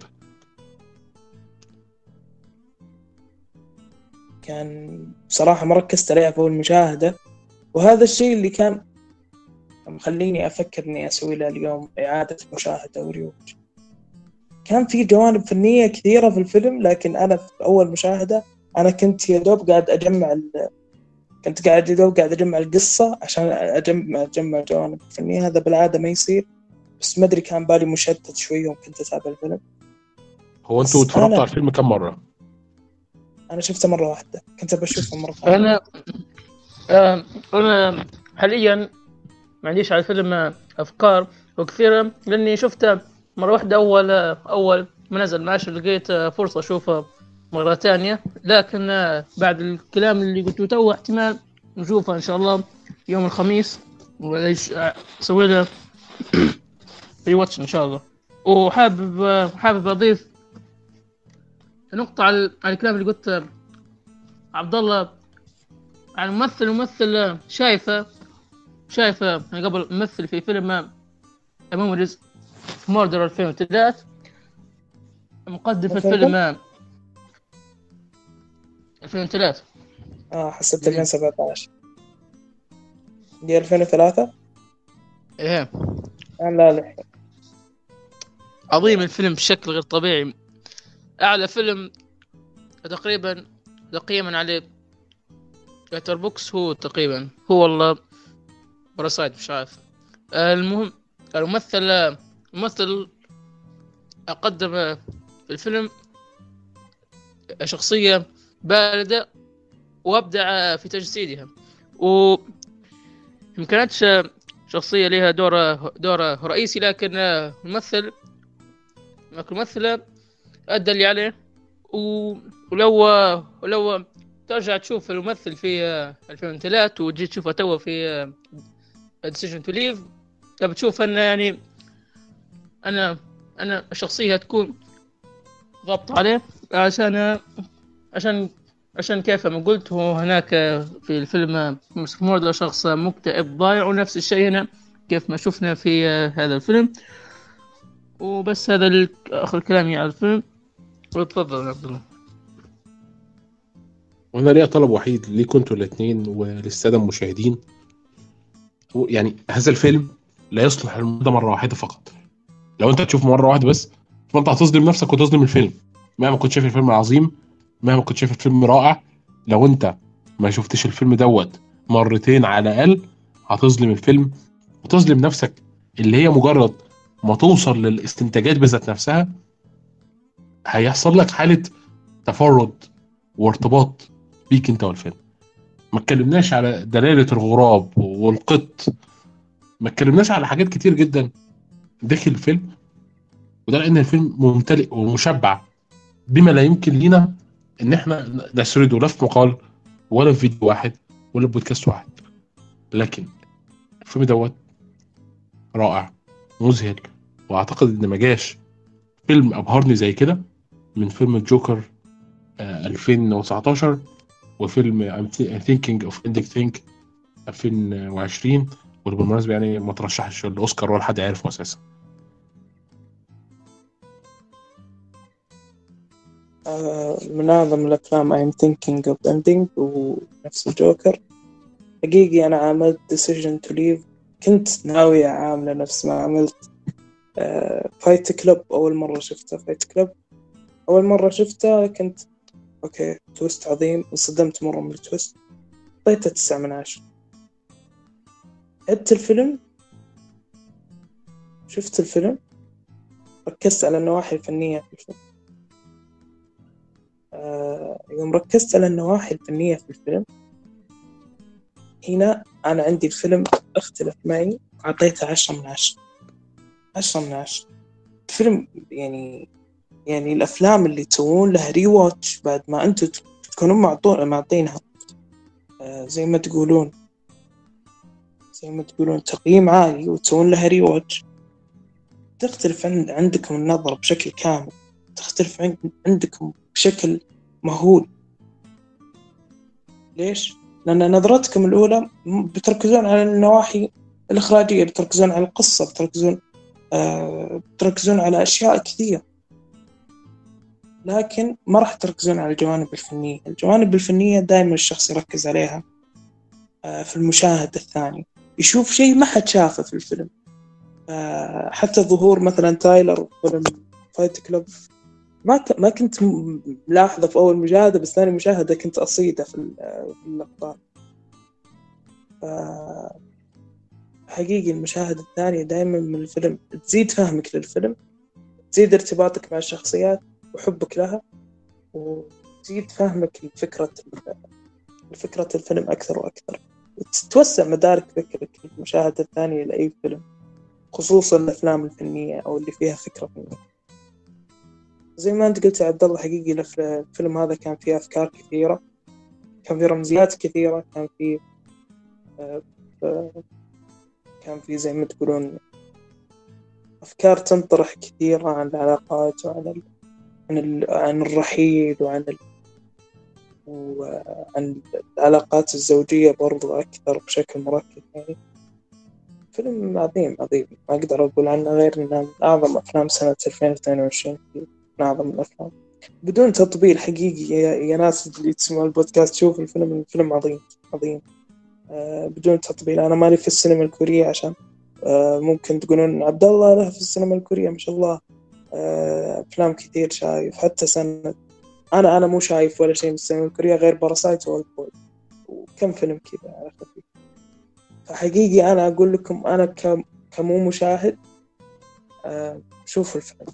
كان بصراحة ما ركزت عليها في أول مشاهدة وهذا الشيء اللي كان مخليني أفكر إني أسوي له اليوم إعادة مشاهدة وريوج كان في جوانب فنية كثيرة في الفيلم لكن أنا في أول مشاهدة أنا كنت يا دوب قاعد أجمع ال... كنت قاعد يا دوب قاعد أجمع القصة عشان أجمع أجمع جوانب فنية. هذا بالعادة ما يصير بس ما أدري كان بالي مشتت شوي يوم كنت أتابع الفيلم. هو أنتوا اتفرجتوا أنا- على الفيلم كم مرة؟ أنا شفته مرة واحدة. كنت بشوفه مرة ثانية أنا أنا حاليا ما عنديش على الفيلم أفكار وكثيره لأني شفته مرة واحدة أول أول ما نزل معاش لقيت فرصة أشوفه مرة ثانية. لكن بعد الكلام اللي قلته تو احتمال نشوفه إن شاء الله يوم الخميس وليش أسوي له ري واتش إن شاء الله. وحابب حابب أضيف نقطة على الكلام اللي قلته عبد الله عن ممثل ممثل شايفه يعني قبل ممثل في فيلم Memories Murder 2003 مقدم في الفيلم 2003 آه حسبت 2017 دي 2003 إيه. آه لا لا. عظيم الفيلم بشكل غير طبيعي. أعلى فيلم تقريبا تقييما عليه. Letterboxd هو تقريبا. هو والله Parasite مش عارف المهم الممثل الممثل قدم في الفيلم شخصية باردة وأبدع في تجسيدها و كانتش شخصية لها دور دور رئيسي لكن الممثل الممثلة أدى اللي عليه. ولو ولو ترجع تشوف الممثل في 2003 وتجي تشوفه تو في Decision to Leave بتشوف أن يعني أنا أنا الشخصيه تكون ضبط عليه عشان عشان عشان كيف ما قلت هو هناك في الفيلم Murder شخص مكتئب ضايع ونفس الشيء هنا كيف ما شفنا في هذا الفيلم. وبس هذا آخر كلامي على الفيلم. وتفضل عبد الله. وأنا ليا طلب وحيد ليكم أنتوا الاثنين وللسادة المشاهدين يعني هذا الفيلم لا يصلح للمده مرة واحدة فقط. لو انت تشوف مرة واحدة بس فانت هتظلم نفسك وتظلم الفيلم. مهما كنت شايف الفيلم عظيم مهما كنت شايف الفيلم رائع لو انت ما شفتش الفيلم دوت مرتين على الأقل هتظلم الفيلم وتظلم نفسك اللي هي مجرد ما توصل للاستنتاجات بذات نفسها. هيحصل لك حالة تفرد وارتباط بيك انت والفيلم. ما اتكلمناش على دلالة الغراب والقط. ما اتكلمناش على حاجات كتير جدا. داخل الفيلم. وده لأن الفيلم ممتلئ ومشبع. بما لا يمكن لينا إن إحنا نسرده لا في مقال ولا في فيديو واحد ولا في بودكاست واحد. لكن الفيلم دوت رائع مذهل وأعتقد إن ما جاش فيلم أبهرني زي كده من فيلم الجوكر آه 2019 وفيلم I'm thinking of ending think 2020 واللي بالمناسبة يعني ما ترشحش الأوسكار ولا حد عارفه أساسا. آه من أعظم الأفلام I'm thinking of ending ونفس الجوكر. حقيقي أنا عملت Decision to Leave. كنت ناوي عاملة نفس ما عملت. Fight uh, Club أول مرة شفته Fight Club أول مرة شفته كنت okay twist عظيم. انصدمت مرة من ال twist. أعطيته تسعة من عشرة عدت الفيلم. شفت الفيلم. ركزت على النواحي الفنية. في الفيلم. آه يوم ركزت على النواحي الفنية في الفيلم هنا أنا عندي الفيلم اختلف معي. أعطيته عشرة من عشرة. عشرة من عشرة. الفيلم يعني يعني الأفلام اللي تسوون لها ري واتش بعد ما أنتم تكونون معطون معطينها. آه زي ما تقولون. زي ما تقولون تقييم عالي وتسوون لها ري واتش تختلف عند عندكم النظرة بشكل كامل. تختلف عندكم بشكل مهول. ليش؟ لأن نظرتكم الأولى بتركزون على النواحي الإخراجية بتركزون على القصة بتركزون آه بتركزون على أشياء كثير لكن ما راح تركزون على الجوانب الفنية. الجوانب الفنية دائما الشخص يركز عليها آه في المشاهد الثاني يشوف شيء ما حد شافه في الفيلم. آه حتى ظهور مثلا تايلر فيلم Fight Club ما ما كنت ملاحظة في أول مشاهدة بس ثاني مشاهدة كنت أصيده في اللقطات حقيقي المشاهد الثانية دائما من الفيلم. تزيد فهمك للفيلم تزيد ارتباطك مع الشخصيات. وحبك لها وتزيد فهمك لفكرة لفكرة الفيلم أكثر وأكثر وتتوسع مدارك فكرك المشاهدة الثانية لأي فيلم خصوصا الأفلام الفنية أو اللي فيها فكرة فنية زي ما أنت قلت يا عبد الله حقيقي الفيلم هذا كان فيه أفكار كثيرة كان فيه رمزيات كثيرة كان فيه كان فيه زي ما تقولون أفكار تنطرح كثيرة عن العلاقات وعن. عن. عن الرحيل وعن ال... وعن العلاقات الزوجية برضو أكثر بشكل مركز. يعني فيلم عظيم عظيم. ما أقدر أقول عنه غير إنه من أعظم أفلام سنة 2022 من أعظم الأفلام بدون تطبيل حقيقي يا, يا ناس اللي تسمعوا البودكاست شوفوا الفيلم الفيلم عظيم عظيم. آه بدون تطبيل. أنا مالي في السينما الكورية عشان آه ممكن تقولون عبد الله له في السينما الكورية ما شاء الله. آه أفلام كثير شايف حتى سنة أنا أنا مو شايف ولا شيء من السينما الكورية غير باراسايت وأولد وكم فيلم كذا على خفيف. فحقيقي أنا أقول لكم أنا ك... كمو مشاهد آه شوفوا الفيلم.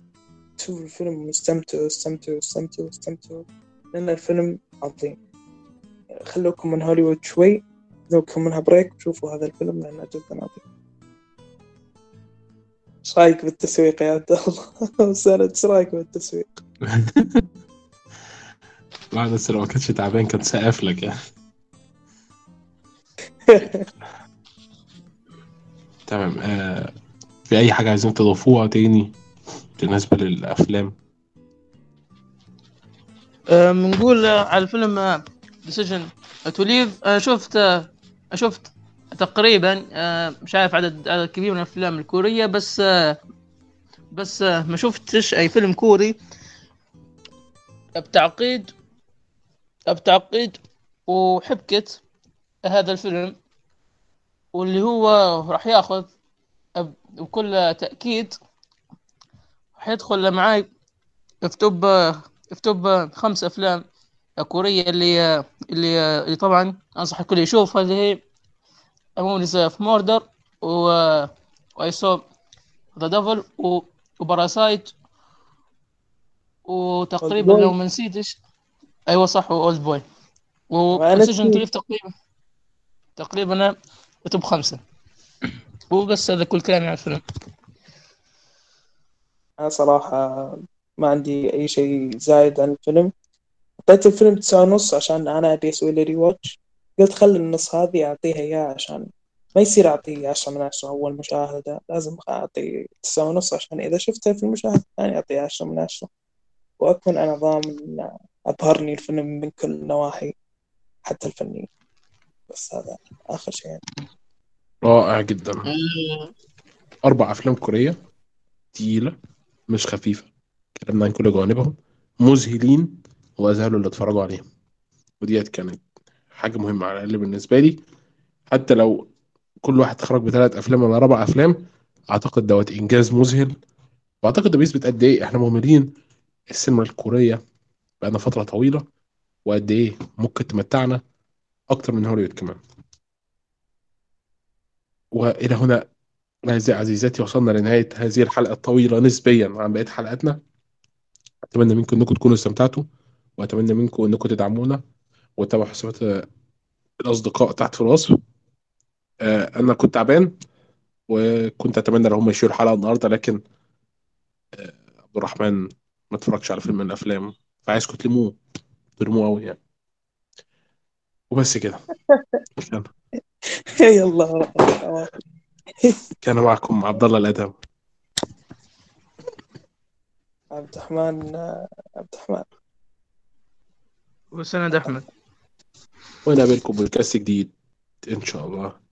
شوفوا الفيلم واستمتعوا استمتعوا استمتعوا استمتعوا لأن الفيلم عظيم. خلوكم من هوليوود شوي خلوكم منها بريك وشوفوا هذا الفيلم لأنه جدا عظيم. إيش رأيك بالتسويق يا عبد الله؟ سند إيش رأيك بالتسويق؟ لا بس لو ما كانش تعبان كان سقف لك يعني. تمام آه في أي حاجة عايزين تضيفوها تاني بالنسبة للأفلام؟ آه، بنقول آه، على الفيلم Decision to Leave شفت آه، شفت. تقريبا آه، مش عارف عدد عدد كبير من الأفلام الكورية بس آه، بس آه، ما شفتش أي فيلم كوري بتعقيد بتعقيد وحبكة هذا الفيلم واللي هو راح ياخذ بكل تأكيد راح يدخل معاي في top خمس أفلام كورية اللي اللي, اللي طبعا أنصح الكل يشوف هذه هي Memories of Murder و I Saw the Devil و Parasite وتقريبا. لو ما نسيتش. أيوه صح و Oldboy نسيت. تريف تقريبا تقريبا top خمسة. وبس هذا كل كلامي عن الفيلم. أنا صراحة ما عندي أي شيء زايد عن الفيلم. أعطيت الفيلم تسعة ونص عشان أنا أبي أسوي له ري واتش قلت خلي النص هذه أعطيها إياه عشان ما يصير أعطيه عشرة من عشرة أول مشاهدة. لازم أعطيه تسعة ونص عشان إذا شفته في المشاهدة الثانية أعطيه عشرة من عشرة. وأكون أنا ضامن أبهرني الفيلم من كل النواحي حتى الفنية. بس هذا آخر شيء. يعني. رائع جدا. أربع أفلام كورية تقيلة مش خفيفة. اتكلمنا عن كل جوانبهم مذهلين واذهلوا اللي اتفرجوا عليهم. وديت كانت حاجة مهمة على الأقل بالنسبة لي. حتى لو كل واحد خرج بثلاث أفلام ولا أربع أفلام أعتقد دوت إنجاز مذهل. وأعتقد ده بيثبت قد إيه إحنا مهملين. السينما الكورية بقالنا فترة طويلة وقد إيه ممكن تمتعنا أكتر من هوليوود كمان. وإلى هنا أعزائي عزيزاتي وصلنا لنهاية هذه الحلقة الطويلة نسبيا عن بقية حلقاتنا. أتمنى منكم أنكم تكونوا استمتعتوا وأتمنى منكم أنكم تدعمونا. وتتابعوا حسابات الأصدقاء تحت في الوصف. آه، أنا كنت تعبان وكنت أتمنى لو هم يشيلوا الحلقة النهاردة لكن آه، عبد الرحمن ما اتفرجش على فيلم من الأفلام فعايزكم تلموه تلموه أوي يعني. وبس كده. كان. يلا. كان معكم عبد الله الأدهم. عبد الرحمن عبد الرحمن. وسند أحمد. ونقابلكم بودكاست جديد إن شاء الله.